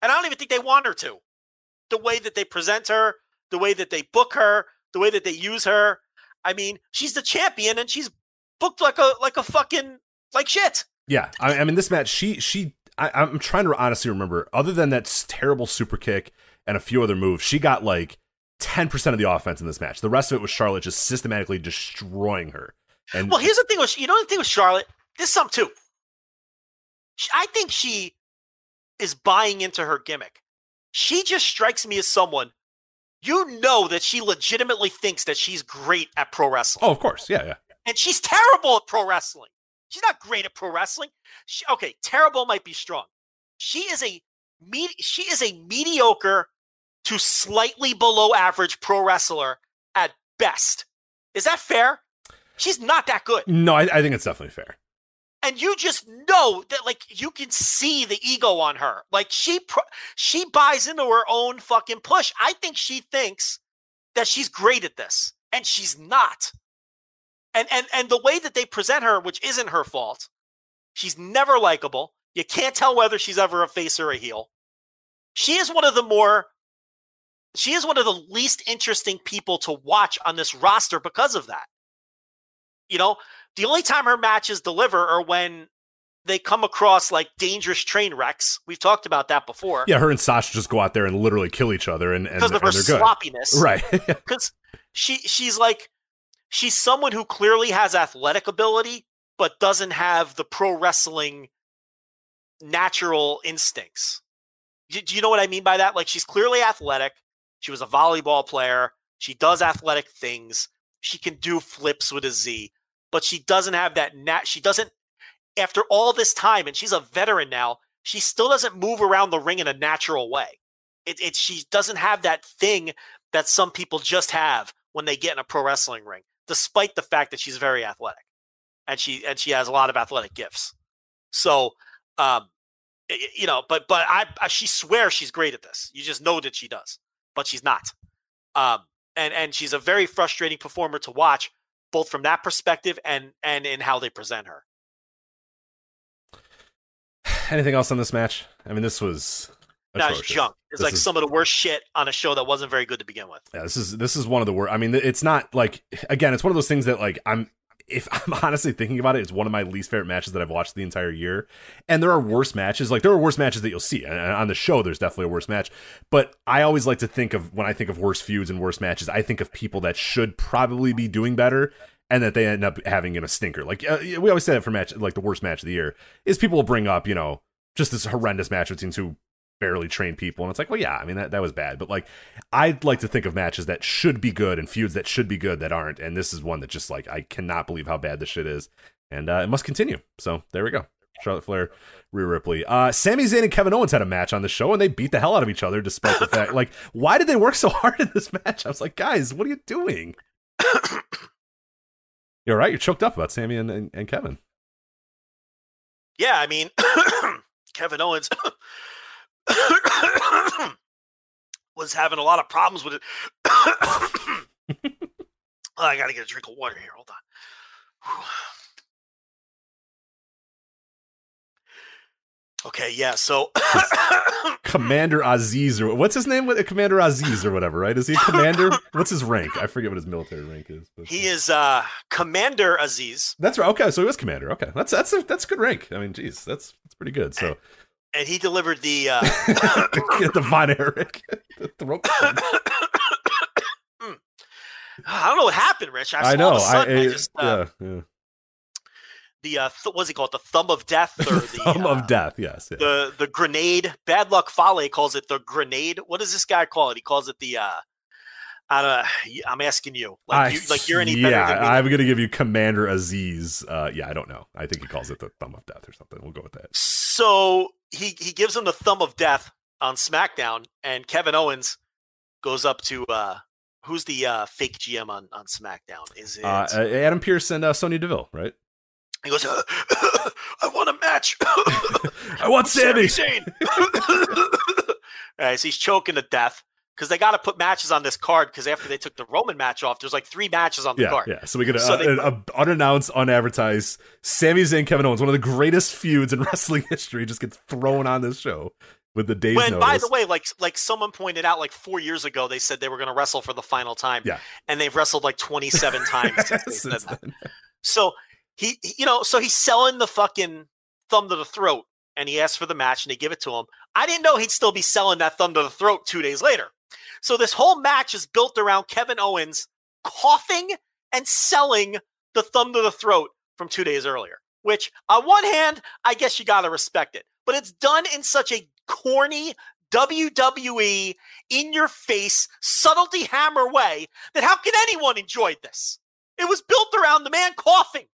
and I don't even think they want her to. The way that they present her, the way that they book her, the way that they use her. I mean, she's the champion, and she's booked like a like a fucking like shit. Yeah, I, I mean, this match, she she, I, I'm trying to honestly remember. Other than that terrible super kick and a few other moves, she got like ten percent of the offense in this match. The rest of it was Charlotte just systematically destroying her. And Well, here's the thing with you know the thing with Charlotte. This is something too. I think she is buying into her gimmick. She just strikes me as someone you know that she legitimately thinks that she's great at pro wrestling. oh, of course, yeah, yeah. And she's terrible at pro wrestling. She's not great at pro wrestling. She, okay, terrible might be strong. She is a me- she is a mediocre to slightly below average pro wrestler at best. Is that fair? She's not that good. No, I, I think it's definitely fair. And you just know that like you can see the ego on her. Like she pro- she buys into her own fucking push. I think she thinks that she's great at this and she's not. And and and the way that they present her, which isn't her fault, she's never likable. You can't tell whether she's ever a face or a heel. She is one of the more she is one of the least interesting people to watch on this roster because of that. You know, the only time her matches deliver are when they come across like dangerous train wrecks. We've talked about that before. Yeah, her and Sasha just go out there and literally kill each other, and and, because of her sloppiness. Right. Because she she's like she's someone who clearly has athletic ability, but doesn't have the pro wrestling natural instincts. Do, do you know what I mean by that? Like she's clearly athletic. She was a volleyball player. She does athletic things. She can do flips with a Z, but she doesn't have that nat. She doesn't. After all this time, and she's a veteran now, she still doesn't move around the ring in a natural way. It, it she doesn't have that thing that some people just have when they get in a pro wrestling ring, despite the fact that she's very athletic and she and she has a lot of athletic gifts. So, um, you know, but but I, I she swears she's great at this. You just know that she does, but she's not. Um, and and she's a very frustrating performer to watch, both from that perspective and and in how they present her. Anything else on this match? I mean, this was That's atrocious. junk. It's This like is- some of the worst shit on a show that wasn't very good to begin with. Yeah, this is this is one of the worst. I mean, it's not like again, it's one of those things that like I'm if I'm honestly thinking about it, it's one of my least favorite matches that I've watched the entire year. And there are worse matches. Like there are worse matches that you'll see. And on the show, there's definitely a worse match. But I always like to think of when I think of worse feuds and worse matches, I think of people that should probably be doing better and that they end up having in a stinker. Like uh, we always say that for match, like the worst match of the year is people will bring up, you know, just this horrendous match between two barely trained people. And it's like well yeah i mean that, that was bad. But like i'd like to think of matches that should be good and feuds that should be good that aren't. And this is one that just like i cannot believe how bad this shit is. And uh, it must continue. So there we go. Charlotte flair Rhea ripley. Uh Sami Zayn and kevin owens had a match on the show and they beat the hell out of each other despite the fact like why did they work so hard in this match? I was like guys what are you doing? You're right. You're choked up about sami and, and, and kevin. Yeah, I mean, Kevin Owens was having a lot of problems with it. I got to get a drink of water here. Hold on. okay, yeah. So Commander Azeez or what's his name? Commander Azeez or whatever, right? Is he a commander? what's his rank? I forget what his military rank is. But he is uh, Commander Azeez, that's right. Okay, so he was commander. Okay, that's that's a that's a good rank. I mean, geez, that's that's pretty good. So and he delivered the. Uh, get the Von Erich. the throat- Mm. I don't know what happened, Rich. I, I know. I, I just uh, yeah, yeah. the uh, th- what's he called? The thumb of death or the Thumb uh, of death. Yes. yeah. the the grenade. Bad luck Fale calls it the grenade. What does this guy call it? He calls it the. uh I don't, I'm asking you, like you, like you're any yeah, better me. I'm gonna give you Commander Azeez. Uh, yeah, I don't know. I think he calls it the thumb of death or something. We'll go with that. So he he gives him the thumb of death on SmackDown, and Kevin Owens goes up to uh who's the uh fake GM on on SmackDown? Is it? Uh, Adam Pearce and uh, Sonya Deville, right? he goes, I want a match. I want Sami. Zayn. All right, so he's choking to death because they got to put matches on this card because after they took the Roman match off, there's like three matches on the Yeah, card. yeah. So we get So they- a, a unannounced, unadvertised Sami Zayn, Kevin Owens, one of the greatest feuds in wrestling history, just gets thrown on this show with the days When, notice. by the way, like like someone pointed out, like four years ago, they said they were going to wrestle for the final time. Yeah. and they've wrestled like 27 times since Since then. So he, he- you know, so he's selling the fucking thumb to the throat, and he asks for the match, and they give it to him. I didn't know he'd still be selling that thumb to the throat two days later. So this whole match is built around Kevin Owens coughing and selling the thumb to the throat from two days earlier. Which, on one hand, I guess you gotta respect it, but it's done in such a corny WWE in your face subtlety hammer way that how can anyone enjoy this? It was built around the man coughing.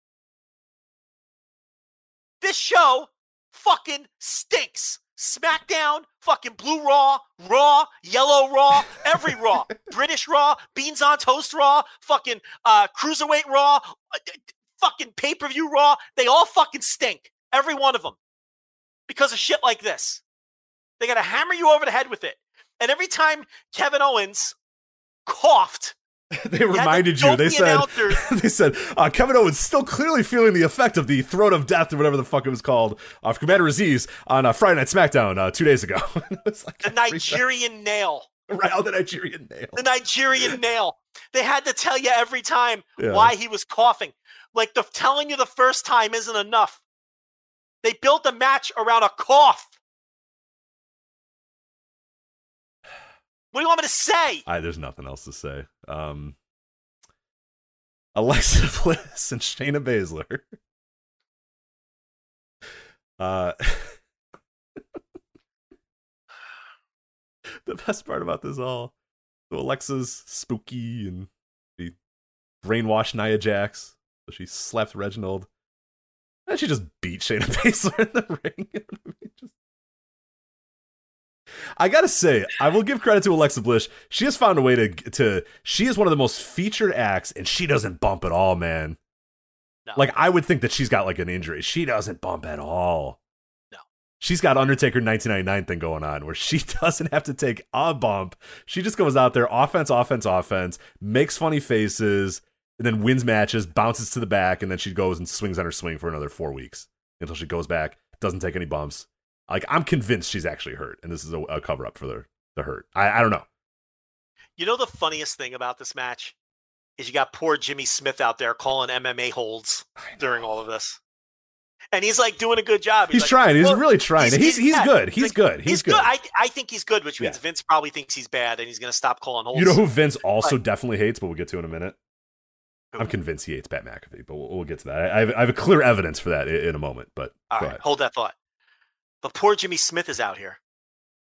This show fucking stinks. SmackDown, fucking Blue Raw, Raw, Yellow Raw, every Raw, British Raw, Beans on Toast Raw, fucking uh, Cruiserweight Raw, uh, fucking pay per view Raw. They all fucking stink. Every one of them. Because of shit like this. They got to hammer you over the head with it. And every time Kevin Owens coughed, they reminded you. They said, they said, uh, Kevin Owens still clearly feeling the effect of the throat of death or whatever the fuck it was called of Commander Azeez on uh, Friday Night SmackDown uh, two days ago. Like the Nigerian nail. right, oh, the Nigerian nail. the Nigerian nail. They had to tell you every time Yeah. why he was coughing. Like the telling you the first time isn't enough. They built a match around a cough. What do you want me to say? I there's nothing else to say. Um, Alexa Bliss and Shayna Baszler. Uh, the best part about this all So Alexa's spooky and she brainwashed Nia Jax. So she slapped Reginald. And she just beat Shayna Baszler in the ring. Just I gotta say, I will give credit to Alexa Bliss. She has found a way to to. She is one of the most featured acts, and she doesn't bump at all, man. No. Like I would think that she's got like an injury. She doesn't bump at all. No. She's got Undertaker 1999 thing going on where she doesn't have to take a bump. She just goes out there, offense, offense, offense, makes funny faces, and then wins matches, bounces to the back, and then she goes and swings on her swing for another four weeks until she goes back, doesn't take any bumps. Like I'm convinced she's actually hurt, and this is a, a cover up for the the hurt. I, I don't know. You know the funniest thing about this match is you got poor Jimmy Smith out there calling MMA holds during all of this, and he's like doing a good job. He's, like, trying. He's "Well, really trying. He's he's, yeah, good. He's like, good. He's, good. I I think he's good, which means Yeah. Vince probably thinks he's bad, and he's going to stop calling holds. You know who Vince also Right. definitely hates, but we'll get to in a minute. Who? I'm convinced he hates Pat McAfee, but we'll, we'll get to that. I have, I have a clear evidence for that in, in a moment. But All go right, ahead. hold that thought. But poor Jimmy Smith is out here.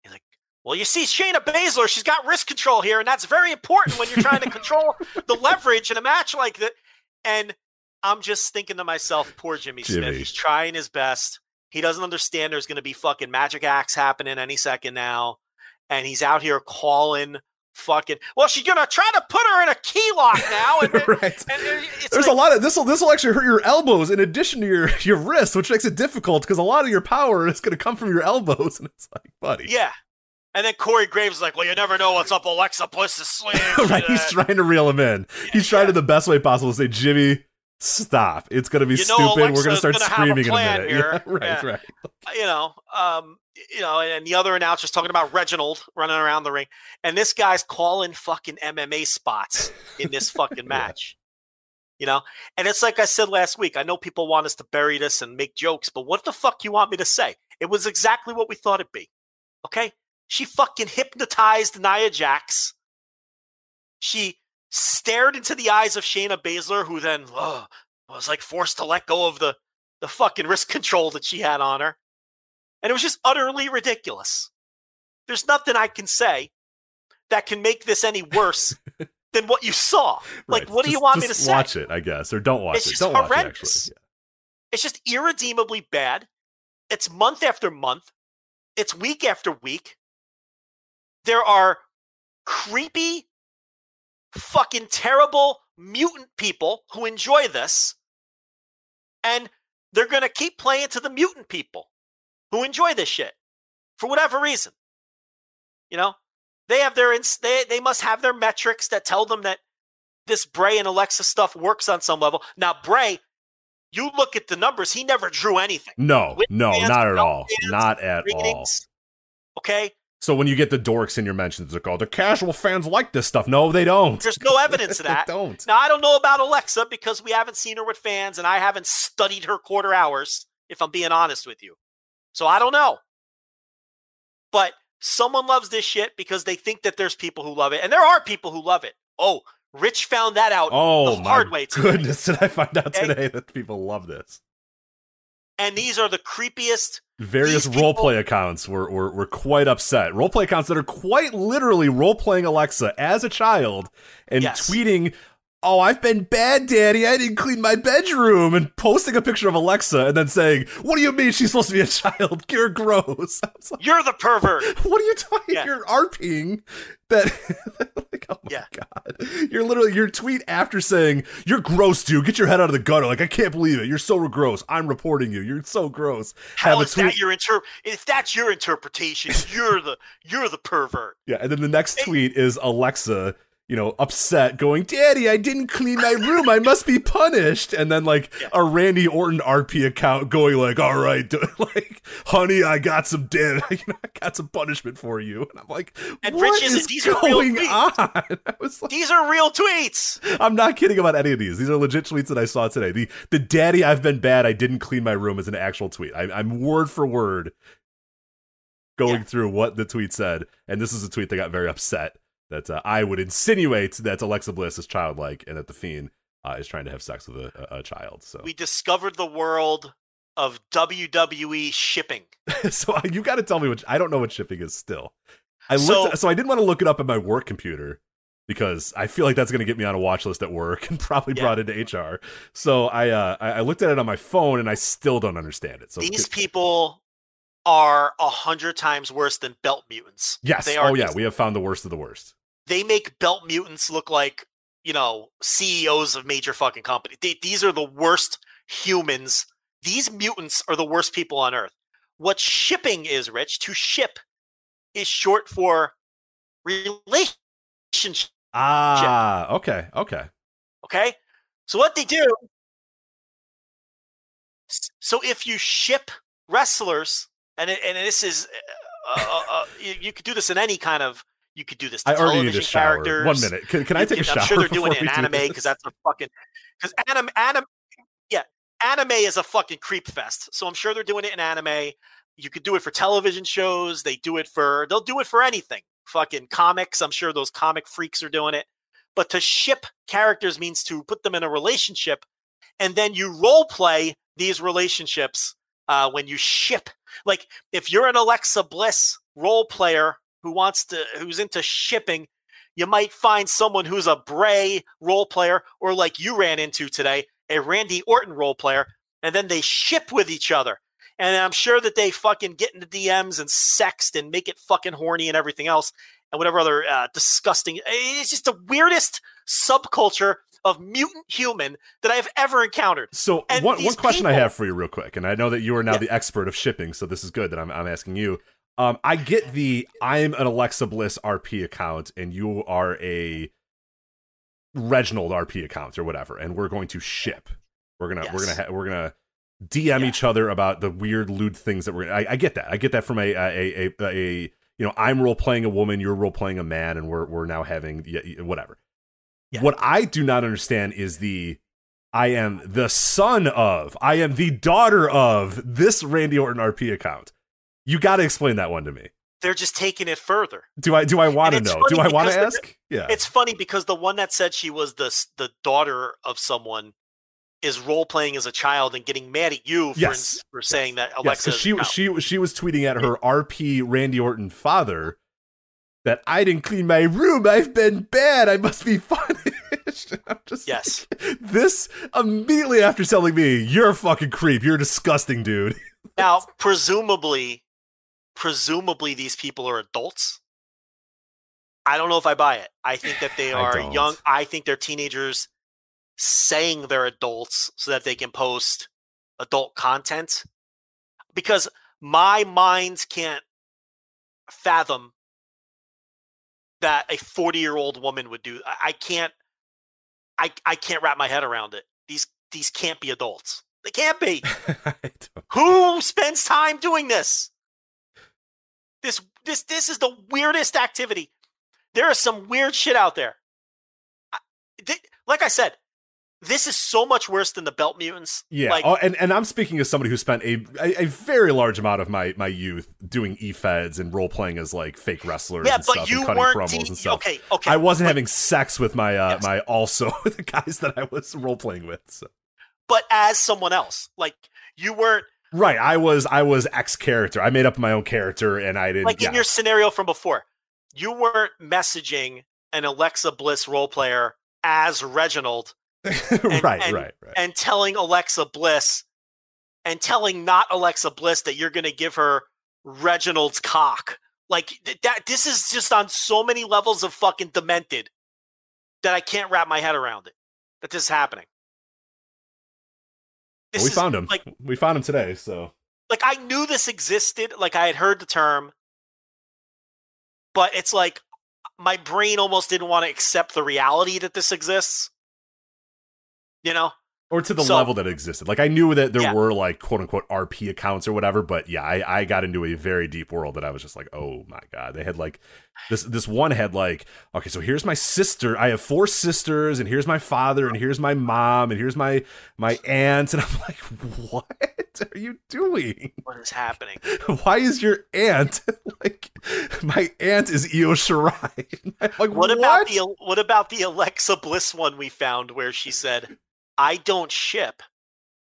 He's like, well, you see, Shayna Baszler, she's got wrist control here, and that's very important when you're trying to control the leverage in a match like that. And I'm just thinking to myself, poor Jimmy, Smith. He's trying his best. He doesn't understand there's going to be fucking magic acts happening any second now. And he's out here calling fucking, well, she's to try to put her in a key lock now. And, right. and it's There's like, a lot of this will this will actually hurt your elbows in addition to your your wrist, which makes it difficult because a lot of your power is to come from your elbows, and it's like, buddy, Yeah. And then Corey Graves is like, well, you never know what's up Alexa Bliss's sleeve. right? He's trying to reel him in. He's trying to the best way possible to say, Jimmy, stop. It's going to be You know stupid. We're going to start gonna screaming in a minute. Yeah, right, Yeah. right. you know, um, you know, and the other announcer's talking about Reginald running around the ring, and this guy's calling fucking MMA spots in this fucking match. You know, and it's like I said last week. I know people want us to bury this and make jokes, but what the fuck you want me to say? It was exactly what we thought it'd be. Okay, she fucking hypnotized Nia Jax. She stared into the eyes of Shayna Baszler, who then was like forced to let go of the the fucking wrist control that she had on her. And it was just utterly ridiculous. There's nothing I can say that can make this any worse than what you saw. Like, Right. what do you want me to say? Watch it, I guess, or don't watch It's it. just Don't watch it. horrendous. It's just irredeemably bad. It's month after month. It's week after week. There are creepy, fucking terrible mutant people who enjoy this. And they're going to keep playing to the mutant people who enjoy this shit for whatever reason. You know, they have their ins- they they must have their metrics that tell them that this Bray and Alexa stuff works on some level. Now Bray, you look at the numbers; he never drew anything. No, With no, fans, not at all. fans, Not at all. Okay, So when you get the dorks in your mentions, they're called the casual fans like this stuff. No, they don't. there's no evidence of that. don't. Now I don't know about Alexa because we haven't seen her with fans, and I haven't studied her quarter hours. If I'm being honest with you, so I don't know. But someone loves this shit because they think that there's people who love it, and there are people who love it. Oh, Rich found that out Oh the my hard way today. goodness! Did I find out Okay. today that people love this? And these are the creepiest. Various people- roleplay accounts were, were were quite upset. Roleplay accounts that are quite literally role playing Alexa as a child and Yes. tweeting, "Oh, I've been bad, Daddy. I didn't clean my bedroom," and posting a picture of Alexa and then saying, "What do you mean she's supposed to be a child? You're gross." Like, You're the pervert. what are you talking? Yeah. You're RPing that. like, oh my Yeah. god! You're literally your tweet after saying you're gross, dude. Get your head out of the gutter. Like I can't believe it. You're so gross. I'm reporting you. You're so gross. How Have a is that your inter? If that's your interpretation, you're the you're the pervert. Yeah, and then the next tweet is Alexa, you know, upset, going, "Daddy, I didn't clean my room. I must be punished." And then like Yeah. a Randy Orton RP account going like, "All right, like, honey, I got some damn, you know, I got some punishment for you." And I'm like, And "What Rich is- these are real going on?" I was like, These are real tweets. I'm not kidding about any of these. These are legit tweets that I saw today. The the daddy, I've been bad. I didn't clean my room is an actual tweet. I, I'm word for word going Yeah. through what the tweet said, and this is a tweet that got very upset that uh, I would insinuate that Alexa Bliss is childlike and that the Fiend uh, is trying to have sex with a, a, child. So, We discovered the world of WWE shipping. so you got to tell me what I don't know what shipping is still. I So- looked, so I didn't want to look it up at my work computer because I feel like that's going to get me on a watch list at work and probably Yeah. brought into HR. So I uh, I I looked at it on my phone and I still don't understand it. So These people are a hundred times worse than belt mutants. yes, they are. oh yeah, we have found the worst of the worst. they make belt mutants look like you know CEOs of major fucking companies. They, these are the worst humans. These mutants are the worst people on Earth. What shipping is, Rich, to ship is short for relationship. Ah, okay, okay. Okay, so what they do. So if you ship wrestlers, and it- and this is, uh, uh, uh, you, you could do this in any kind of. You could do this. To I already need a shower. Characters. One minute. Can, can I take a shower? I'm sure they're doing it in anime because that's a fucking because anime anime yeah anime is a fucking creep fest. So I'm sure they're doing it in anime. You could do it for television shows. They do it for they'll do it for anything. Fucking comics. I'm sure those comic freaks are doing it. But to ship characters means to put them in a relationship, and then you role play these relationships uh, when you ship. Like if you're an Alexa Bliss role player who wants to who's into shipping, you might find someone who's a Bray role player, or like you ran into today, a Randy Orton role player, and then they ship with each other. And I'm sure that they fucking get into DMs and sext and make it fucking horny and everything else, and whatever other uh, disgusting. It's just the weirdest subculture of mutant human that I've ever encountered. So And one one question I have for you, real quick, and I know that you are now Yeah. the expert of shipping, so this is good that I'm I'm asking you. Um, I get the I'm an Alexa Bliss RP account, and you are a Reginald RP account or whatever, and we're going to ship. We're gonna we're gonna ha- we're gonna DM Yeah. each other about the weird lewd things that we're. I, I get that. I get that from a a, a a a you know I'm role playing a woman, you're role playing a man, and we're we're now having whatever. Yeah. What I do not understand is the I am the son of, I am the daughter of this Randy Orton RP account. You got to explain that one to me. They're just taking it further. Do I do I want to know? Do I want to ask? Yeah. It's funny because the one that said she was the the daughter of someone is role playing as a child and getting mad at you for, Yes. ins- for saying that Yes, Alexa. because she she she was tweeting at her RP Randy Orton father that I didn't clean my room. I've been bad. I must be punished. I'm just Yes. this immediately after telling me you're a fucking creep. You're a disgusting dude. now presumably, presumably these people are adults. I don't know if I buy it. I think that they are don't. young. I think they're teenagers saying they're adults so that they can post adult content. Because my mind can't fathom that a 40 year old woman would do. I, I can't. I I can't wrap my head around it. These these can't be adults. They can't be. Who spends time doing this? This this this is the weirdest activity. There is some weird shit out there. I- Like I said, this is so much worse than the belt mutants. Yeah, Like, oh, and, and I'm speaking as somebody who spent a, a a very large amount of my my youth doing e-feds and role playing as like fake wrestlers. yeah, and but stuff you and cutting weren't. de- and stuff. Okay, okay. I wasn't but- having sex with my uh Yes. my also the guys that I was role playing with. So. but as someone else, like you weren't Right, I was I was X character. I made up my own character, and I didn't. like yeah. in your scenario from before. You weren't messaging an Alexa Bliss role player as Reginald right, and- right, right. and telling Alexa Bliss and telling not Alexa Bliss that you're going to give her Reginald's cock. Like th- that this is just on so many levels of fucking demented that I can't wrap my head around it. That this is happening. This Well, we is, found him. Like we found him today. So like I knew this existed, like I had heard the term, but it's like my brain almost didn't want to accept the reality that this exists. You know? or to the So- level that existed. Like I knew that there Yeah. were like quote unquote RP accounts or whatever, but yeah, I, I got into a very deep world that I was just like, oh my god. They had like this this one had like, okay, so here's my sister. I have four sisters, and here's my father, and here's my mom, and here's my my aunt, and I'm like, what are you doing? What is happening? Why is your aunt like my aunt is Io Shirai? Like, What about the what about the Alexa Bliss one we found where she said, "I don't ship,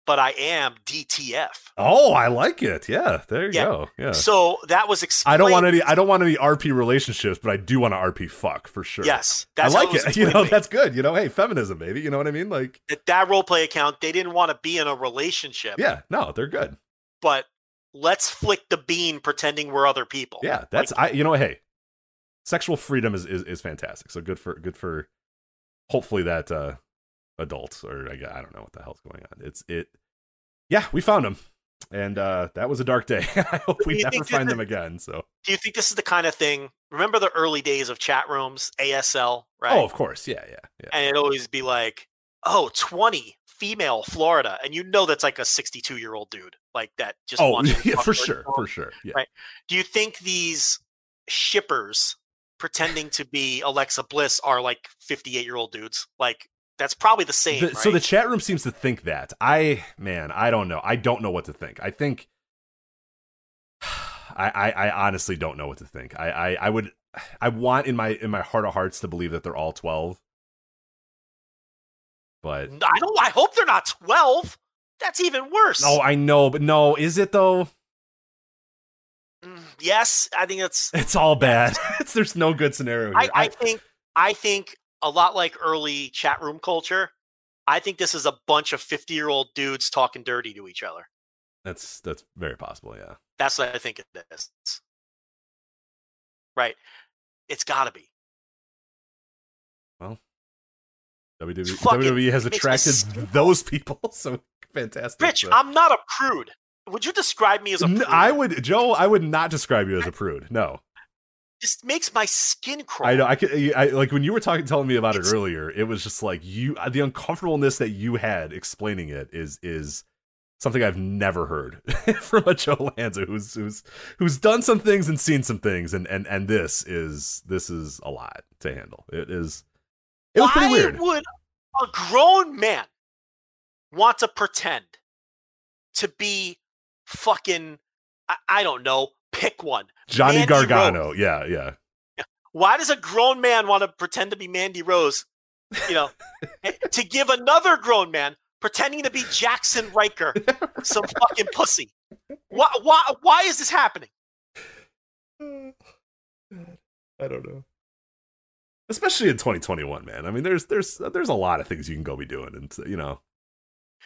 but I am DTF. Oh, I like it. Yeah, there you Yeah. go. Yeah. So that was explained. I don't want any. I don't want any RP relationships, but I do want to RP fuck for sure. Yes, I like was it. You know, that's good. You know, hey, feminism, baby. You know what I mean? Like, that that role play account. They didn't want to be in a relationship. yeah, no, they're good. but let's flick the bean pretending we're other people. Yeah, that's I. You know, hey, sexual freedom is is, is fantastic. So good for good for. Hopefully that uh adults or I, I don't know what the hell's going on. It's it. Yeah, we found them, and uh that was a dark day. I hope we never find them again. So. Do you think this is the kind of thing? Remember the early days of chat rooms, ASL, right? Oh, of course. Yeah, yeah, yeah. and it'd always be like, oh, 20, female, Florida. And you know that's like a 62 year old dude like that just Oh, yeah, for sure, for sure. Yeah. Right. Do you think these shippers pretending to be Alexa Bliss are like 58 year old dudes? Like, that's probably the same. The- So the chat room seems to think that. I man, I don't know. I don't know what to think. I think I, I, I honestly don't know what to think. I, I, I would I want in my in my heart of hearts to believe that they're all twelve. But I don't. I hope they're not 12. That's even worse. no, I know, but no, is it though? Mm, Yes, I think it's. It's all bad. there's no good scenario I, here. I think. I think a lot like early chat room culture. I think this is a bunch of 50 year old dudes talking dirty to each other. that's that's very possible. Yeah. That's what I think it is. Right. It's got to be. Well, WWE, WWE has it makes me attracted those people. So fantastic. Rich, So- I'm not a prude. Would you describe me as a prude? I would, Joe. I would not describe you as a prude. No, Just makes my skin crawl. I know. I could. I like when you were talking, telling me about it earlier. It was just like you. uh, The uncomfortableness that you had explaining it is is something I've never heard from a Joe Lanza who's who's who's done some things and seen some things, and and and this is this is a lot to handle. It is. It was pretty Why weird. would a grown man want to pretend to be fucking, I, I don't know, pick one. Johnny Mandy Gargano. Rose. Yeah, yeah. Why does a grown man want to pretend to be Mandy Rose? You know, eh, to give another grown man pretending to be Jaxson Ryker some fucking pussy. Why, why, why is this happening? I don't know. Especially in 2021, man. I mean, there's there's there's a lot of things you can go be doing, and you know,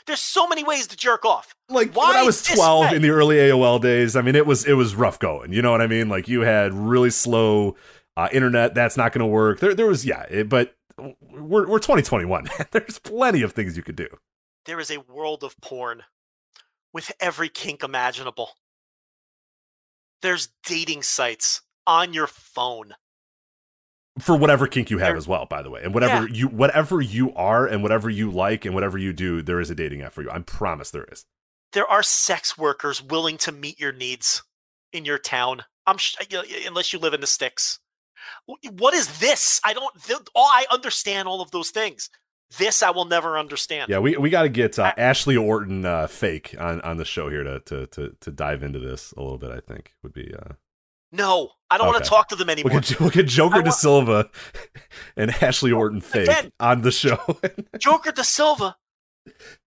There's so many ways to jerk off. like Why when I was 12 way? in the early AOL days, I mean, it was it was rough going. You know what I mean? Like you had really slow uh, internet. That's not going to work. There there was yeah, it, but we're we're 2021. There's plenty of things you could do. There is a world of porn with every kink imaginable. There's dating sites on your phone. For whatever kink you have There- as well by the way and whatever you whatever you are and whatever you like and whatever you do there is a dating app for you i promise there is There are sex workers willing to meet your needs in your town. I'm sh- unless you live in the sticks. What is this? I don't. th- All I understand all of those things. This I will never understand. yeah we, we got to get uh, ashley orton uh, fake on on the show here to, to to to dive into this a little bit i think would be uh No, I don't want to talk to them anymore. we'll get, we'll get joker I de silva and ashley orton fake Again. on the show Joker De Silva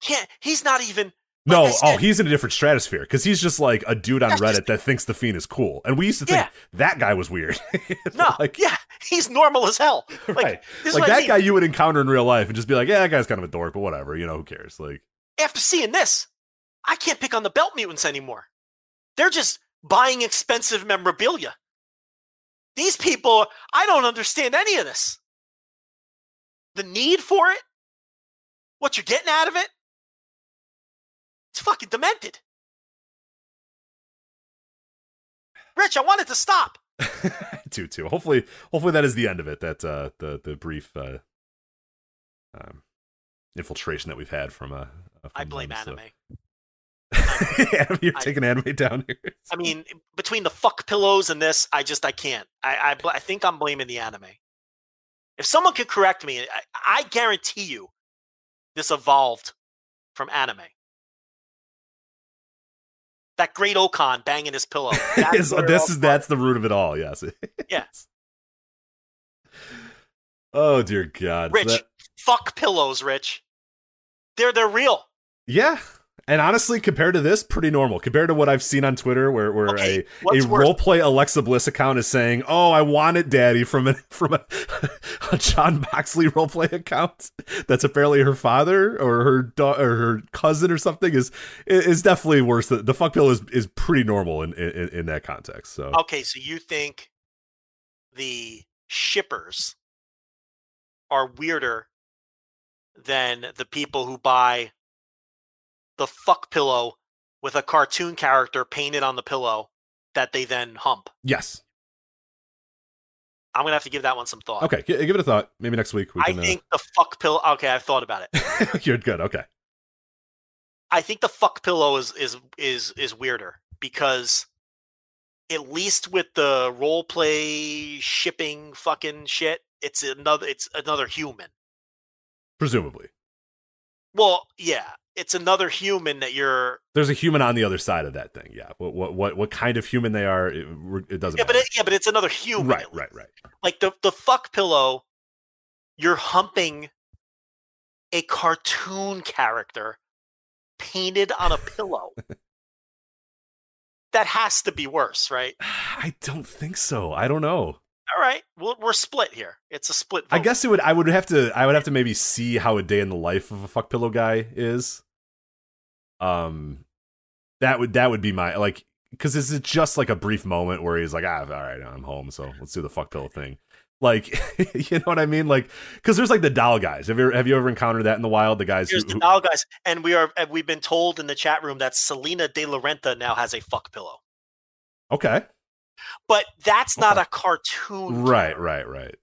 can't. He's not even. no I oh he's in a different stratosphere because he's just like a dude on reddit just- that thinks the fiend is cool and we used to think Yeah. that guy was weird No, like yeah, he's normal as hell. Like, right this like what I that mean. guy you would encounter in real life and just be like, yeah, that guy's kind of a dork, but whatever, you know, who cares? Like, After seeing this, I can't pick on the belt mutants anymore. They're just buying expensive memorabilia. These people, I don't understand any of this. The need for it, what you're getting out of it, it's fucking demented. Rich, I want it to stop. too, too. Hopefully, hopefully that is the end of it. That uh, the the brief uh, um, infiltration that we've had from uh, uh, I blame them, anime. Anime, You're I- taking anime down here. I mean, between the fuck pillows and this, I just I can't. I I, I think I'm blaming the anime. If someone could correct me, I, I guarantee you, this evolved from anime. That Great-O-Khan banging his pillow. That's Is- this is that's the root of it all. Yes. yes. Oh dear God. Rich. that- Fuck pillows, Rich. They're they're real. yeah. And honestly, compared to this, pretty normal. Compared to what I've seen on Twitter, where where Okay, a, a worse? role play Alexa Bliss account is saying, "Oh, I want it, Daddy," from a from a, a Jon Moxley role play account that's apparently her father or her da- or her cousin or something is is definitely worse. The, the fuck pill is is pretty normal in in, in that context. So Okay, so you think the shippers are weirder than the people who buy the fuck pillow with a cartoon character painted on the pillow that they then hump? yes, I'm gonna have to give that one some thought. okay, give it a thought. Maybe next week we I can. uh, think the fuck pillow. Okay, I've thought about it. you're good. Okay, I think the fuck pillow is is is is weirder because at least with the role play shipping fucking shit, it's another it's another human. presumably Well, yeah, it's another human that you're. there's a human on the other side of that thing. Yeah, what what what, what kind of human they are, it, it doesn't. Yeah, but it, yeah, but it's another human. right, right, right. Like the the fuck pillow, you're humping a cartoon character painted on a pillow. that has to be worse, right? I don't think so. I don't know. All right, well, we're split here. It's a split. I guess it would. I would have to. I would have to maybe see how a day in the life of a fuck pillow guy is. Um, that would that would be my like because this is just like a brief moment where he's like, ah, all right, I'm home, so let's do the fuck pillow thing. Like, you know what I mean? Like, because there's like the doll guys. Have you ever, have you ever encountered that in the wild? The guys Here's who, the doll guys, and we are. We've been told in the chat room that Salina de la Renta now has a fuck pillow, okay, but that's not a cartoon. right, character. right, right.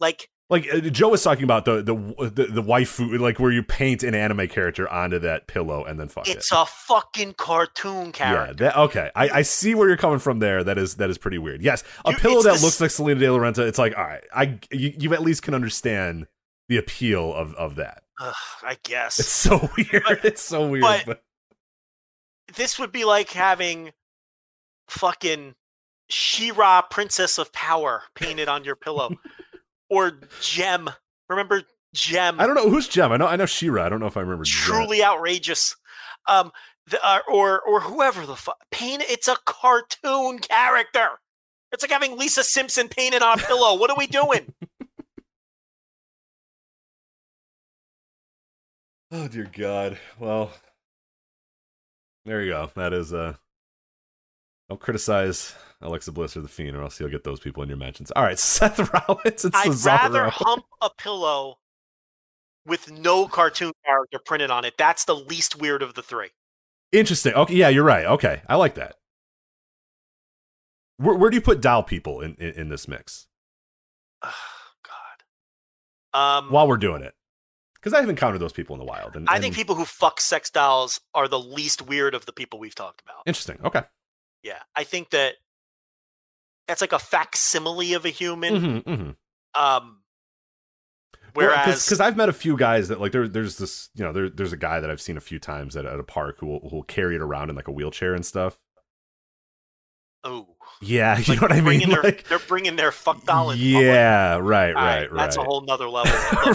Like Like uh, Joe was talking about the the the, the waifu, like where you paint an anime character onto that pillow and then fuck it. it's a fucking cartoon character. Yeah, that, okay. I, I see where you're coming from there. That is that is pretty weird. Yes, a pillow that this- looks like Salina de la Renta. It's like, all right, I you, you at least can understand the appeal of of that. Ugh, I guess It's so weird. But- it's so weird. but- But, this would be like having fucking She-Ra, Princess of Power, painted on your pillow, or Jem. Remember Jem? I don't know who's Jem. I know I know She-Ra. I don't know if I remember. Jem. truly outrageous. Um, the, uh, or or whoever the fuck paint. It's a cartoon character. It's like having Lisa Simpson painted on a pillow. What are we doing? Oh dear God. Well, there you go. That is uh. Don't criticize Alexa Bliss or the Fiend, or else you'll get those people in your mentions. All right, Seth Rollins and I'd Cesaro. rather hump a pillow with no cartoon character printed on it. That's the least weird of the three. Interesting. Okay, yeah, you're right. Okay, I like that. Where, where do you put doll people in, in, in this mix Oh, God. Um, while we're doing it? Because I have encountered those people in the wild. And, I think people who fuck sex dolls are the least weird of the people we've talked about. interesting. Okay. Yeah, I think that that's like a facsimile of a human. Mm-hmm, mm-hmm. Um, whereas because I've met a few guys that like there, there's this you know there, there's a guy that I've seen a few times at, at a park who will, who will carry it around in like a wheelchair and stuff. oh, Yeah, you like know what I mean. their, Like, they're bringing their fuck doll in. public. yeah, right, right, right, right. That's a whole nother level.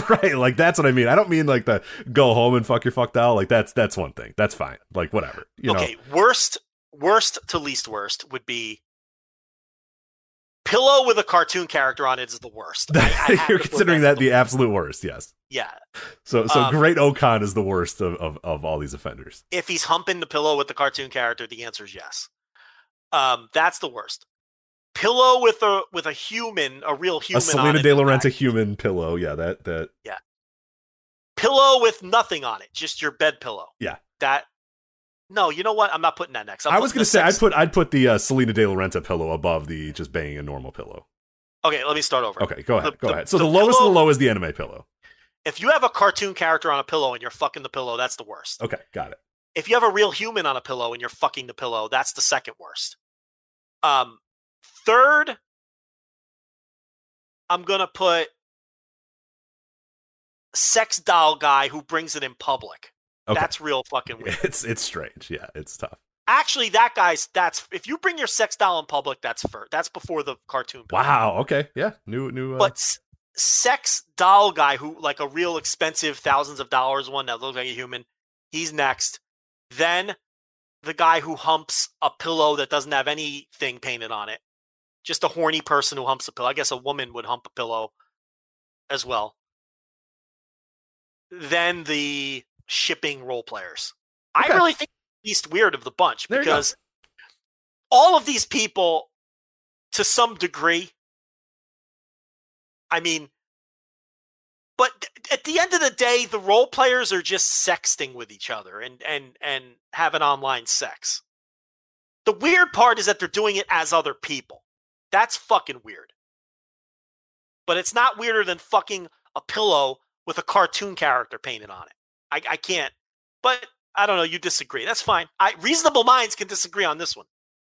Right, like that's what I mean. I don't mean like the go home and fuck your fuck doll. Like that's that's one thing. That's fine. Like whatever. You know. okay, worst, worst to least worst would be pillow with a cartoon character on it is the worst. I- I You're considering that the absolute worst. Yes. Yeah, So so Um, Great-O-Khan is the worst of, of, of all these offenders. if he's humping the pillow with the cartoon character, the answer is yes. Um, that's the worst. Pillow with a with a human, a real human. A Selena De Laurentiis back. human pillow. Yeah, that that Yeah. pillow with nothing on it, just your bed pillow. Yeah. That. No, you know what? I'm not putting that next. I'm I was gonna say I'd put I'd put the uh, Salina de la Renta pillow above the just banging a normal pillow. Okay, let me start over. Okay, go ahead. The- go the- ahead. So the the, lowest pillow- of the low is the anime pillow. If you have a cartoon character on a pillow and you're fucking the pillow, that's the worst. Okay, got it. If you have a real human on a pillow and you're fucking the pillow, that's the second worst. Um, third, I'm gonna put sex doll guy who brings it in public. Okay. That's real fucking weird. It's it's strange. Yeah, it's tough. Actually, that guy's that's if you bring your sex doll in public, that's for that's before the cartoon. Wow. Okay. Yeah. New new. Uh, But sex doll guy who like a real expensive thousands of dollars one that looks like a human, he's next. then the guy who humps a pillow that doesn't have anything painted on it, just a horny person who humps a pillow. I guess a woman would hump a pillow as well. Then the shipping role players. Okay. I really think the least weird of the bunch There because all of these people, to some degree, I mean, but at the end of the day, the role players are just sexting with each other and and and having online sex. The weird part is that they're doing it as other people. That's fucking weird. But it's not weirder than fucking a pillow with a cartoon character painted on it. I, I can't. But I don't know. You disagree. That's fine. I reasonable minds can disagree on this one.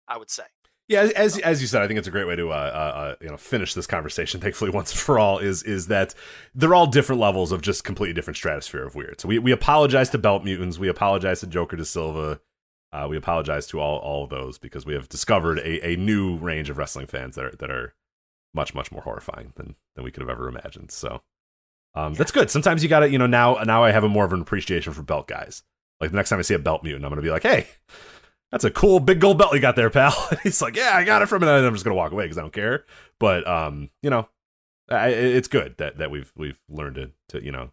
I would say. Yeah, as as you said, I think it's a great way to uh, uh, uh, you know finish this conversation. Thankfully, once and for all, is is that they're all different levels of just completely different stratosphere of weird. So we, we apologize to Belt Mutants, we apologize to Joker de Silva, uh, we apologize to all all of those because we have discovered a, a new range of wrestling fans that are that are much much more horrifying than than we could have ever imagined. So um, that's good. Sometimes you got to you know now now I have a more of an appreciation for belt guys. Like the next time I see a Belt Mutant, I'm gonna be like, hey. That's a cool big gold belt you got there, pal. He's like, yeah, I got it from it. And I'm just gonna walk away because I don't care. But um, you know, I, it's good that that we've we've learned to to you know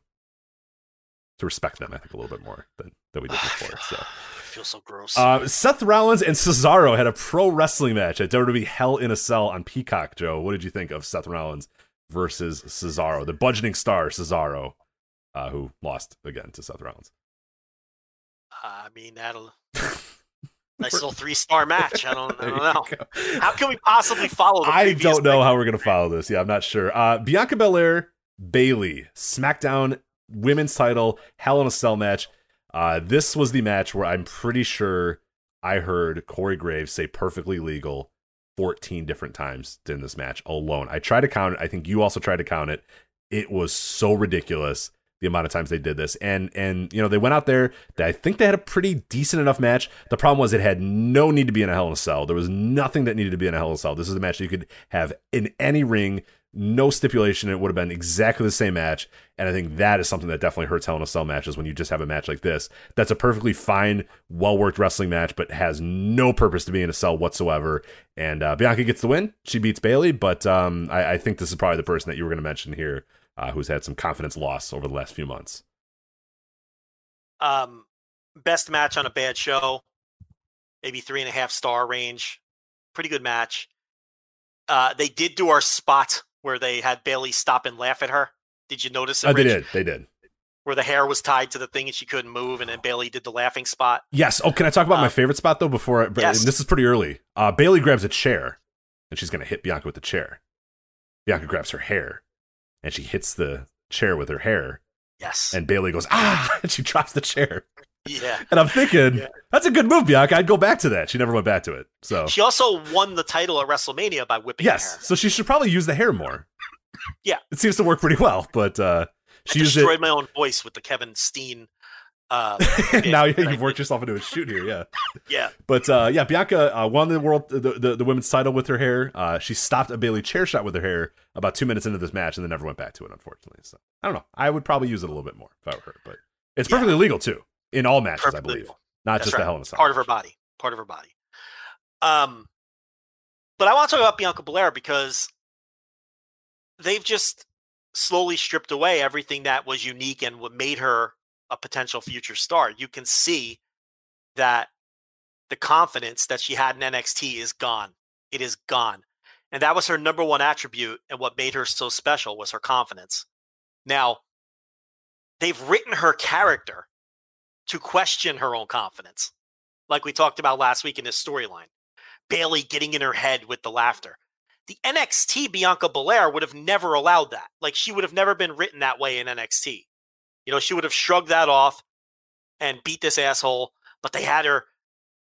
to respect them. I think a little bit more than than we did before. So, I feel so gross. uh, Seth Rollins and Cesaro had a pro wrestling match at WWE Hell in a Cell on Peacock. Joe, what did you think of Seth Rollins versus Cesaro, the budgeting star Cesaro, uh, who lost again to Seth Rollins? I mean, that'll nice little three star match. I don't, I don't know. How can we possibly follow? I don't know thing? how we're gonna follow this. Yeah, I'm not sure. Uh, Bianca Belair, Bayley, SmackDown Women's Title, Hell in a Cell match. Uh, this was the match where I'm pretty sure I heard Corey Graves say perfectly legal 14 different times in this match alone. I tried to count it. I think you also tried to count it. It was so ridiculous the amount of times they did this. And and you know, they went out there. I think they had a pretty decent enough match. The problem was it had no need to be in a Hell in a Cell. There was nothing that needed to be in a Hell in a Cell. This is a match you could have in any ring, no stipulation. It would have been exactly the same match. And I think that is something that definitely hurts Hell in a Cell matches when you just have a match like this. That's a perfectly fine, well worked wrestling match, but has no purpose to be in a cell whatsoever. And uh, Bianca gets the win. She beats Bayley, but um, I, I think this is probably the person that you were going to mention here uh, who's had some confidence loss over the last few months. Um, best match on a bad show, maybe three and a half star range. Pretty good match. Uh, they did do our spot where they had Bayley stop and laugh at her. Did you notice it? Uh, they did. They did. Where the hair was tied to the thing and she couldn't move, and then Bayley did the laughing spot. Yes. Oh, can I talk about my Uh, favorite spot though? Before I, yes. this is pretty early. Uh, Bayley grabs a chair, and she's going to hit Bianca with the chair. Bianca grabs her hair, and she hits the chair with her hair, Yes. and Bayley goes ah, and she drops the chair. Yeah. And I'm thinking Yeah. that's a good move, Bianca. I'd go back to that. She never went back to it. So She also won the title at WrestleMania by whipping yes, hair. so she should probably use the hair more. Yeah. it seems to work pretty well, but uh, I she used destroyed it. my own voice with the Kevin Steen. Uh, now I you've worked did. yourself into a shoot here, yeah. Yeah. But uh, yeah, Bianca uh, won the world the, the the women's title with her hair. Uh, she stopped a Bayley chair shot with her hair about two minutes into this match, and then never went back to it. Unfortunately, so I don't know. I would probably use it a little bit more if I were her, but it's Yeah. perfectly legal too in all matches, I believe, not That's just right. the Hell in a Cell. part of her body. Part of her body. Um, but I want to talk about Bianca Belair because they've just slowly stripped away everything that was unique and what made her a potential future star. You can see that the confidence that she had in NXT is gone. It is gone. And that was her number one attribute and what made her so special was her confidence. Now, they've written her character to question her own confidence, like we talked about last week in this storyline. Bayley getting in her head with the laughter. The NXT Bianca Belair would have never allowed that. Like she would have never been written that way in NXT. You know, she would have shrugged that off and beat this asshole, but they had her,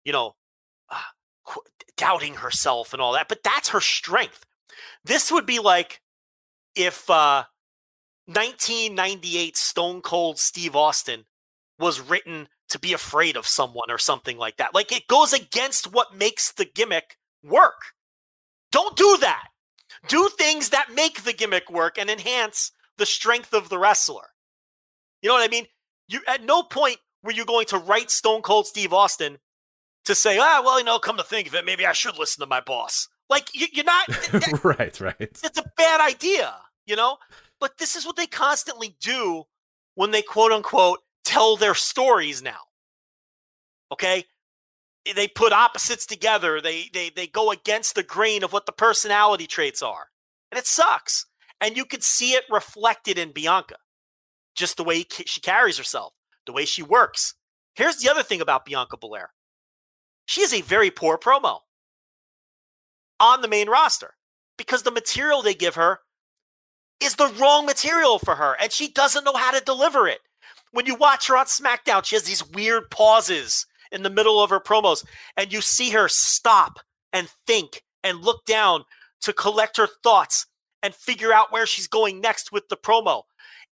you know, uh, qu- doubting herself and all that. But that's her strength. This would be like if uh, 1998 Stone Cold Steve Austin was written to be afraid of someone or something like that. Like it goes against what makes the gimmick work. Don't do that. Do things that make the gimmick work and enhance the strength of the wrestler. You know what I mean? You at no point were you going to write Stone Cold Steve Austin to say, ah, well, you know, come to think of it, maybe I should listen to my boss? Like you, you're not. that- right, right. it's a bad idea, you know? But this is what they constantly do when they quote unquote tell their stories now. Okay? They put opposites together. They they they go against the grain of what the personality traits are. And it sucks. And you could see it reflected in Bianca. Just the way she carries herself, the way she works. Here's the other thing about Bianca Belair. She is a very poor promo on the main roster because the material they give her is the wrong material for her and she doesn't know how to deliver it. When you watch her on SmackDown, she has these weird pauses in the middle of her promos and you see her stop and think and look down to collect her thoughts and figure out where she's going next with the promo.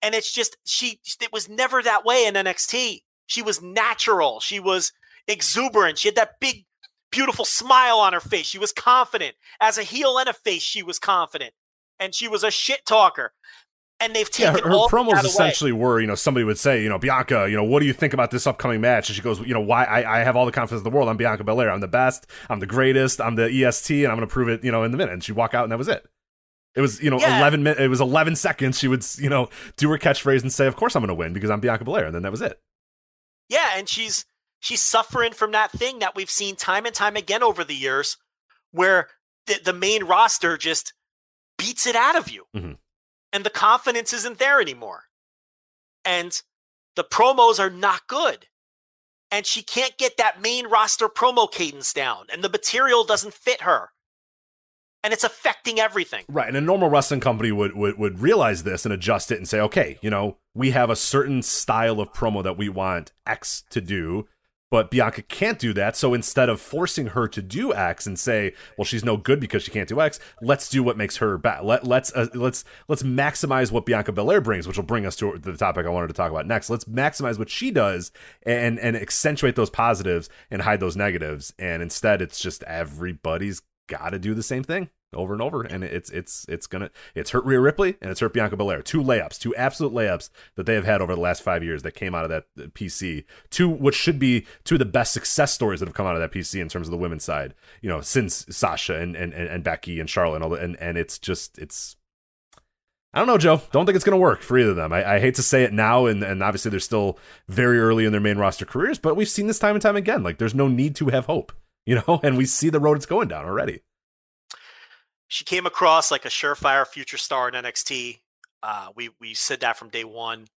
And it's just she it was never that way in NXT. She was natural. She was exuberant. She had that big beautiful smile on her face. She was confident. As a heel and a face, she was confident. And she was a shit talker. And they've Yeah, taken her, her all promos that away. essentially were, you know, somebody would say, you know, Bianca, you know, what do you think about this upcoming match? And she goes, you know, why I, I have all the confidence in the world. I'm Bianca Belair. I'm the best. I'm the greatest. I'm the EST, and I'm going to prove it, you know, in the minute. And she'd walk out, and that was it. It was, you know, Yeah. eleven minutes. It was eleven seconds. She would, you know, do her catchphrase and say, "Of course, I'm going to win because I'm Bianca Belair," and then that was it. Yeah, and she's she's suffering from that thing that we've seen time and time again over the years, where the, the main roster just beats it out of you, Mhm. And the confidence isn't there anymore, and the promos are not good, and she can't get that main roster promo cadence down, and the material doesn't fit her, and it's affecting everything. Right, and a normal wrestling company would, would would realize this and adjust it and say, okay, you know, we have a certain style of promo that we want X to do, but Bianca can't do that. So instead of forcing her to do X and say, well, she's no good because she can't do X, let's do what makes her bad. Let let's uh, let's let's maximize what Bianca Belair brings, which will bring us to the topic I wanted to talk about next. Let's maximize what she does and and accentuate those positives and hide those negatives. And instead, it's just everybody's got to do the same thing over and over and it's it's it's gonna it's hurt Rhea Ripley and it's hurt Bianca Belair two layups two absolute layups that they have had over the last five years that came out of that uh, PC two which should be two of the best success stories that have come out of that PC in terms of the women's side you know since Sasha and and, and, Becky and Charlotte and all and and it's just it's I don't know, Joe. Don't think it's going to work for either of them. I, I hate to say it now, and, and obviously they're still very early in their main roster careers, but we've seen this time and time again. Like, there's no need to have hope, you know, and we see the road it's going down already. She came across like a surefire future star in NXT. Uh, we we said that from day one.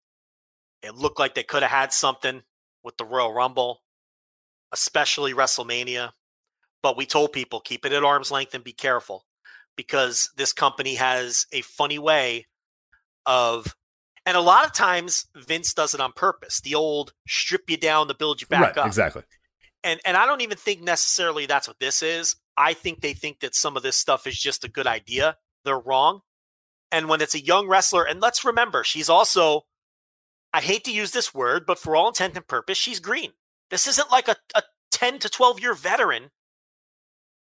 It looked like they could have had something with the Royal Rumble, especially WrestleMania. But we told people keep it at arm's length and be careful because this company has a funny way of, and a lot of times Vince does it on purpose. The old strip you down to build you back right, up exactly. and and I don't even think necessarily that's what this is. I think they think that some of this stuff is just a good idea. They're wrong. And when it's a young wrestler, and let's remember, she's also, I hate to use this word, but for all intent and purpose, she's green. This isn't like a, a 10 to 12 year veteran,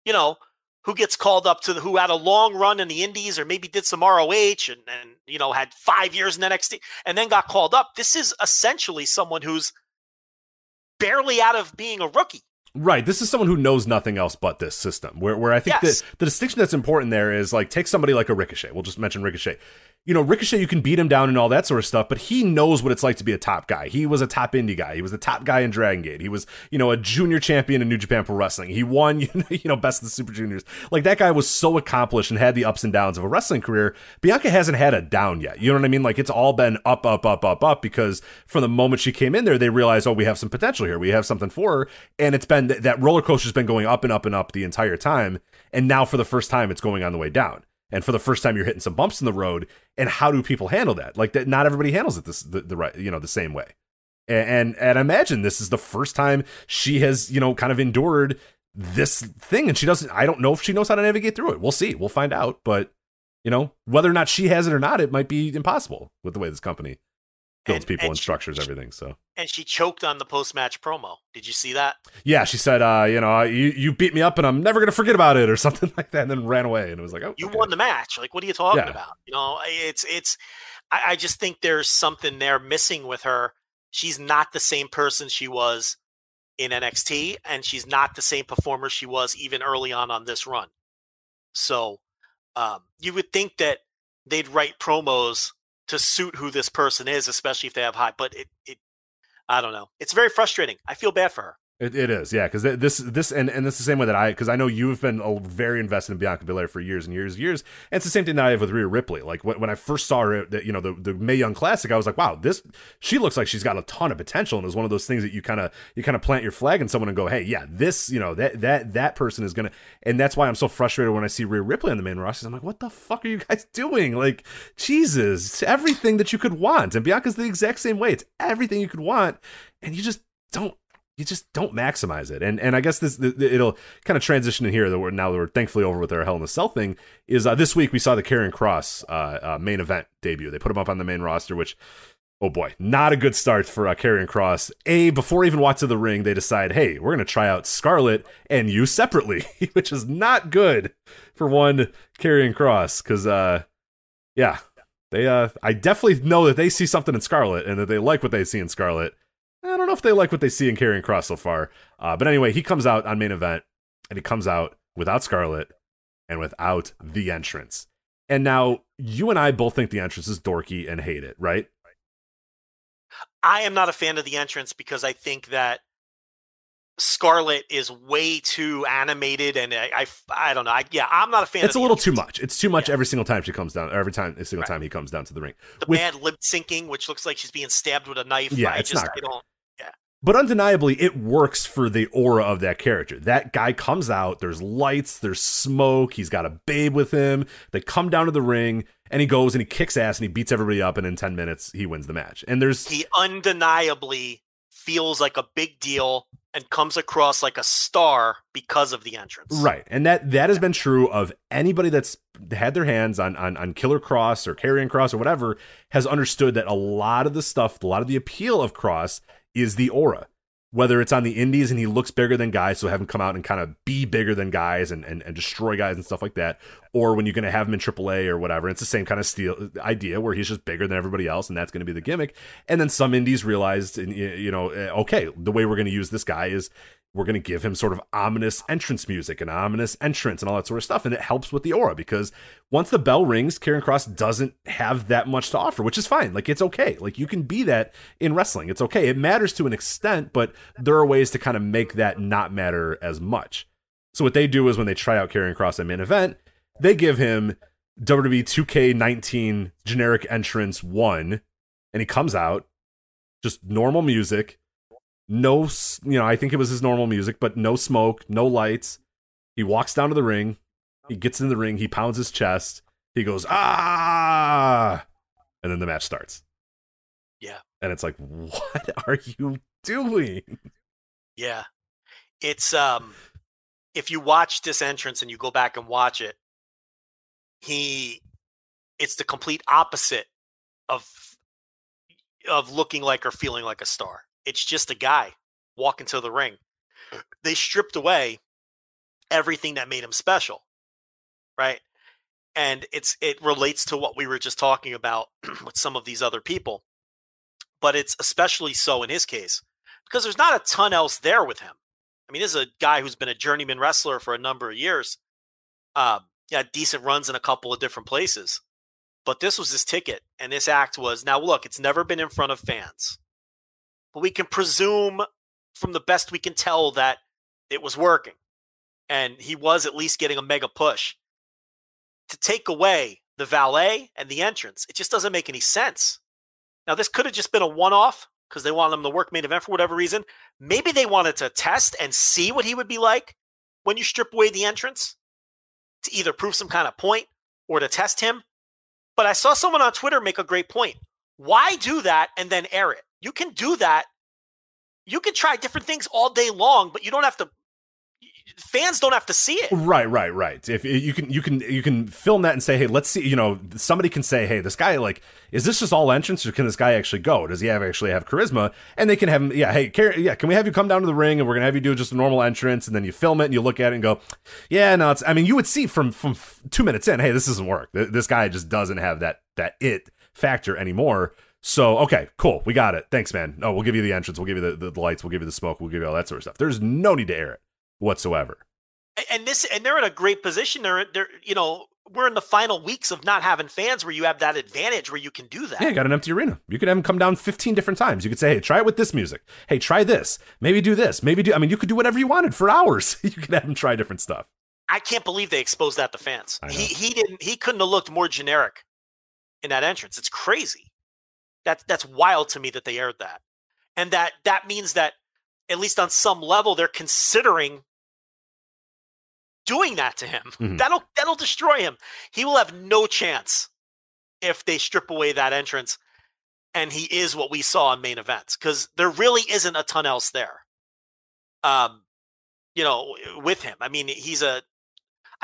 you know, who gets called up to the, who had a long run in the Indies or maybe did some ROH and, and, you know, had five years in NXT and then got called up. This is essentially someone who's barely out of being a rookie. Right. This is someone who knows nothing else but this system. Where where I think Yes. that the distinction that's important there is like take somebody like a Ricochet. We'll just mention Ricochet. You know, Ricochet, you can beat him down and all that sort of stuff, but he knows what it's like to be a top guy. He was a top indie guy. He was the top guy in Dragon Gate. He was, you know, a junior champion in New Japan Pro Wrestling. He won, you know, best of the Super Juniors. Like that guy was so accomplished and had the ups and downs of a wrestling career. Bianca hasn't had a down yet. You know what I mean? Like it's all been up, up, up, up, up because from the moment she came in there, they realized, oh, we have some potential here. We have something for her. And it's been that roller coaster's been going up and up and up the entire time. And now for the first time, it's going on the way down. And for the first time, you're hitting some bumps in the road. And how do people handle that? Like that, not everybody handles it this the, the right, you know, the same way. And, and and imagine this is the first time she has, you know, kind of endured this thing, and she doesn't. I don't know if she knows how to navigate through it. We'll see. We'll find out. But you know, whether or not she has it or not, it might be impossible with the way this company builds And- people and and she- structures everything. So And she choked on the post match promo. Did you see that? yeah, she said, uh, you know, you you beat me up, and I'm never gonna forget about it, or something like that, and then ran away, and it was like, oh, You okay. won the match. Like, what are you talking Yeah. about? You know, it's it's. I, I just think there's something there missing with her. she's not the same person she was in NXT, and she's not the same performer she was even early on on this run. So um, you would think that they'd write promos to suit who this person is, especially if they have high. But it, it, I don't know. It's very frustrating. I feel bad for her. It, it is, yeah, because this this and and it's the same way that I because I know you've been uh, very invested in Bianca Belair for years and years and years, and it's the same thing that I have with Rhea Ripley. Like when, when I first saw her, you know the the Mae Young Classic, I was like, wow, this she looks like she's got a ton of potential, and it was one of those things that you kind of you kind of plant your flag in someone and go, hey, yeah, this you know that that that person is gonna, and that's why I'm so frustrated when I see Rhea Ripley on the main roster. I'm like, what the fuck are you guys doing? Like, Jesus, everything that you could want, and Bianca's the exact same way. It's everything you could want, and you just don't you just don't maximize it. And and I guess this, it'll kind of transition in here that we're now that we're thankfully over with our Hell in a Cell thing. Is uh, this week we saw the Karrion Kross uh, uh, main event debut. They put him up on the main roster, which oh boy, not a good start for uh, Kross. A before even walk to the ring, they decide, hey, we're gonna try out Scarlett and you separately, which is not good for one Karrion Kross because uh, yeah. They, uh, I definitely know that they see something in Scarlett and that they like what they see in Scarlett I don't know if they like what they see in Karrion Kross so far. Uh, but anyway, he comes out on main event, and he comes out without Scarlett and without the entrance. And now you and I both think the entrance is dorky and hate it, right? I am not a fan of the entrance because I think that Scarlett is way too animated, and I, I, I don't know. I, yeah, I'm not a fan. It's a little entrance. too much. It's too much yeah. every single time she comes down. Every time, every single right. time he comes down to the ring. The With, bad lip syncing, which looks like she's being stabbed with a knife. Yeah, I it's just, not. I don't. But undeniably, it works for the aura of that character. That guy comes out, there's lights, there's smoke, he's got a babe with him. They come down to the ring, and he goes and he kicks ass and he beats everybody up, and in 10 minutes, he wins the match. And there's. He undeniably feels like a big deal and comes across like a star because of the entrance. Right. And that that has been true of anybody that's had their hands on on, on Killer Kross or Karrion Kross or whatever has understood that a lot of the stuff, a lot of the appeal of Kross is the aura. Whether it's on the indies and he looks bigger than guys, so have him come out and kind of be bigger than guys and, and, and destroy guys and stuff like that, or when you're going to have him in AAA or whatever, it's the same kind of steel idea where he's just bigger than everybody else, and that's going to be the gimmick. And then some indies realized, you know, eh, okay, the way we're going to use this guy is we're going to give him sort of ominous entrance music and ominous entrance and all that sort of stuff. And it helps with the aura because once the bell rings, Karrion Kross doesn't have that much to offer, which is fine. Like, it's okay. Like, you can be that in wrestling. It's okay. It matters to an extent, but there are ways to kind of make that not matter as much. So, what they do is when they try out Karrion Kross at main event, they give him WWE 2K19 generic entrance one, and he comes out just normal music no, you know, I think it was his normal music, but no smoke, no lights. He walks down to the ring. He gets in the ring. He pounds his chest. He goes, ah, and then the match starts. Yeah. And it's like, what are you doing? Yeah. It's, um, if you watch this entrance and you go back and watch it, he, it's the complete opposite of, of looking like or feeling like a star. It's just a guy walking to the ring. They stripped away everything that made him special, right? And it's it relates to what we were just talking about with some of these other people, but it's especially so in his case because there's not a ton else there with him. I mean, this is a guy who's been a journeyman wrestler for a number of years. Um, yeah, decent runs in a couple of different places, but this was his ticket, and this act was now. Look, it's never been in front of fans but we can presume from the best we can tell that it was working. And he was at least getting a mega push. To take away the valet and the entrance, it just doesn't make any sense. Now, this could have just been a one off because they wanted him to work main event for whatever reason. Maybe they wanted to test and see what he would be like when you strip away the entrance to either prove some kind of point or to test him. But I saw someone on Twitter make a great point. Why do that and then air it? You can do that. You can try different things all day long, but you don't have to fans don't have to see it. Right, right, right. If you can, you can, you can film that and say, "Hey, let's see." You know, somebody can say, "Hey, this guy, like, is this just all entrance, or can this guy actually go? Does he have actually have charisma?" And they can have him. Yeah, hey, yeah, can we have you come down to the ring and we're gonna have you do just a normal entrance, and then you film it and you look at it and go, "Yeah, no, it's." I mean, you would see from from two minutes in, "Hey, this doesn't work. This guy just doesn't have that that it factor anymore." So okay, cool, we got it. Thanks, man. No, we'll give you the entrance, we'll give you the, the lights, we'll give you the smoke, we'll give you all that sort of stuff. There's no need to air it whatsoever. And this, and they're in a great position. They're, they're, you know, we're in the final weeks of not having fans, where you have that advantage, where you can do that. Yeah, you got an empty arena. You could have them come down 15 different times. You could say, hey, try it with this music. Hey, try this. Maybe do this. Maybe do. I mean, you could do whatever you wanted for hours. you could have them try different stuff. I can't believe they exposed that to fans. He he didn't he couldn't have looked more generic in that entrance. It's crazy. That's that's wild to me that they aired that. And that that means that at least on some level they're considering doing that to him. Mhm. That'll that'll destroy him. He will have no chance if they strip away that entrance and he is what we saw in main events cuz there really isn't a ton else there. Um you know, with him. I mean, he's a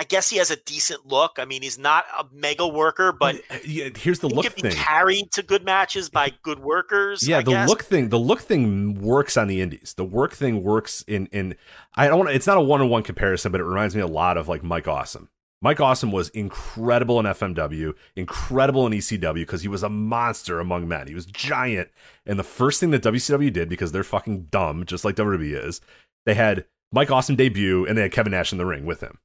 I guess he has a decent look. I mean, he's not a mega worker, but Uh, yeah, here's the he look can be thing. carried to good matches by good workers. Yeah, I the guess. look thing. The look thing works on the indies. The work thing works in in. I don't. want It's not a one on one comparison, but it reminds me a lot of like Mike Awesome. Mike Awesome was incredible in FMW, incredible in ECW because he was a monster among men. He was giant. And the first thing that WCW did, because they're fucking dumb, just like WWE is, they had Mike Awesome debut and they had Kevin Nash in the ring with him.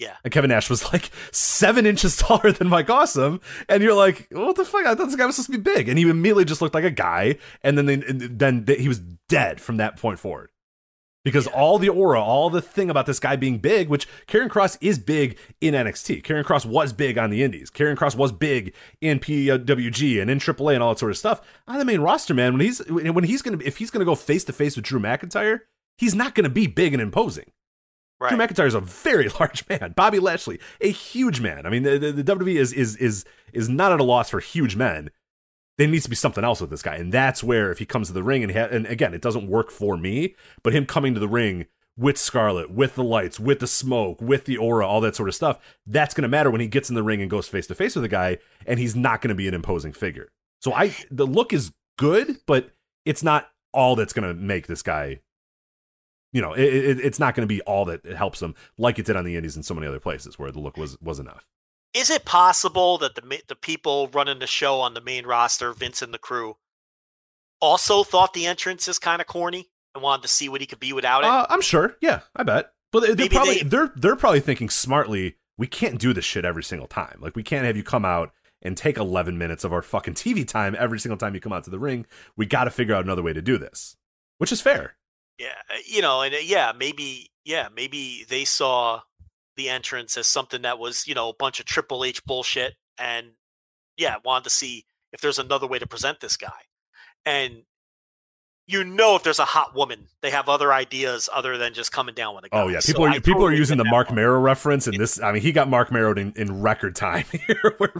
Yeah. And Kevin Nash was like seven inches taller than Mike Awesome. And you're like, what the fuck? I thought this guy was supposed to be big. And he immediately just looked like a guy. And then they, then he was dead from that point forward. Because all the aura, all the thing about this guy being big, which Karrion Kross is big in NXT. Karrion Kross was big on the Indies. Karrion Kross was big in PWG and in AAA and all that sort of stuff. On the main roster, man, when he's when he's gonna if he's gonna go face to face with Drew McIntyre, he's not gonna be big and imposing. Right. Drew McIntyre is a very large man. Bobby Lashley, a huge man. I mean, the, the, the WWE is is is is not at a loss for huge men. There needs to be something else with this guy, and that's where if he comes to the ring and he ha- and again, it doesn't work for me, but him coming to the ring with Scarlett, with the lights, with the smoke, with the aura, all that sort of stuff, that's going to matter when he gets in the ring and goes face to face with a guy, and he's not going to be an imposing figure. So I, the look is good, but it's not all that's going to make this guy you know, it, it, it's not going to be all that it helps them, like it did on the Indies and so many other places where the look was was enough. Is it possible that the the people running the show on the main roster, Vince and the crew, also thought the entrance is kind of corny and wanted to see what he could be without it? Uh, I'm sure. Yeah, I bet. But they're Maybe probably they- they're they're probably thinking smartly. We can't do this shit every single time. Like we can't have you come out and take 11 minutes of our fucking TV time every single time you come out to the ring. We got to figure out another way to do this, which is fair. Yeah, uh, you know, and uh, yeah, maybe, yeah, maybe they saw the entrance as something that was, you know, a bunch of Triple H bullshit, and yeah, wanted to see if there's another way to present this guy, and you know, if there's a hot woman, they have other ideas other than just coming down with a guy. Oh yeah, So people are I people are using the Marc. Mero reference, and this. I mean, he got Marc Mero in, in record time here, where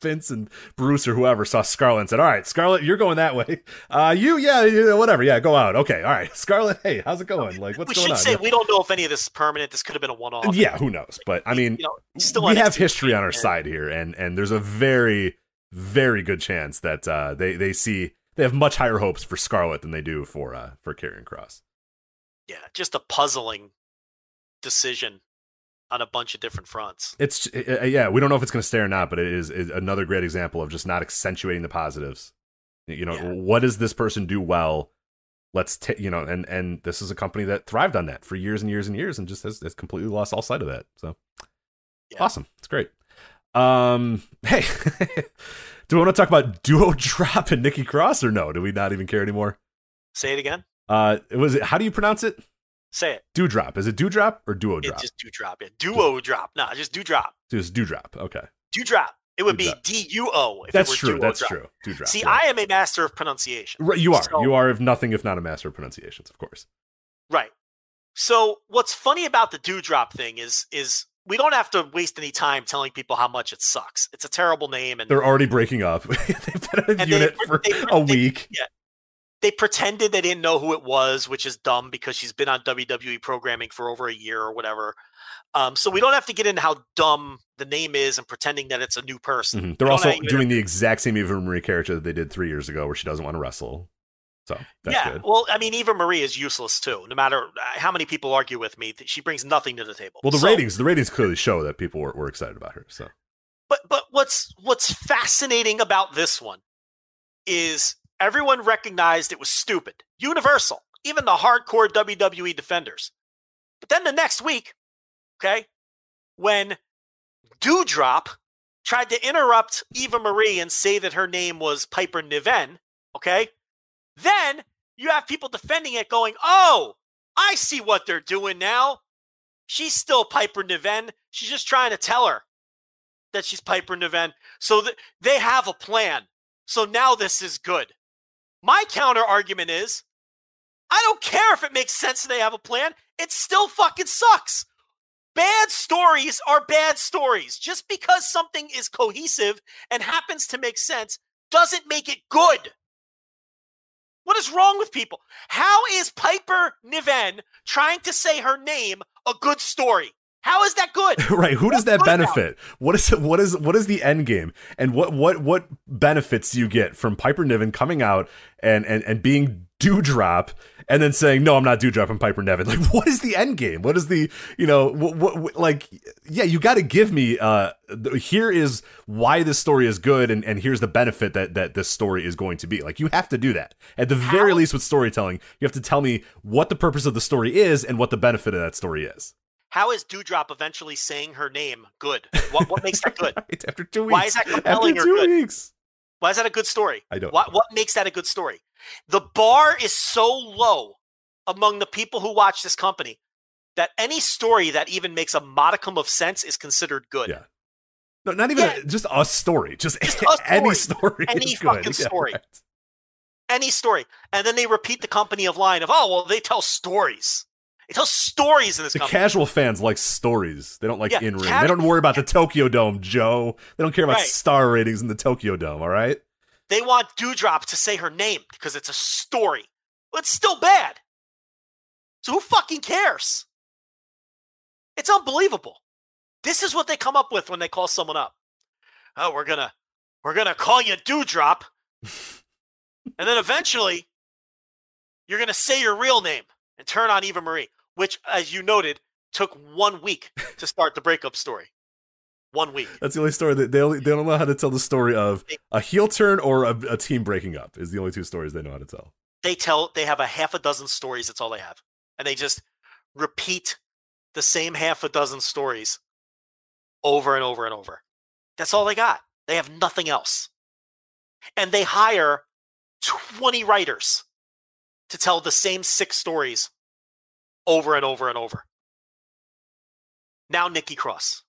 Vince and Bruce or whoever saw Scarlett and said, "All right, Scarlett, you're going that way. Uh, you, yeah, you, whatever, yeah, go out. Okay, all right, Scarlett, hey, how's it going? Like, what's we going should on? say Yeah. we don't know if any of this is permanent. This could have been a one-off. yeah, who knows? But I mean, you know, still we have history on our champion. side here, and and there's a very, very good chance that uh, they they see they have much higher hopes for Scarlett than they do for uh, for Karrion Kross. Yeah, just a puzzling decision on a bunch of different fronts. It's uh, uh, yeah, we don't know if it's going to stay or not, but it is, is another great example of just not accentuating the positives. You know, Yeah. what does this person do well? Let's ta you know, and and this is a company that thrived on that for years and years and years, and just has, has completely lost all sight of that. So Yeah. awesome, it's great. Um, hey, do we want to talk about Duo Drop and Nikki Cross or no? Do we not even care anymore? Say it again. Uh, was it? How do you pronounce it? Say it. Dewdrop. Is it Dewdrop or Duo Drop? just do drop. Yeah, duo drop. Nah, just do drop. Just Dewdrop. Okay, Do drop. It would be. D U O. if it that's were true. That's drop. true. Dewdrop. See, yeah. I am a master of pronunciation. Right, you are. So- you are, if nothing, if not a master of pronunciations, of course. Right. So what's funny about the dewdrop thing is is we don't have to waste any time telling people how much it sucks. It's a terrible name, and They're already breaking up. They've been a And they- unit for they- a they- week. they pretended they didn't know who it was, which is dumb because she's been on WWE programming for over a year or whatever. Um, so we don't have to get into how dumb the name is and pretending that it's a new person. Mhm. They're also doing the exact same Eva Marie character that they did three years ago, where she doesn't want to wrestle. So yeah. good. Well, I mean, Eva Marie is useless too. No matter uh, how many people argue with me, she brings nothing to the table. Well, the So- ratings, the ratings clearly show that people were, were excited about her. So But but what's what's fascinating about this one is everyone recognized it was stupid, universal, even the hardcore WWE defenders. But then the next week, okay, when Dewdrop tried to interrupt Eva Marie and say that her name was Piper Niven, okay, then you have people defending it going, oh, I see what they're doing now. She's still Piper Niven. She's just trying to tell her that she's Piper Niven. So th- they have a plan. So now this is good. My counter argument is I don't care if it makes sense they have a plan. It still fucking sucks. Bad stories are bad stories. Just because something is cohesive and happens to make sense doesn't make it good. What is wrong with people? How is Piper Niven trying to say her name a good story? How is that good? right. Who does What's that about it? benefit? What is what is what is the end game? And what what what benefits do you get from Piper Niven coming out and and and being Dewdrop and then saying no, I'm not Dewdrop, I'm Piper Niven." Like, what is the end game? What is the you know what, what, like? Yeah, you got to give me. uh Here is why this story is good, and and here's the benefit that that this story is going to be. Like, you have to do that at the very least with storytelling. You have to tell me what the purpose of the story is and what the benefit of that story is. How is Dewdrop eventually saying her name good? What what makes that good? Right, after two weeks. Why is that compelling After or good? weeks. Why is that a good story? I don't What what makes that a good story? The bar is so low among the people who watch this company that any story that even makes a modicum of sense is considered good. Yeah. No, not even Yeah. just a story. Just, Just a any story. story. Any is good. fucking Yeah, story. right. Any story. And then they repeat the company of line of, oh, well, they tell stories. They tell stories in this The company. casual fans like stories. They don't like Yeah, in ring. they don't worry about the Tokyo Dome, Joe. They don't care about Right. star ratings in the Tokyo Dome, all right? They want Dewdrop to say her name because it's a story. Well, it's still bad. So who fucking cares? It's unbelievable. This is what they come up with when they call someone up. Oh, we're gonna we're gonna call you Dewdrop. and then eventually you're gonna say your real name and turn on Eva Marie, which, as you noted, took one week to start the breakup story. One week. That's the only story that they only they don't know how to tell the story of a heel turn or a, a team breaking up is the only two stories they know how to tell. they tell they have a half a dozen stories that's all they have. And they just repeat the same half a dozen stories over and over and over. That's all they got. They have nothing else. And they hire 20 writers to tell the same six stories over and over and over. Now nikki cross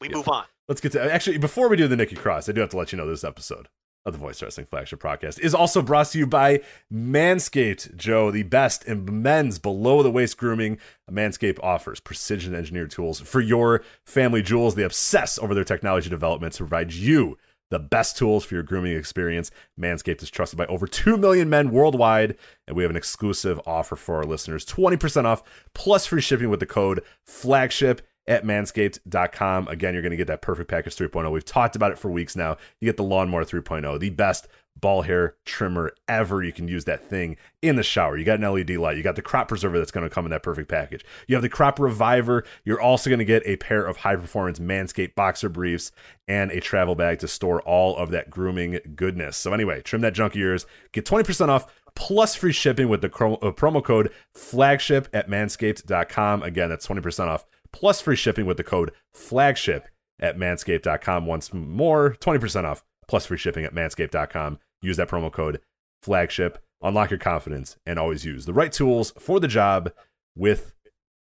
we Yeah. move on Let's get to actually before we do the Nikki Cross, I do have to let you know this episode of the Voice Wrestling Flagship Podcast is also brought to you by Manscaped, Joe, the best in men's below the waist grooming. Manscaped offers precision engineered tools for your family jewels. They obsess over their technology development to provide you the best tools for your grooming experience. Manscaped is trusted by over 2 million men worldwide, and we have an exclusive offer for our listeners 20% off plus free shipping with the code flagship at manscaped.com. Again, you're going to get that perfect package 3.0. We've talked about it for weeks now. You get the lawnmower 3.0, the best ball hair trimmer ever. You can use that thing in the shower. You got an LED light. You got the crop preserver that's going to come in that perfect package. You have the crop reviver. You're also going to get a pair of high performance Manscaped boxer briefs and a travel bag to store all of that grooming goodness. So, anyway, trim that junk of yours. Get 20% off plus free shipping with the uh, promo code flagship at manscaped.com. Again, that's 20% off plus free shipping with the code flagship at manscaped.com. Once more, 20% off plus free shipping at manscaped.com. Use that promo code flagship. Unlock your confidence and always use the right tools for the job with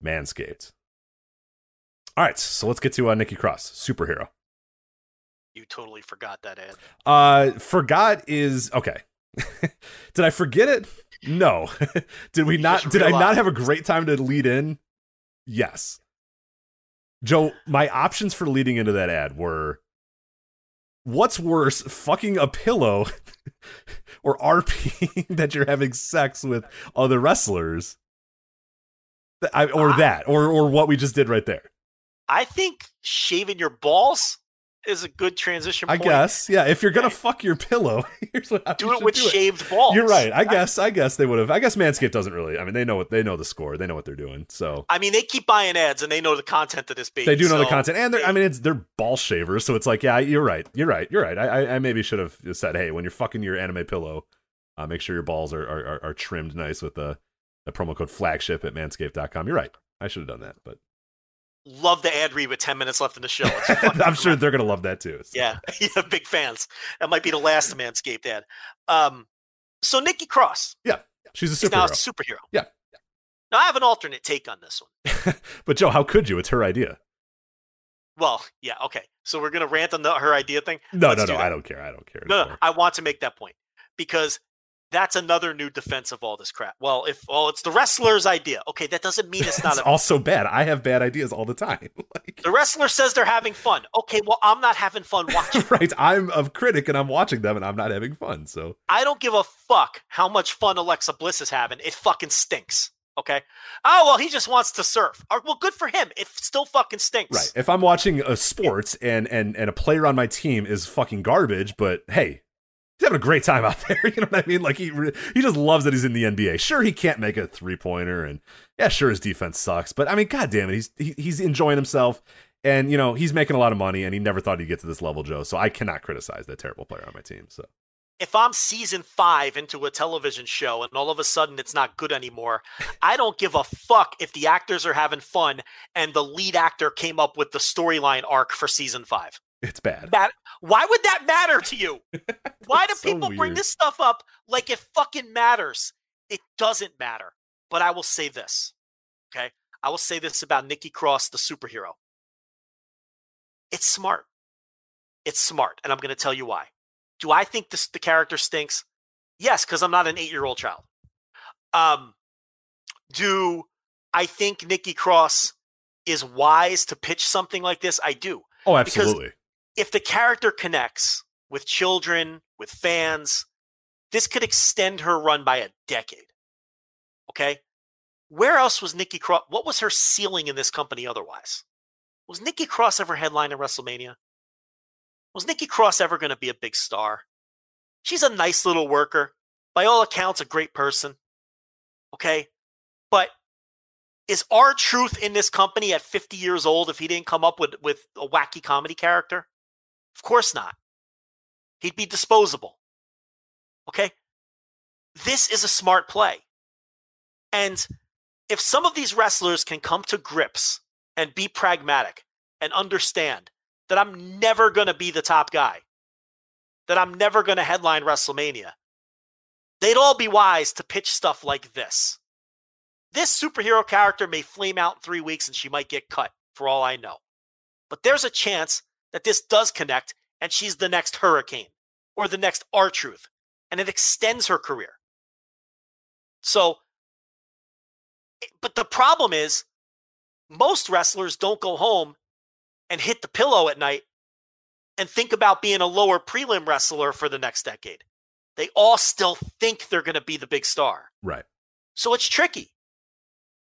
Manscaped. All right, so let's get to uh, Nikki Cross, superhero. you totally forgot that ad Uh, forgot is okay. did I forget it? No. did we You not? Did I not have a great time to lead in? Yes. Joe, my options for leading into that ad were what's worse, fucking a pillow or RP that you're having sex with other wrestlers? I, or Ah. that, or or what we just did right there. i think shaving your balls is a good transition Point. I guess, yeah. If you're gonna fuck your pillow, here's what Do it with do it. shaved balls. You're right. I guess. I guess they would have. I guess Manscaped doesn't really. I mean, they know what they know the score. They know what they're doing. So I mean, they keep buying ads and they know the content of this baby. they do know the content, and they're. I mean, it's they're ball shavers, so it's like, yeah, you're right. You're right. You're right. I I, I maybe should have said, hey, when you're fucking your anime pillow, uh, make sure your balls are are, are, are trimmed nice with the the promo code flagship at manscaped.com. You're right. I should have done that, but love the ad read with 10 minutes left in the show. I'm sure they're gonna love that too. So. Yeah, yeah, big fans. That might be the last Manscaped ad. Um, so Nikki Cross, Yeah, she's a is now a superhero. superhero. Yeah. Now I have an alternate take on this one. But Joe, how could you? It's her idea. Well, yeah, okay. So we're gonna rant on the her idea thing. No, Let's no, no. I don't care. I don't care. No, no. I want to make that point because that's another new defense of all this crap. Well, if well, it's the wrestler's idea. Okay, that doesn't mean it's not It's also bad. I have bad ideas all the time. like, The wrestler says they're having fun. Okay, well, I'm not having fun watching. right. I'm a critic and I'm watching them and I'm not having fun. So I don't give a fuck how much fun Alexa Bliss is having. It fucking stinks. Okay. Oh well, he just wants to surf. Or, well, good for him. It still fucking stinks. right. If I'm watching a sport and and and a player on my team is fucking garbage, but hey, he's having a great time out there. You know what I mean? Like he he just loves that he's in the NBA. Sure, he can't make a three pointer, and yeah, sure his defense sucks, but I mean, god damn it, he's he, he's enjoying himself. And you know he's making a lot of money, and he never thought he'd get to this level, Joe. So I cannot criticize that terrible player on my team. So If I'm season five into a television show and all of a sudden it's not good anymore, I don't give a fuck if the actors are having fun and the lead actor came up with the storyline arc for season five. It's bad. That why would that matter to you? Why do so people bring this stuff up like it fucking matters? It doesn't matter. But I will say this. Okay? I will say this about Nikki Cross, the superhero. It's smart. It's smart, and I'm going to tell you why. Do I think this the character stinks? Yes, because I'm not an eight-year-old child. Um, do I think Nikki Cross is wise to pitch something like this? I do Oh, because- absolutely. If the character connects with children, with fans, this could extend her run by a decade. Okay? Where else was Nikki Cross? What was her ceiling in this company otherwise? Was Nikki Cross ever headline at WrestleMania? Was Nikki Cross ever going to be a big star? She's a nice little worker. By all accounts, a great person. Okay? But is R Truth in this company at 50 years old if he didn't come up with, with a wacky comedy character? Of course not. He'd be disposable. Okay? This is a smart play. And if some of these wrestlers can come to grips and be pragmatic and understand that I'm never going to be the top guy, that I'm never going to headline WrestleMania, they'd all be wise to pitch stuff like this. This superhero character may flame out in three weeks and she might get cut, for all I know. But there's a chance that this does connect and she's the next hurricane or the next R Truth, and it extends her career. So, eh, but the problem is, most wrestlers don't go home and hit the pillow at night and think about being a lower prelim wrestler for the next decade. They all still think they're going to be the big star. Right. So it's tricky.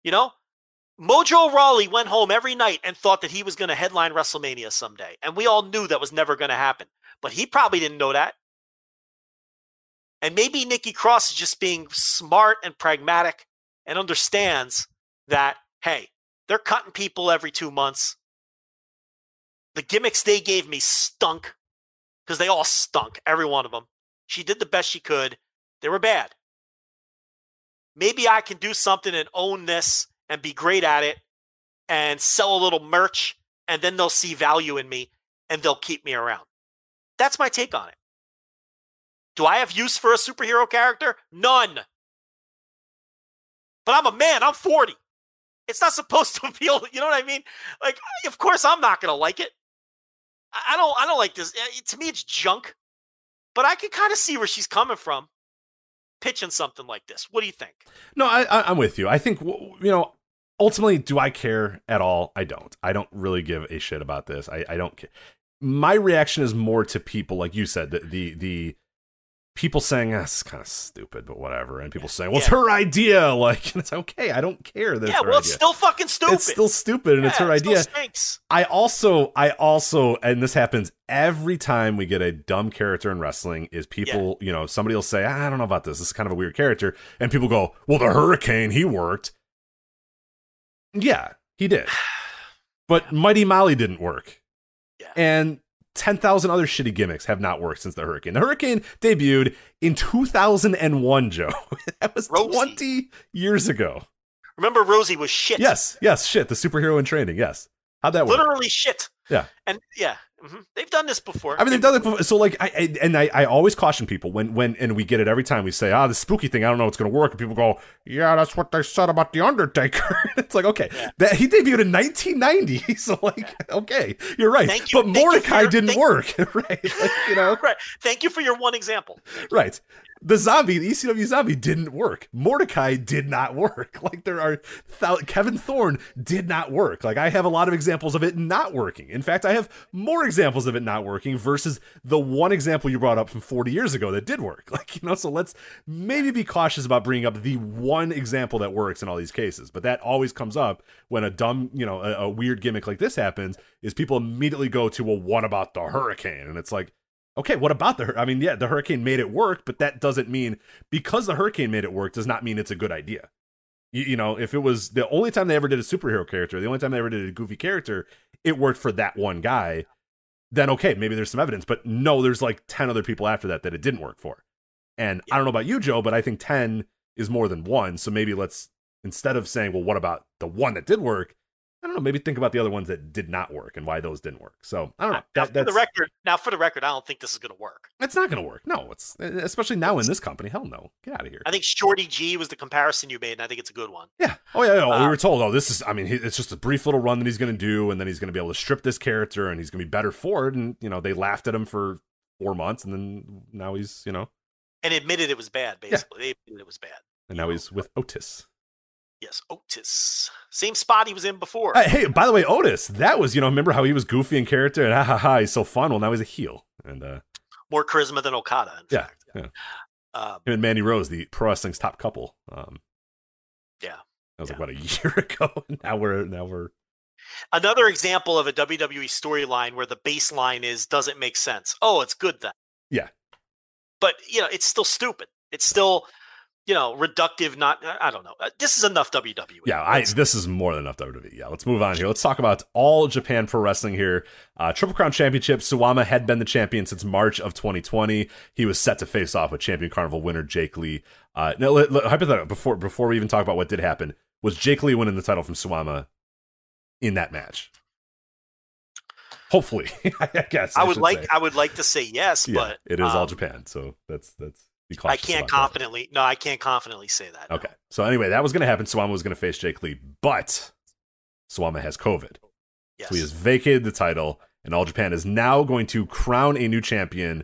You know, Mojo Rawley went home every night and thought that he was going to headline WrestleMania someday. And we all knew that was never going to happen. But he probably didn't know that. And maybe Nikki Cross is just being smart and pragmatic and understands that, hey, they're cutting people every two months. The gimmicks they gave me stunk because they all stunk, every one of them. She did the best she could. They were bad maybe I can do something and own this and be great at it and sell a little merch and then they'll see value in me and they'll keep me around. That's my take on it. Do I have use for a superhero character? None. But I'm a man, I'm 40. It's not supposed to feel, you know what I mean? Like of course I'm not going to like it. I don't I don't like this. Eh, To me it's junk. But I can kind of see where she's coming from pitching something like this. What do you think? No, I, I'm with you. I think you know. Ultimately, do I care at all? I don't. I don't really give a shit about this. I, I don't care. My reaction is more to people, like you said, the the the people saying eh, that's kind of stupid, but whatever, and people saying, "Well, it's her idea." Like, and it's okay. I don't care that Yeah, it's well, it's still fucking stupid. It's still stupid, and it's her it idea. stinks. I also, I also, and this happens every time we get a dumb character in wrestling. Is people, you know, somebody will say, ah, "I don't know about this. This is kind of a weird character," and people go, "Well, the Hurricane, he worked." Yeah, he did, but Mighty Molly didn't work, Yeah. and ten thousand other shitty gimmicks have not worked since the Hurricane. The Hurricane debuted in two thousand and one. Joe, that was Rosie. twenty years ago. Remember, Rosie was shit. Yes, yes, shit. The superhero in training. Yes, how'd that work? literally shit. Yeah. and yeah, hmm they've done this before. I mean, they've done it before. So, like, I, I and I, I always caution people when, when, and we get it every time we say, ah, the spooky thing, I don't know what's going to work. And people go, yeah, that's what they said about The Undertaker. it's like, okay, that he debuted in 1990. So, like, okay, you're right. Thank you- but thank you Mordecai your- didn't work, right? Like, you know, right. Thank you for your one example. right. The zombie, the ECW zombie didn't work. Mordecai did not work. Like, there are, thou- Kevin Thorne did not work. Like, I have a lot of examples of it not working. In fact, I have more examples of it not working versus the one example you brought up from 40 years ago that did work. Like, you know, so let's maybe be cautious about bringing up the one example that works in all these cases. But that always comes up when a dumb, you know, a, a weird gimmick like this happens is people immediately go to, well, what about the hurricane? And it's like, okay, what about the, I mean, yeah, the hurricane made it work, but that doesn't mean because the hurricane made it work does not mean it's a good idea. You, you know, if it was the only time they ever did a superhero character, the only time they ever did a goofy character, it worked for that one guy, then okay, maybe there's some evidence. But no, there's like 10 other people after that that it didn't work for. And I don't know about you, Joe, but I think 10 is more than one. So maybe let's, instead of saying, well, what about the one that did work? I don't know, maybe think about the other ones that did not work and why those didn't work. So I don't know. Now, That, for the record, now for the record, I don't think this is going to work. it's not going to work. No, it's especially now in this company. Hell no. Get out of here. I think Shorty G was the comparison you made, and I think it's a good one. Yeah. Oh yeah. yeah. we Uh, were told, oh, this is. I mean, it's just a brief little run that he's going to do, and then he's going to be able to strip this character, and he's going to be better for it. And you know, they laughed at him for four months, and then now he's, you know, And admitted it was bad, basically. They admitted it was bad. and now he's with Otis. Yes, Otis. Same spot he was in before. Uh, hey, by the way, Otis, that was, you know, remember how he was goofy in character and ha ha ha, he's so fun. Well, now he's a heel, and uh, More charisma than Okada, in yeah, fact. yeah. Um, Him and Mandy Rose, the pro wrestling's top couple. Um, Yeah. that was like about a year ago. and now we're now we're another example of a WWE storyline where the baseline is doesn't make sense. Oh, it's good then. Yeah. But you know, it's still stupid. It's still, you know, reductive. Not. I don't know. Uh, This is enough WWE. Yeah, I, this is more than enough WWE. Yeah, let's move on here. Let's talk about all Japan Pro Wrestling here. Uh, Triple Crown Championship. Suwama had been the champion since March of 2020. He was set to face off with Champion Carnival winner Jake Lee. Uh, now, let, let- hypothetical before before we even talk about what did happen, was Jake Lee winning the title from Suwama in that match? Hopefully, I guess. I would like. say. I would like to say yes, yeah, but it is all um, Japan, so that's that's. I can't about that. confidently. No, I can't confidently say that. no. Okay. So anyway, that was going to happen. Suwama was going to face Jake Lee, but Suwama has COVID. Yes. So he has vacated the title, and All Japan is now going to crown a new champion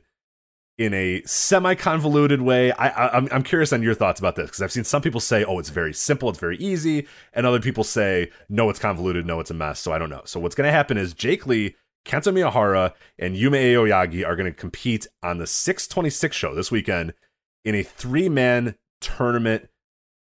in a semi-convoluted way. I, I, I'm, I'm curious on your thoughts about this because I've seen some people say, "Oh, it's very simple, it's very easy," and other people say, "No, it's convoluted, no, it's a mess." So I don't know. So what's going to happen is Jake Lee, Kento Miyahara, and Yuma Aoyagi are going to compete on the 626 show this weekend in a three-man tournament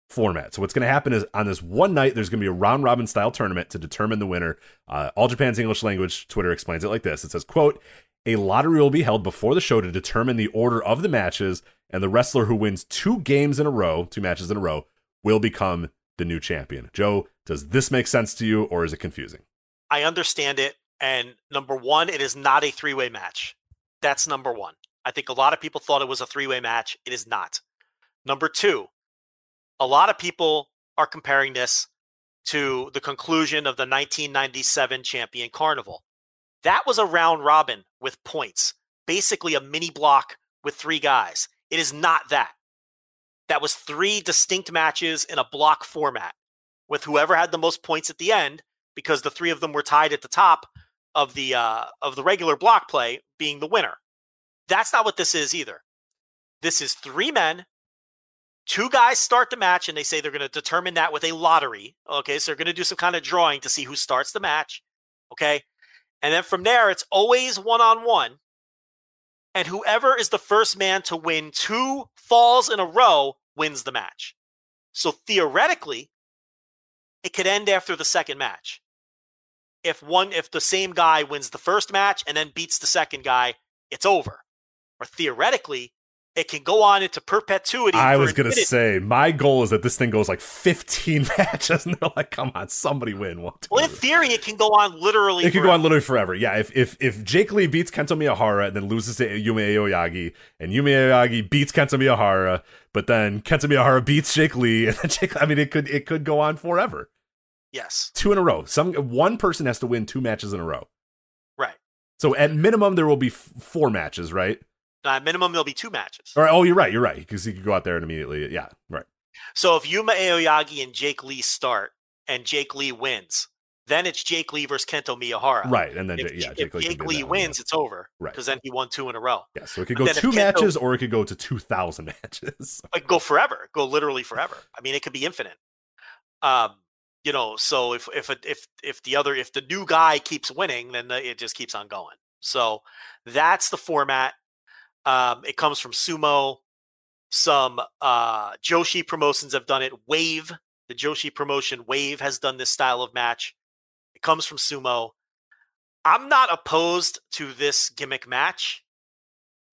format. So what's going to happen is on this one night, there's going to be a round robin style tournament to determine the winner. Uh, All Japan's English language Twitter explains it like this: It says, "quote A lottery will be held before the show to determine the order of the matches, and the wrestler who wins two games in a row, two matches in a row, will become the new champion." Joe, does this make sense to you, or is it confusing? I understand it. And number one, it is not a three way match. That's number one. I think a lot of people thought it was a three way match. It is not. Number two, a lot of people are comparing this to the conclusion of the 1997 Champion Carnival. That was a round robin with points, basically a mini block with three guys. It is not that. That was three distinct matches in a block format with whoever had the most points at the end because the three of them were tied at the top of the uh, of the regular block play being the winner. That's not what this is either. This is three men. Two guys start the match, and they say they're going to determine that with a lottery. Okay, so they're going to do some kind of drawing to see who starts the match. Okay, and then from there, it's always one on one. and whoever is the first man to win two falls in a row wins the match. So theoretically, it could end after the second match. If one if the same guy wins the first match and then beats the second guy, it's over. Or theoretically, it can go on into perpetuity. I was gonna say my goal is that this thing goes like 15 matches, and they're like, "Come on, somebody win one." two, Well, in theory, it can go on literally. It could go on literally forever. Yeah, if if if Jake Lee beats Kento Miyahara and then loses to Yuma Aoyagi, and Yuma Aoyagi beats Kento Miyahara, but then Kento Miyahara beats Jake Lee, and then Jake, I mean, it could it could go on forever. Yes, Two in a row. Some one person has to win two matches in a row. right. So at minimum, there will be f- four matches, right? Uh, minimum, there'll be two matches. Or oh, you're right. You're right because he could go out there and immediately. Yeah, right. So if Yuma Aoyagi and Jake Lee start, and Jake Lee wins, then it's Jake Lee versus Kento Miyahara. Right, and then If, yeah, if Jake Lee, Jake can be in Lee that one, wins, it's over. Right. Because then he won two in a row. Yeah, so it could go two Kento- matches, or it could go to two thousand matches. Like go forever, go literally forever. I mean, it could be infinite. Um, you know, so if if if if the other if the new guy keeps winning, then the, it just keeps on going. So that's the format. Um, it comes from Sumo. Some uh, Joshi promotions have done it. Wave, the Joshi promotion, Wave has done this style of match. It comes from Sumo. I'm not opposed to this gimmick match.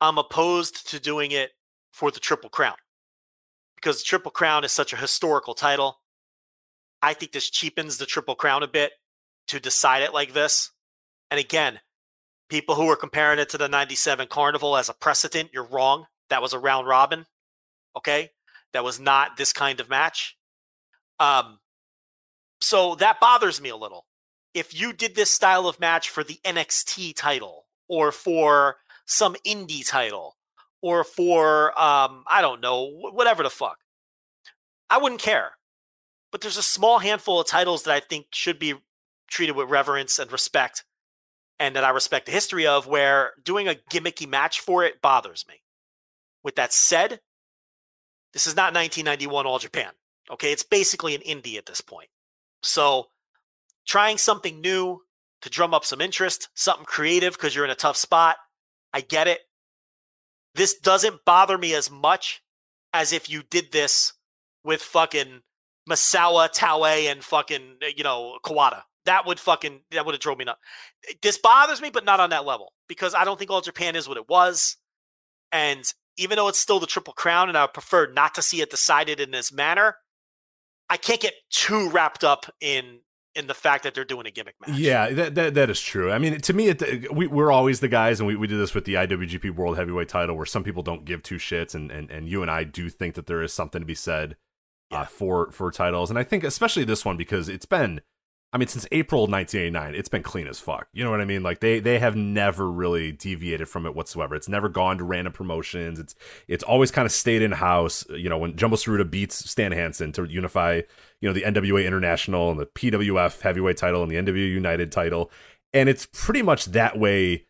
I'm opposed to doing it for the Triple Crown because the Triple Crown is such a historical title. I think this cheapens the Triple Crown a bit to decide it like this. And again, people who are comparing it to the 97 Carnival as a precedent, you're wrong. That was a round robin. Okay. That was not this kind of match. Um, so that bothers me a little. If you did this style of match for the NXT title or for some indie title or for um, I don't know, whatever the fuck, I wouldn't care. But there's a small handful of titles that I think should be treated with reverence and respect and that I respect the history of where doing a gimmicky match for it bothers me. With that said, this is not 1991 All Japan. Okay, it's basically an indie at this point. So, trying something new to drum up some interest, something creative because you're in a tough spot, I get it. This doesn't bother me as much as if you did this with fucking Misawa, Taue, and fucking, you know, Kawada. That would fucking, that would have drove me nuts. This bothers me, but not on that level because I don't think All Japan is what it was. And even though it's still the Triple Crown and I prefer not to see it decided in this manner, I can't get too wrapped up in in the fact that they're doing a gimmick match. Yeah, that, that that is true. I mean, to me, it, we, we're always the guys, and we, we did this with the IWGP World Heavyweight Title, where some people don't give two shits, and, and, and you and I do think that there is something to be said uh, for for titles, and I think especially this one because it's been, I mean, since April 1989, it's been clean as fuck. You know what I mean? Like they they have never really deviated from it whatsoever. It's never gone to random promotions. It's it's always kind of stayed in house. You know, when Jumbo Tsuruta beats Stan Hansen to unify, you know, the NWA International and the PWF Heavyweight Title and the NWA United Title, and it's pretty much that way.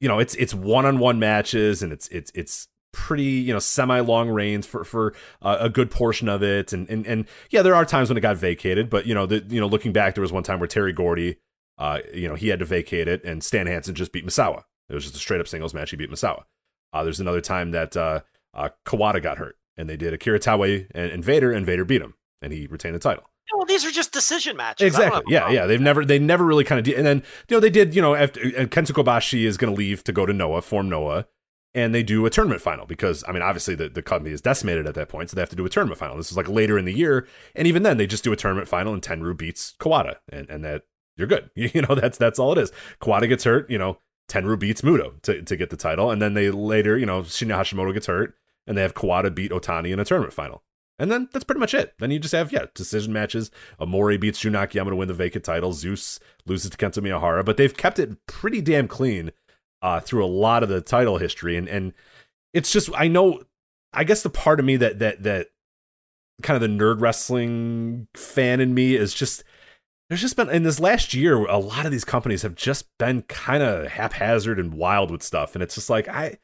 You know, it's it's one on one matches, and it's it's it's pretty you know semi long reigns for for uh, a good portion of it. And, and and yeah there are times when it got vacated but you know the you know looking back there was one time where Terry Gordy uh you know he had to vacate it and Stan Hansen just beat Misawa. It was just a straight up singles match. He beat Misawa. Uh there's another time that uh, uh Kawada got hurt and they did Akira Taue and, and Vader and Vader beat him and he retained the title. Well, these are just decision matches. Exactly. Yeah, yeah. They've never they never really kind of de- and then you know they did you know after and Kenta Kobashi is going to leave to go to Noah, form Noah, and they do a tournament final because I mean obviously the the company is decimated at that point, so they have to do a tournament final. This is like later in the year, and even then they just do a tournament final and Tenryu beats Kawada, and and that you're good. You know that's that's all it is. Kawada gets hurt, you know. Tenryu beats Muto to, to get the title, and then they later, you know, Shinya Hashimoto gets hurt, and they have Kawada beat Otani in a tournament final. And then that's pretty much it. Then you just have, yeah, decision matches. Omori beats Jun Akiyama to win the vacant title. Zeus loses to Kento Miyahara. But they've kept it pretty damn clean uh, through a lot of the title history. And and it's just I know I guess the part of me that that that kind of the nerd wrestling fan in me is just there's just been in this last year a lot of these companies have just been kind of haphazard and wild with stuff. And it's just like i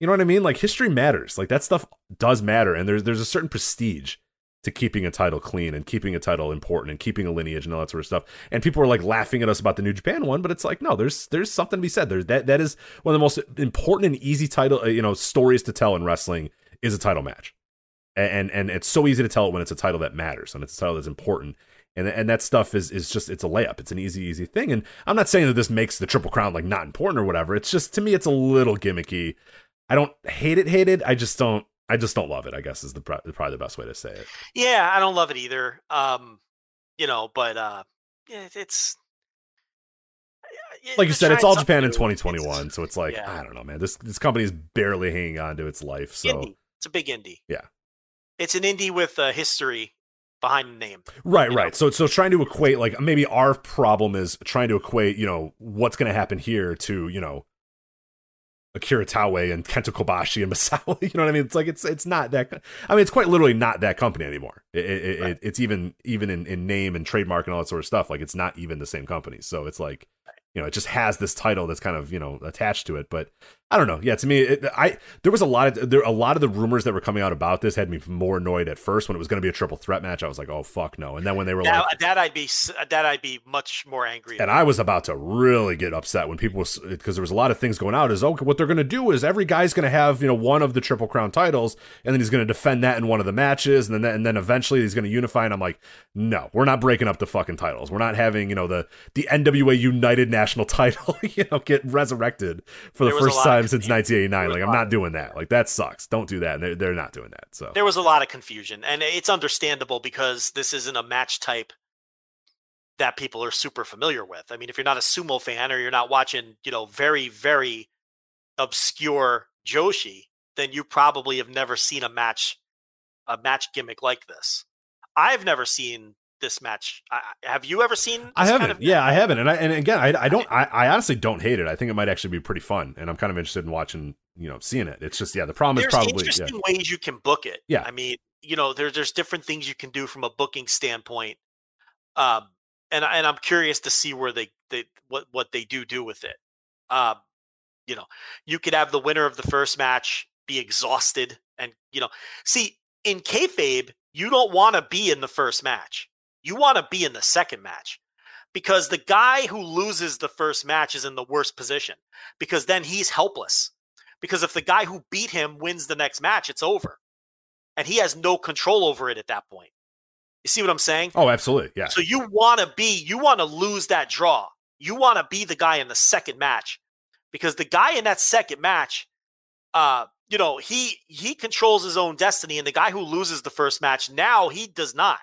you know what i mean? Like history matters. Like that stuff does matter. And there's there's a certain prestige to keeping a title clean and keeping a title important and keeping a lineage and all that sort of stuff. And people are like laughing at us about the New Japan one, but it's like no, there's there's something to be said. There's that that is one of the most important and easy title uh, you know stories to tell in wrestling is a title match, and and it's so easy to tell it when it's a title that matters and it's a title that's important. And, and that stuff is is just it's a layup. It's an easy easy thing. And I'm not saying that this makes the Triple Crown like not important or whatever. It's just to me it's a little gimmicky. I don't hate it, hate it. I just don't I just don't love it. I guess is the probably the best way to say it. Yeah, I don't love it either. Um, you know, but uh, yeah, it's like you said, it's all Japan in 2021, so it's like yeah. I don't know, man. This this company is barely hanging on to its life. So indie. it's a big indie. Yeah, it's an indie with a history behind the name. Right, right. Know? So so trying to equate like maybe our problem is trying to equate you know what's going to happen here to you know Akira Taue and Kenta Kobashi and Masao. You know what I mean? It's like it's it's not that. I mean, it's quite literally not that company anymore. It, it, right. it, it's even even in, in name and trademark and all that sort of stuff. Like it's not even the same company. So it's like you know, it just has this title that's kind of you know attached to it. But I don't know. Yeah, to me, it, I there was a lot of there a lot of the rumors that were coming out about this had me more annoyed at first when it was going to be a triple threat match. I was like, oh fuck no. And then when they were that, like that, I'd be that I'd be much more angry. And I was about to really get upset when people was because there was a lot of things going out. Is okay, what they're going to do is every guy's going to have you know one of the triple crown titles, and then he's going to defend that in one of the matches, and then and then eventually he's going to unify. And I'm like, no, we're not breaking up the fucking titles. We're not having you know the the NWA United National Title you know get resurrected for the first time since 1989. Like I'm not doing that. Like that sucks. Don't do that. And they're they're not doing that. So there was a lot of confusion, and it's understandable because this isn't a match type that people are super familiar with. I mean, if you're not a sumo fan or you're not watching, you know, very very obscure Joshi, then you probably have never seen a match a match gimmick like this. I've never seen this match. I, have you ever seen? I haven't. Kind of yeah, I haven't. And I and again, I, I don't. I, I, honestly don't hate it. I think it might actually be pretty fun, and I'm kind of interested in watching. You know, seeing it. It's just yeah. The problem there's is probably interesting yeah. ways you can book it. Yeah. I mean, you know, there's there's different things you can do from a booking standpoint. Um, and and I'm curious to see where they they what what they do do with it. Um, you know, you could have the winner of the first match be exhausted, and you know, see in kayfabe, you don't want to be in the first match you want to be in the second match because the guy who loses the first match is in the worst position because then he's helpless. Because if the guy who beat him wins the next match, it's over. And he has no control over it at that point. You see what I'm saying? Oh, absolutely. Yeah. So you want to be, you want to lose that draw. You want to be the guy in the second match because the guy in that second match, uh, you know, he he controls his own destiny, and the guy who loses the first match now he does not.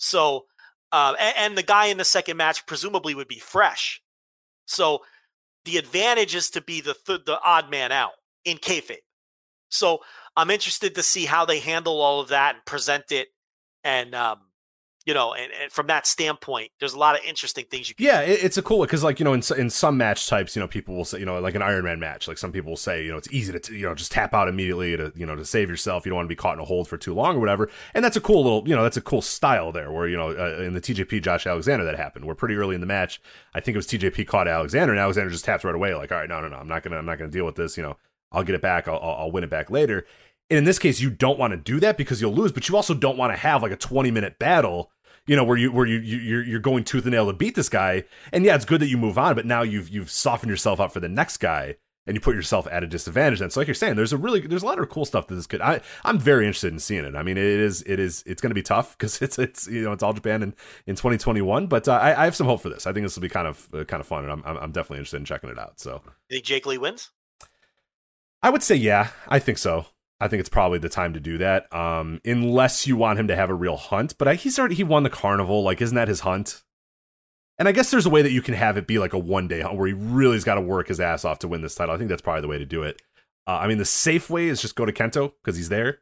So, uh, and, and, the guy in the second match presumably would be fresh. So, the advantage is to be the th- the odd man out in kayfabe. So, I'm interested to see how they handle all of that and present it, and um, you know, and, and, from that standpoint, there's a lot of interesting things you can. Yeah, it, it's a cool because, like, you know, in in some match types, you know, people will say, you know, like an Iron Man match, like some people will say, you know, it's easy to, you know, just tap out immediately to, you know, to save yourself. You don't want to be caught in a hold for too long or whatever. And that's a cool little, you know, that's a cool style there. Where you know, uh, in the TJP Josh Alexander that happened, where pretty early in the match, I think it was TJP caught Alexander, and Alexander just tapped right away, like, all right, no, no, no, I'm not gonna, I'm not gonna deal with this. You know, I'll get it back. I'll, I'll win it back later. And in this case, you don't want to do that because you'll lose, but you also don't want to have like a 20 minute battle you know, where you where you, you you're you're going tooth and nail to beat this guy. And yeah, it's good that you move on, but now you've you've softened yourself up for the next guy and you put yourself at a disadvantage. And so, like you're saying, there's a really there's a lot of cool stuff that this could. I I'm very interested in seeing it. I mean, it is it is it's going to be tough because it's it's you know it's all Japan in in 2021. But uh, I, I have some hope for this. I think this will be kind of uh, kind of fun, and I'm I'm definitely interested in checking it out. So, you think Jake Lee wins? I would say yeah. I think so. I think it's probably the time to do that. Um, unless you want him to have a real hunt. But I, he's already he won the carnival. Like, isn't that his hunt? And I guess there's a way that you can have it be like a one day hunt where he really's got to work his ass off to win this title. I think that's probably the way to do it. Uh, I mean, the safe way is just go to Kento because he's there.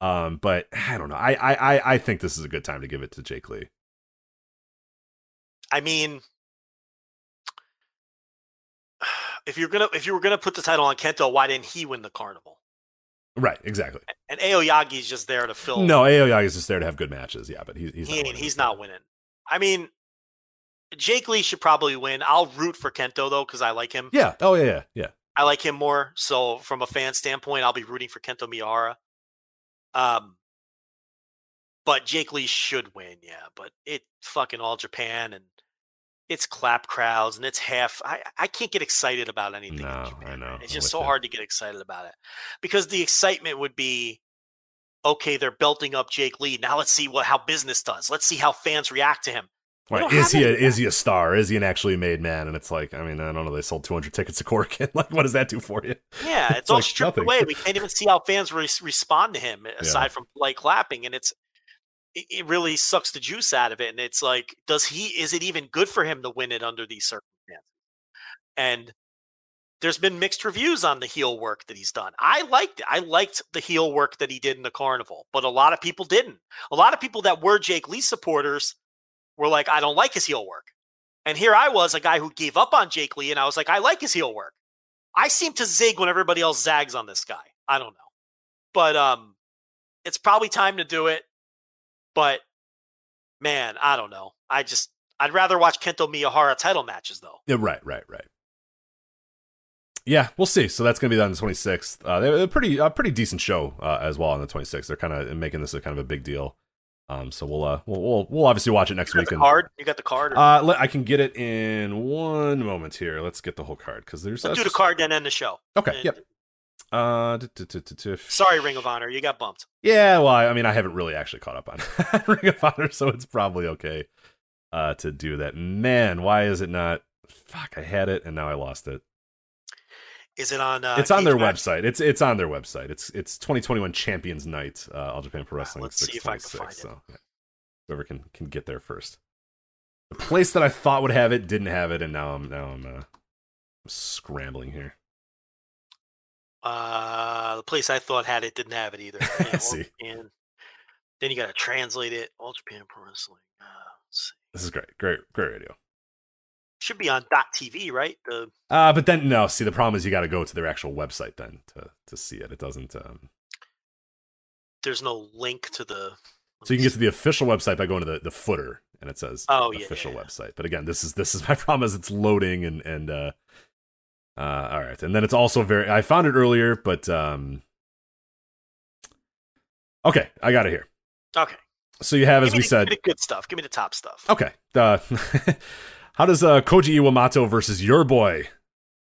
Um, but I don't know. I, I I think this is a good time to give it to Jake Lee. I mean, if you're gonna if you were gonna put the title on Kento, why didn't he win the carnival? Right, exactly. And Aoyagi's just there to fill. No, Aoyagi's just there to have good matches. Yeah, but he, he's he not he's not winning. I mean, Jake Lee should probably win. I'll root for Kento though because I like him. Yeah. Oh yeah, yeah, yeah. I like him more. So from a fan standpoint, I'll be rooting for Kento Miyahara. Um, but Jake Lee should win, yeah. But it fucking all Japan and it's clap crowds and it's half. I I can't get excited about anything. No, I know. It's just so hard to get excited about it because the excitement would be, okay, they're belting up Jake Lee. Now let's see what how business does. Let's see how fans react to him. Right. Is he a, is he a star? Is he an actually made man? And it's like, I mean, I don't know. They sold 200 tickets to Korakuen. like, what does that do for you? Yeah, it's, It's all like stripped nothing. away. We can't even see how fans re- respond to him aside from like clapping, and it's it, really sucks the juice out of it. And it's like, does he? Is it even good for him to win it under these circumstances? And there's been mixed reviews on the heel work that he's done. I liked it. I liked the heel work that he did in the carnival, but a lot of people didn't. A lot of people that were Jake Lee supporters were like, I don't like his heel work. And here I was, a guy who gave up on Jake Lee, and I was like, I like his heel work. I seem to zig when everybody else zags on this guy. I don't know. But um it's probably time to do it. But man, I don't know. I just I'd rather watch Kento Miyahara title matches though. Yeah, right, right, right. Yeah, we'll see. So that's going to be on the 26th. Uh, they're a pretty, a pretty decent show uh, as well on the 26th. They're kind of making this a kind of a big deal. Um, so we'll, uh, we'll, we'll, we'll obviously watch it next week. card? You got the card? Uh, let, I can get it in one moment here. Let's get the whole card because there's let's do the card then end the show. Okay, And- yep. Uh, d- d- d- Sorry, Ring of Honor, you got bumped. Yeah, well, I mean, I haven't really actually caught up on Ring of Honor, so it's probably okay uh, to do that. Man, why is it not? Fuck, I had it and now I lost it. Is it on? Uh, it's on their Match? website. It's it's on their website. It's it's 2021 Champions Night, uh, All Japan Pro Wrestling. let's see if I can 626, find it. So yeah. whoever can can get there first. The place that I thought would have it didn't have it, and now I'm now I'm, uh, I'm scrambling here. Uh, the place I thought had it didn't have it either. Yeah, See. Japan. Then you got to translate it. All Japan Pro Wrestling. Uh. This is great, great, great radio. Should be on Dot TV, right? The Uh, but then no. See, the problem is you got to go to their actual website then to to see it. It doesn't. Um, there's no link to the. so you can get to the official website by going to the, the footer, and it says Oh, official yeah, yeah. website. But again, this is this is my problem is it's loading and and uh, uh, all right, and then it's also very. I found it earlier, but um, okay, I got it here. Okay. So you have, as Give me we the- said, give me the good stuff. Give me the top stuff. okay. Uh, how does uh, Koji Iwamoto versus your boy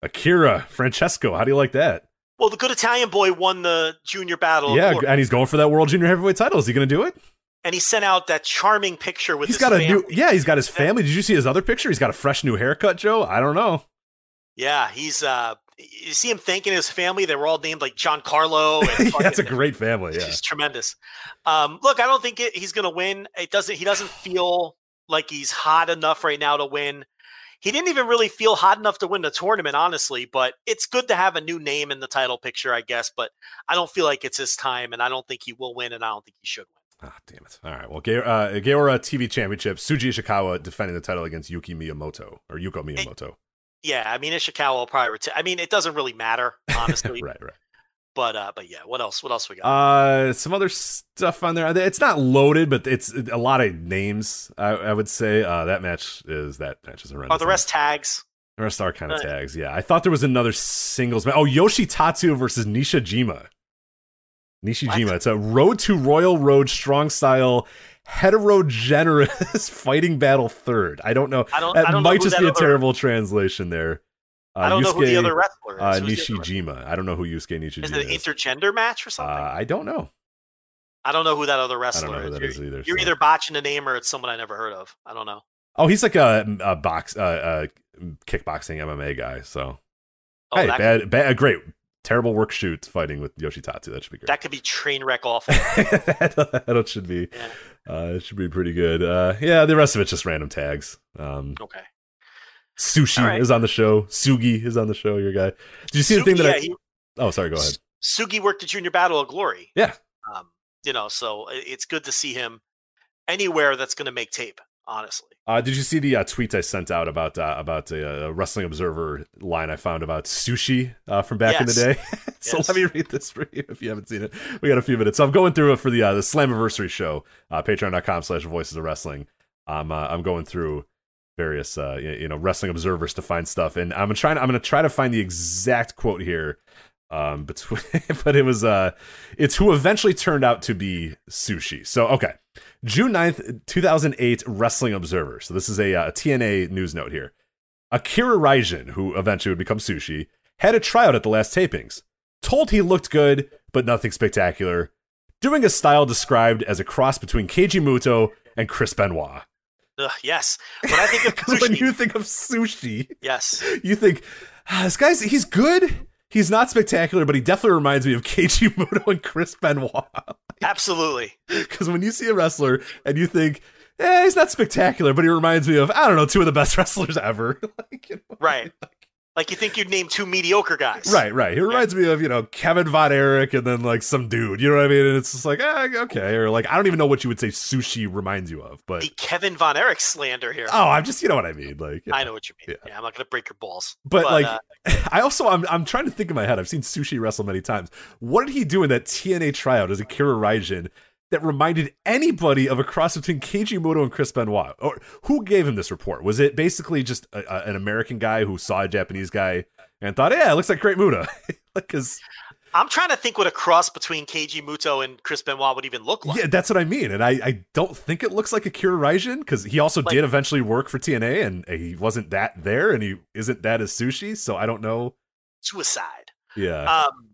Akira Francesco? How do you like that? Well, the good Italian boy won the junior battle. yeah, and he's going for that world junior heavyweight title. Is he going to do it? and he sent out that charming picture with He's his got a family. new, yeah. He's got his family. Did you see his other picture? He's got a fresh new haircut, Joe. I don't know. Yeah, he's uh you see him thanking his family. They were all named like John Carlo. And that's a great family. It's Yeah, just tremendous. Um, look, I don't think it, he's going to win. It doesn't. He doesn't feel like he's hot enough right now to win. He didn't even really feel hot enough to win the tournament, honestly. But it's good to have a new name in the title picture, I guess. But I don't feel like it's his time, and I don't think he will win, and I don't think he should win. Ah, damn it. All right. Well, Ge- uh, Gaora TV Championship. Shuji Ishikawa defending the title against Yuki Miyamoto or Yuko Miyamoto. Yeah, I mean Ishikawa will probably retire. I mean, it doesn't really matter, honestly. right, right. But uh, but yeah, what else? What else we got? Uh, some other stuff on there. It's not loaded, but it's a lot of names. I, I would say uh, that match is that match is horrendous. Are the rest tags? The rest are kind of Uh, tags. Yeah, I thought there was another singles match. Oh, Yoshitatsu versus Nishijima. Nishijima. What? It's a Road to Royal Road Strong Style Heterogenerous Fighting Battle Third. I don't know. I don't. That I don't might just that be a terrible translation there. Uh, I don't know who the other wrestler is. Uh, Who's the other wrestler? Nishijima. I don't know who Yusuke Nishijima Is it an intergender match or something? Uh, I don't know. I don't know who that other wrestler don't know who is. is either. you're so. either botching the name or it's someone I never heard of. I don't know. Oh, he's like a, a box, uh, uh, kickboxing MMA guy. So Oh, hey, bad, bad, great, terrible work shoot fighting with Yoshitatsu. That should be great. that could be train wreck awful. that, that should be, Yeah. uh, it should be pretty good. Uh, yeah, the rest of it's just random tags. Um, Okay. Sushi right. is on the show. Sugi is on the show. Your guy. Did you see the thing that? yeah, I, he- oh, sorry. Go ahead. Sugi worked the Junior Battle of Glory. Yeah. Um, you know, so it's good to see him anywhere that's going to make tape. Honestly, Uh, did you see the uh, tweet I sent out about uh, about a, uh Wrestling Observer line I found about sushi uh, from back in the day? so Yes. let me read this for you if you haven't seen it. We got a few minutes. So I'm going through it for the uh, the Slammiversary show, uh, patreon.com slash voices of wrestling. I'm uh, I'm going through various uh, you know wrestling observers to find stuff, and I'm trying. I'm going to try to find the exact quote here. Um, between, but it was uh, it's who eventually turned out to be sushi. So okay, June 9th, 2008, Wrestling Observer. So this is a, uh, a TNA news note here. Akira Raijin, who eventually would become Sushi, had a tryout at the last tapings. Told he looked good, but nothing spectacular. Doing a style described as a cross between Keiji Muto and Chris Benoit. Ugh, yes. When I think of sushi, when you think of sushi, yes. you think ah, this guy's he's good. He's not spectacular, but he definitely reminds me of Keiji Muto and Chris Benoit. Absolutely. Because when you see a wrestler and you think, eh, he's not spectacular, but he reminds me of I don't know two of the best wrestlers ever. like, you know, Right. Like you think you'd name two mediocre guys. Right, right. He reminds me of, you know, Kevin Von Erich and then like some dude. You know what I mean? And it's just like, eh, okay. Or like, I don't even know what you would say sushi reminds you of, but The Kevin Von Erich slander here. oh, I'm just, you know what I mean? Like, you I know. what you mean. Yeah. Yeah, I'm not gonna break your balls. But, like, uh, I also, I'm, I'm trying to think in my head. I've seen sushi wrestle many times. What did he do in that TNA tryout as Akira Raijin that reminded anybody of a cross between Keiji Muto and Chris Benoit? Or who gave him this report? Was it basically just a, a- an American guy who saw a Japanese guy and thought, yeah, it looks like great Muta? Because I'm trying to think what a cross between Keiji Muto and Chris Benoit would even look like. Yeah, that's what I mean. And I, I don't think it looks like Akira Raijin because he also Like- did eventually work for TNA and he wasn't that there and he isn't that as sushi. So I don't know. Suicide. Yeah. Um,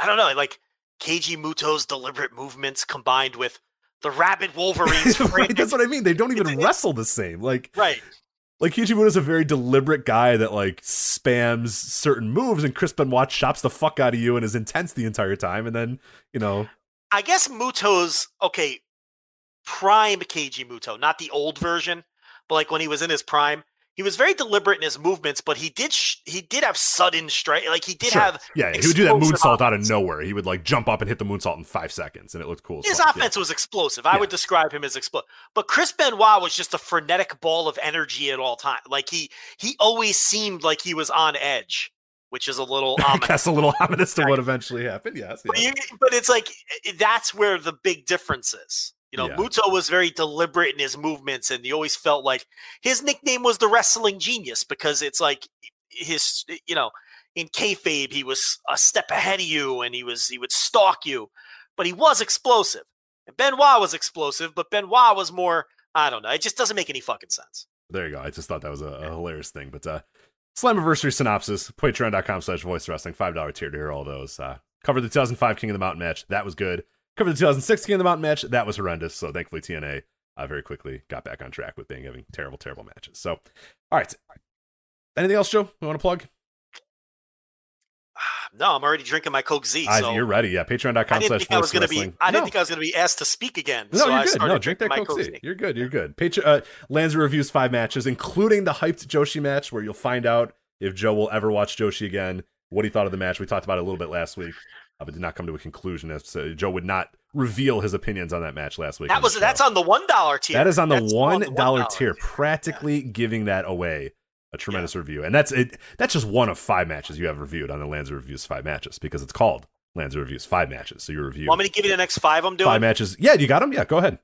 I don't know. Like Keiji Muto's deliberate movements combined with the rabid Wolverine's. right, that's what I mean. They don't even wrestle the same. Like, right. like Keiji Muto is a very deliberate guy that like spams certain moves and Chris Benoit chops the fuck out of you and is intense the entire time. And then, you know, I guess Muto's okay. Prime Keiji Muto, not the old version, but like when he was in his prime, he was very deliberate in his movements. But he did sh- he did have sudden strike. Like he did sure. have yeah, he would do that moonsault out of nowhere. He would like jump up and hit the moonsault in five seconds and it looked cool. His fuck. Yeah. offense was explosive. I Yeah. would describe him as explosive. But Chris Benoit was just a frenetic ball of energy at all time. Like he he always seemed like he was on edge, which is a little ominous. guess a little ominous to what eventually happened. Yes. But, yeah. you, but it's like eh, that's where the big difference is. You know, Yeah. Muto was very deliberate in his movements, and he always felt like his nickname was the wrestling genius because it's like his, you know, in kayfabe he was a step ahead of you, and he was he would stalk you, but he was explosive. And Benoit was explosive, but Benoit was more. I don't know. It just doesn't make any fucking sense. There you go. I just thought that was a, a hilarious thing. But uh Slammiversary synopsis, patreon.com slash voice wrestling, $5 tier to hear all those. Uh covered the 2005 King of the Mountain match. That was good. Covered the 2006 King of the Mountain match. That was horrendous. So thankfully TNA uh, very quickly got back on track with being having terrible, terrible matches. So all right. Anything else, Joe? You want to plug? No, I'm already drinking my Coke Z. Ah, So you're ready. Yeah, patreon.com slash I was going to be. wrestling. I didn't think I was going to be asked to speak again. No, so you're good. No, drink that drinking Coke my Z. You're good. You're good. Patreon, uh, Lanza reviews five matches, including the hyped Joshi match, where you'll find out if Joe will ever watch Joshi again, what he thought of the match. We talked about it a little bit last week, uh, but did not come to a conclusion. As uh, Joe would not reveal his opinions on that match last week. That was that's on the one dollar tier. that is on the That's one dollar $1 tier, practically giving that away. A tremendous review, and that's it. That's just one of five matches you have reviewed on the Lanza reviews five matches because it's called Lanza reviews five matches. So you review Want me to give you the next five I'm doing? five matches. Yeah, you got them. Yeah, go ahead.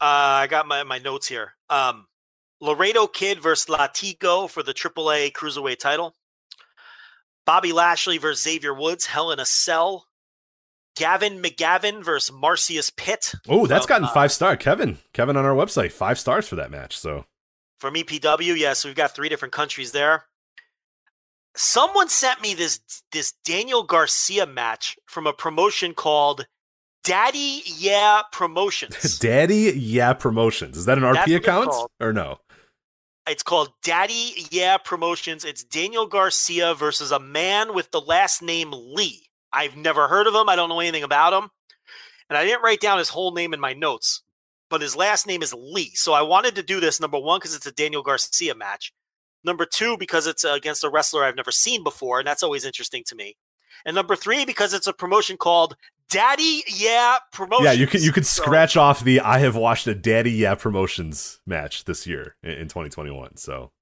Uh, I got my, my notes here. Um, Laredo Kid versus Latigo for the AAA Cruiserweight title. Bobby Lashley versus Xavier Woods, Hell in a Cell. Gavin McGavin versus Marcius Pitt. Oh, that's from, gotten uh, five star. Kevin, Kevin on our website, five stars for that match. So from EPW. Yes, we've got three different countries there. Someone sent me this this Daniel Garcia match from a promotion called Daddy Yeah Promotions. Daddy Yeah Promotions is that an That's RP account or no? It's called Daddy Yeah Promotions. It's Daniel Garcia versus a man with the last name Lee. I've never heard of him. I don't know anything about him. And I didn't write down his whole name in my notes, but his last name is Lee. So I wanted to do this number one, because it's a Daniel Garcia match. Number two, because it's against a wrestler I've never seen before, and that's always interesting to me. And number three, because it's a promotion called Daddy Yeah Promotions. Yeah, you could you could So- scratch off the I have watched a Daddy Yeah Promotions match this year in, in 2021. So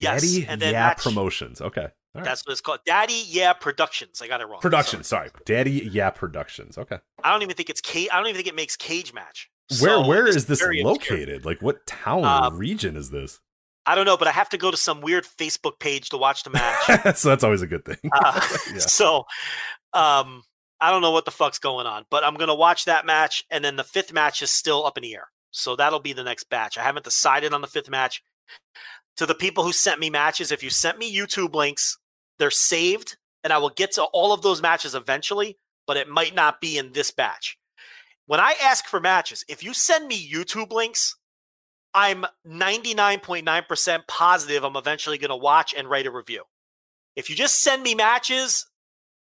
Yes, Daddy and then Yeah match- Promotions. Okay. Right. That's what it's called. Daddy Yeah Productions. I got it wrong. Productions, Sorry. sorry. Daddy Yeah Productions. Okay. I don't even think it's cage. I don't even think it makes cage match. Where So where is this obscure. located? Like what town or region is this? I don't know, but I have to go to some weird Facebook page to watch the match. so that's always a good thing. Uh, Yeah. So, um, I don't know what the fuck's going on, but I'm gonna watch that match, and then the fifth match is still up in the air. So that'll be the next batch. I haven't decided on the fifth match. To the people who sent me matches, if you sent me YouTube links, they're saved, and I will get to all of those matches eventually, but it might not be in this batch. When I ask for matches, if you send me YouTube links, I'm 99.9% positive I'm eventually going to watch and write a review. If you just send me matches,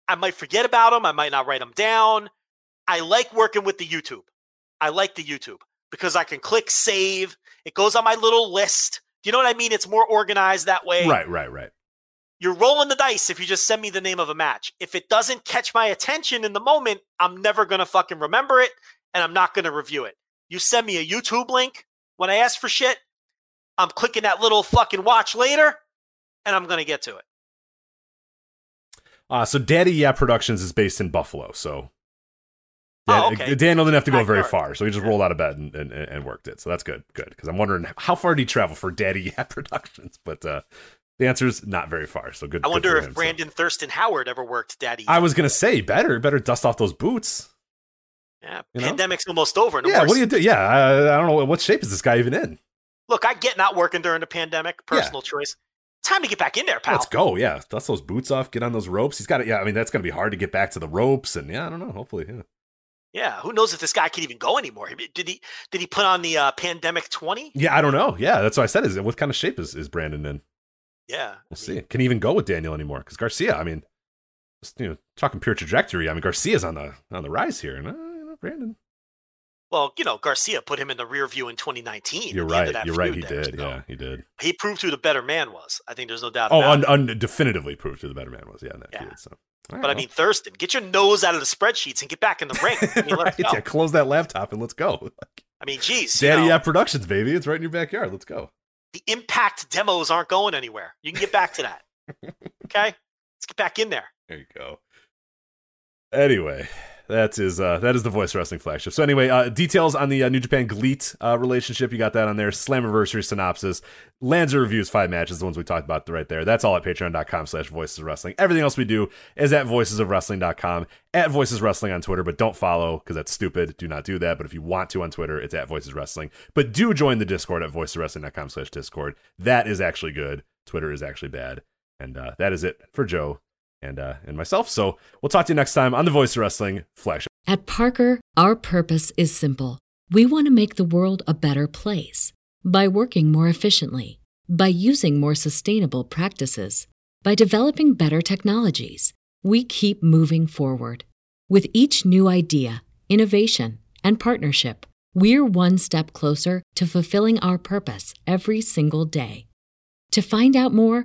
I might forget about them. I might not write them down. I like working with the YouTube. I like the YouTube because I can click save. It goes on my little list. Do you know what I mean? It's more organized that way. Right, right, right. You're rolling the dice if you just send me the name of a match. If it doesn't catch my attention in the moment, I'm never going to fucking remember it and I'm not going to review it. You send me a YouTube link when I ask for shit, I'm clicking that little fucking watch later and I'm going to get to it. Uh, so Daddy Yeah Productions is based in Buffalo, so Oh, okay. Daniel didn't have to go very far, so he just rolled out of bed and, and, and worked it. So that's good, good. Because I'm wondering how far did he travel for Daddy Yeah Productions, but uh, the answer is not very far. So good. I good wonder for if him, so. Brandon Thurston Howard ever worked Daddy. I was gonna say better, better dust off those boots. yeah, you know? pandemic's almost over. And yeah, what do you do? Yeah, I, I don't know what shape is this guy even in. Look, I get not working during the pandemic, personal choice. Time to get back in there, pal. Let's go. Yeah, dust those boots off. Get on those ropes. He's got it. Yeah, I mean that's gonna be hard to get back to the ropes, and yeah, I don't know. Hopefully, yeah. Yeah, who knows if this guy can even go anymore? Did he? Did he put on the uh, pandemic twenty? Yeah, I don't know. Yeah, that's what I said. Is what kind of shape is, is Brandon in? Yeah, We'll see. Can he even go with Daniel anymore? Because Garcia, I mean, just, you know, talking pure trajectory. I mean, Garcia's on the on the rise here, and uh, you know, Brandon. Well, you know, Garcia put him in the rear view in 2019. You're at the end of right. You're right. He there, did. so Yeah, he did. He proved who the better man was. I think there's no doubt Oh, about un, un, definitively proved who the better man was. Yeah, in that Yeah. So, But I mean, Thurston, get your nose out of the spreadsheets and get back in the ring. I mean, right, yeah, close that laptop and let's go. I mean, geez, you Daddy know, Yeah Productions, baby. It's right in your backyard. Let's go. the impact demos aren't going anywhere. You can get back to that. okay, let's get back in there. There you go. Anyway, that is uh that is the voice wrestling flagship. So anyway, uh details on the uh, New Japan GLEAT uh relationship, you got that on there. Slammiversary synopsis, Lanza reviews five matches, the ones we talked about right there. That's all at patreon.com slash voices of wrestling. Everything else we do is at voicesofwrestling.com, at voices wrestling on Twitter, but don't follow because that's stupid. Do not do that. But if you want to on Twitter, it's at voices wrestling. But do join the Discord at voicesofwrestling.com slash Discord. That is actually good. Twitter is actually bad. And uh, that is it for Joe and uh, and myself. So we'll talk to you next time on the Voice of Wrestling Flash. At Parker, our purpose is simple. We want to make the world a better place by working more efficiently, by using more sustainable practices, by developing better technologies. We keep moving forward. With each new idea, innovation, and partnership, we're one step closer to fulfilling our purpose every single day. To find out more,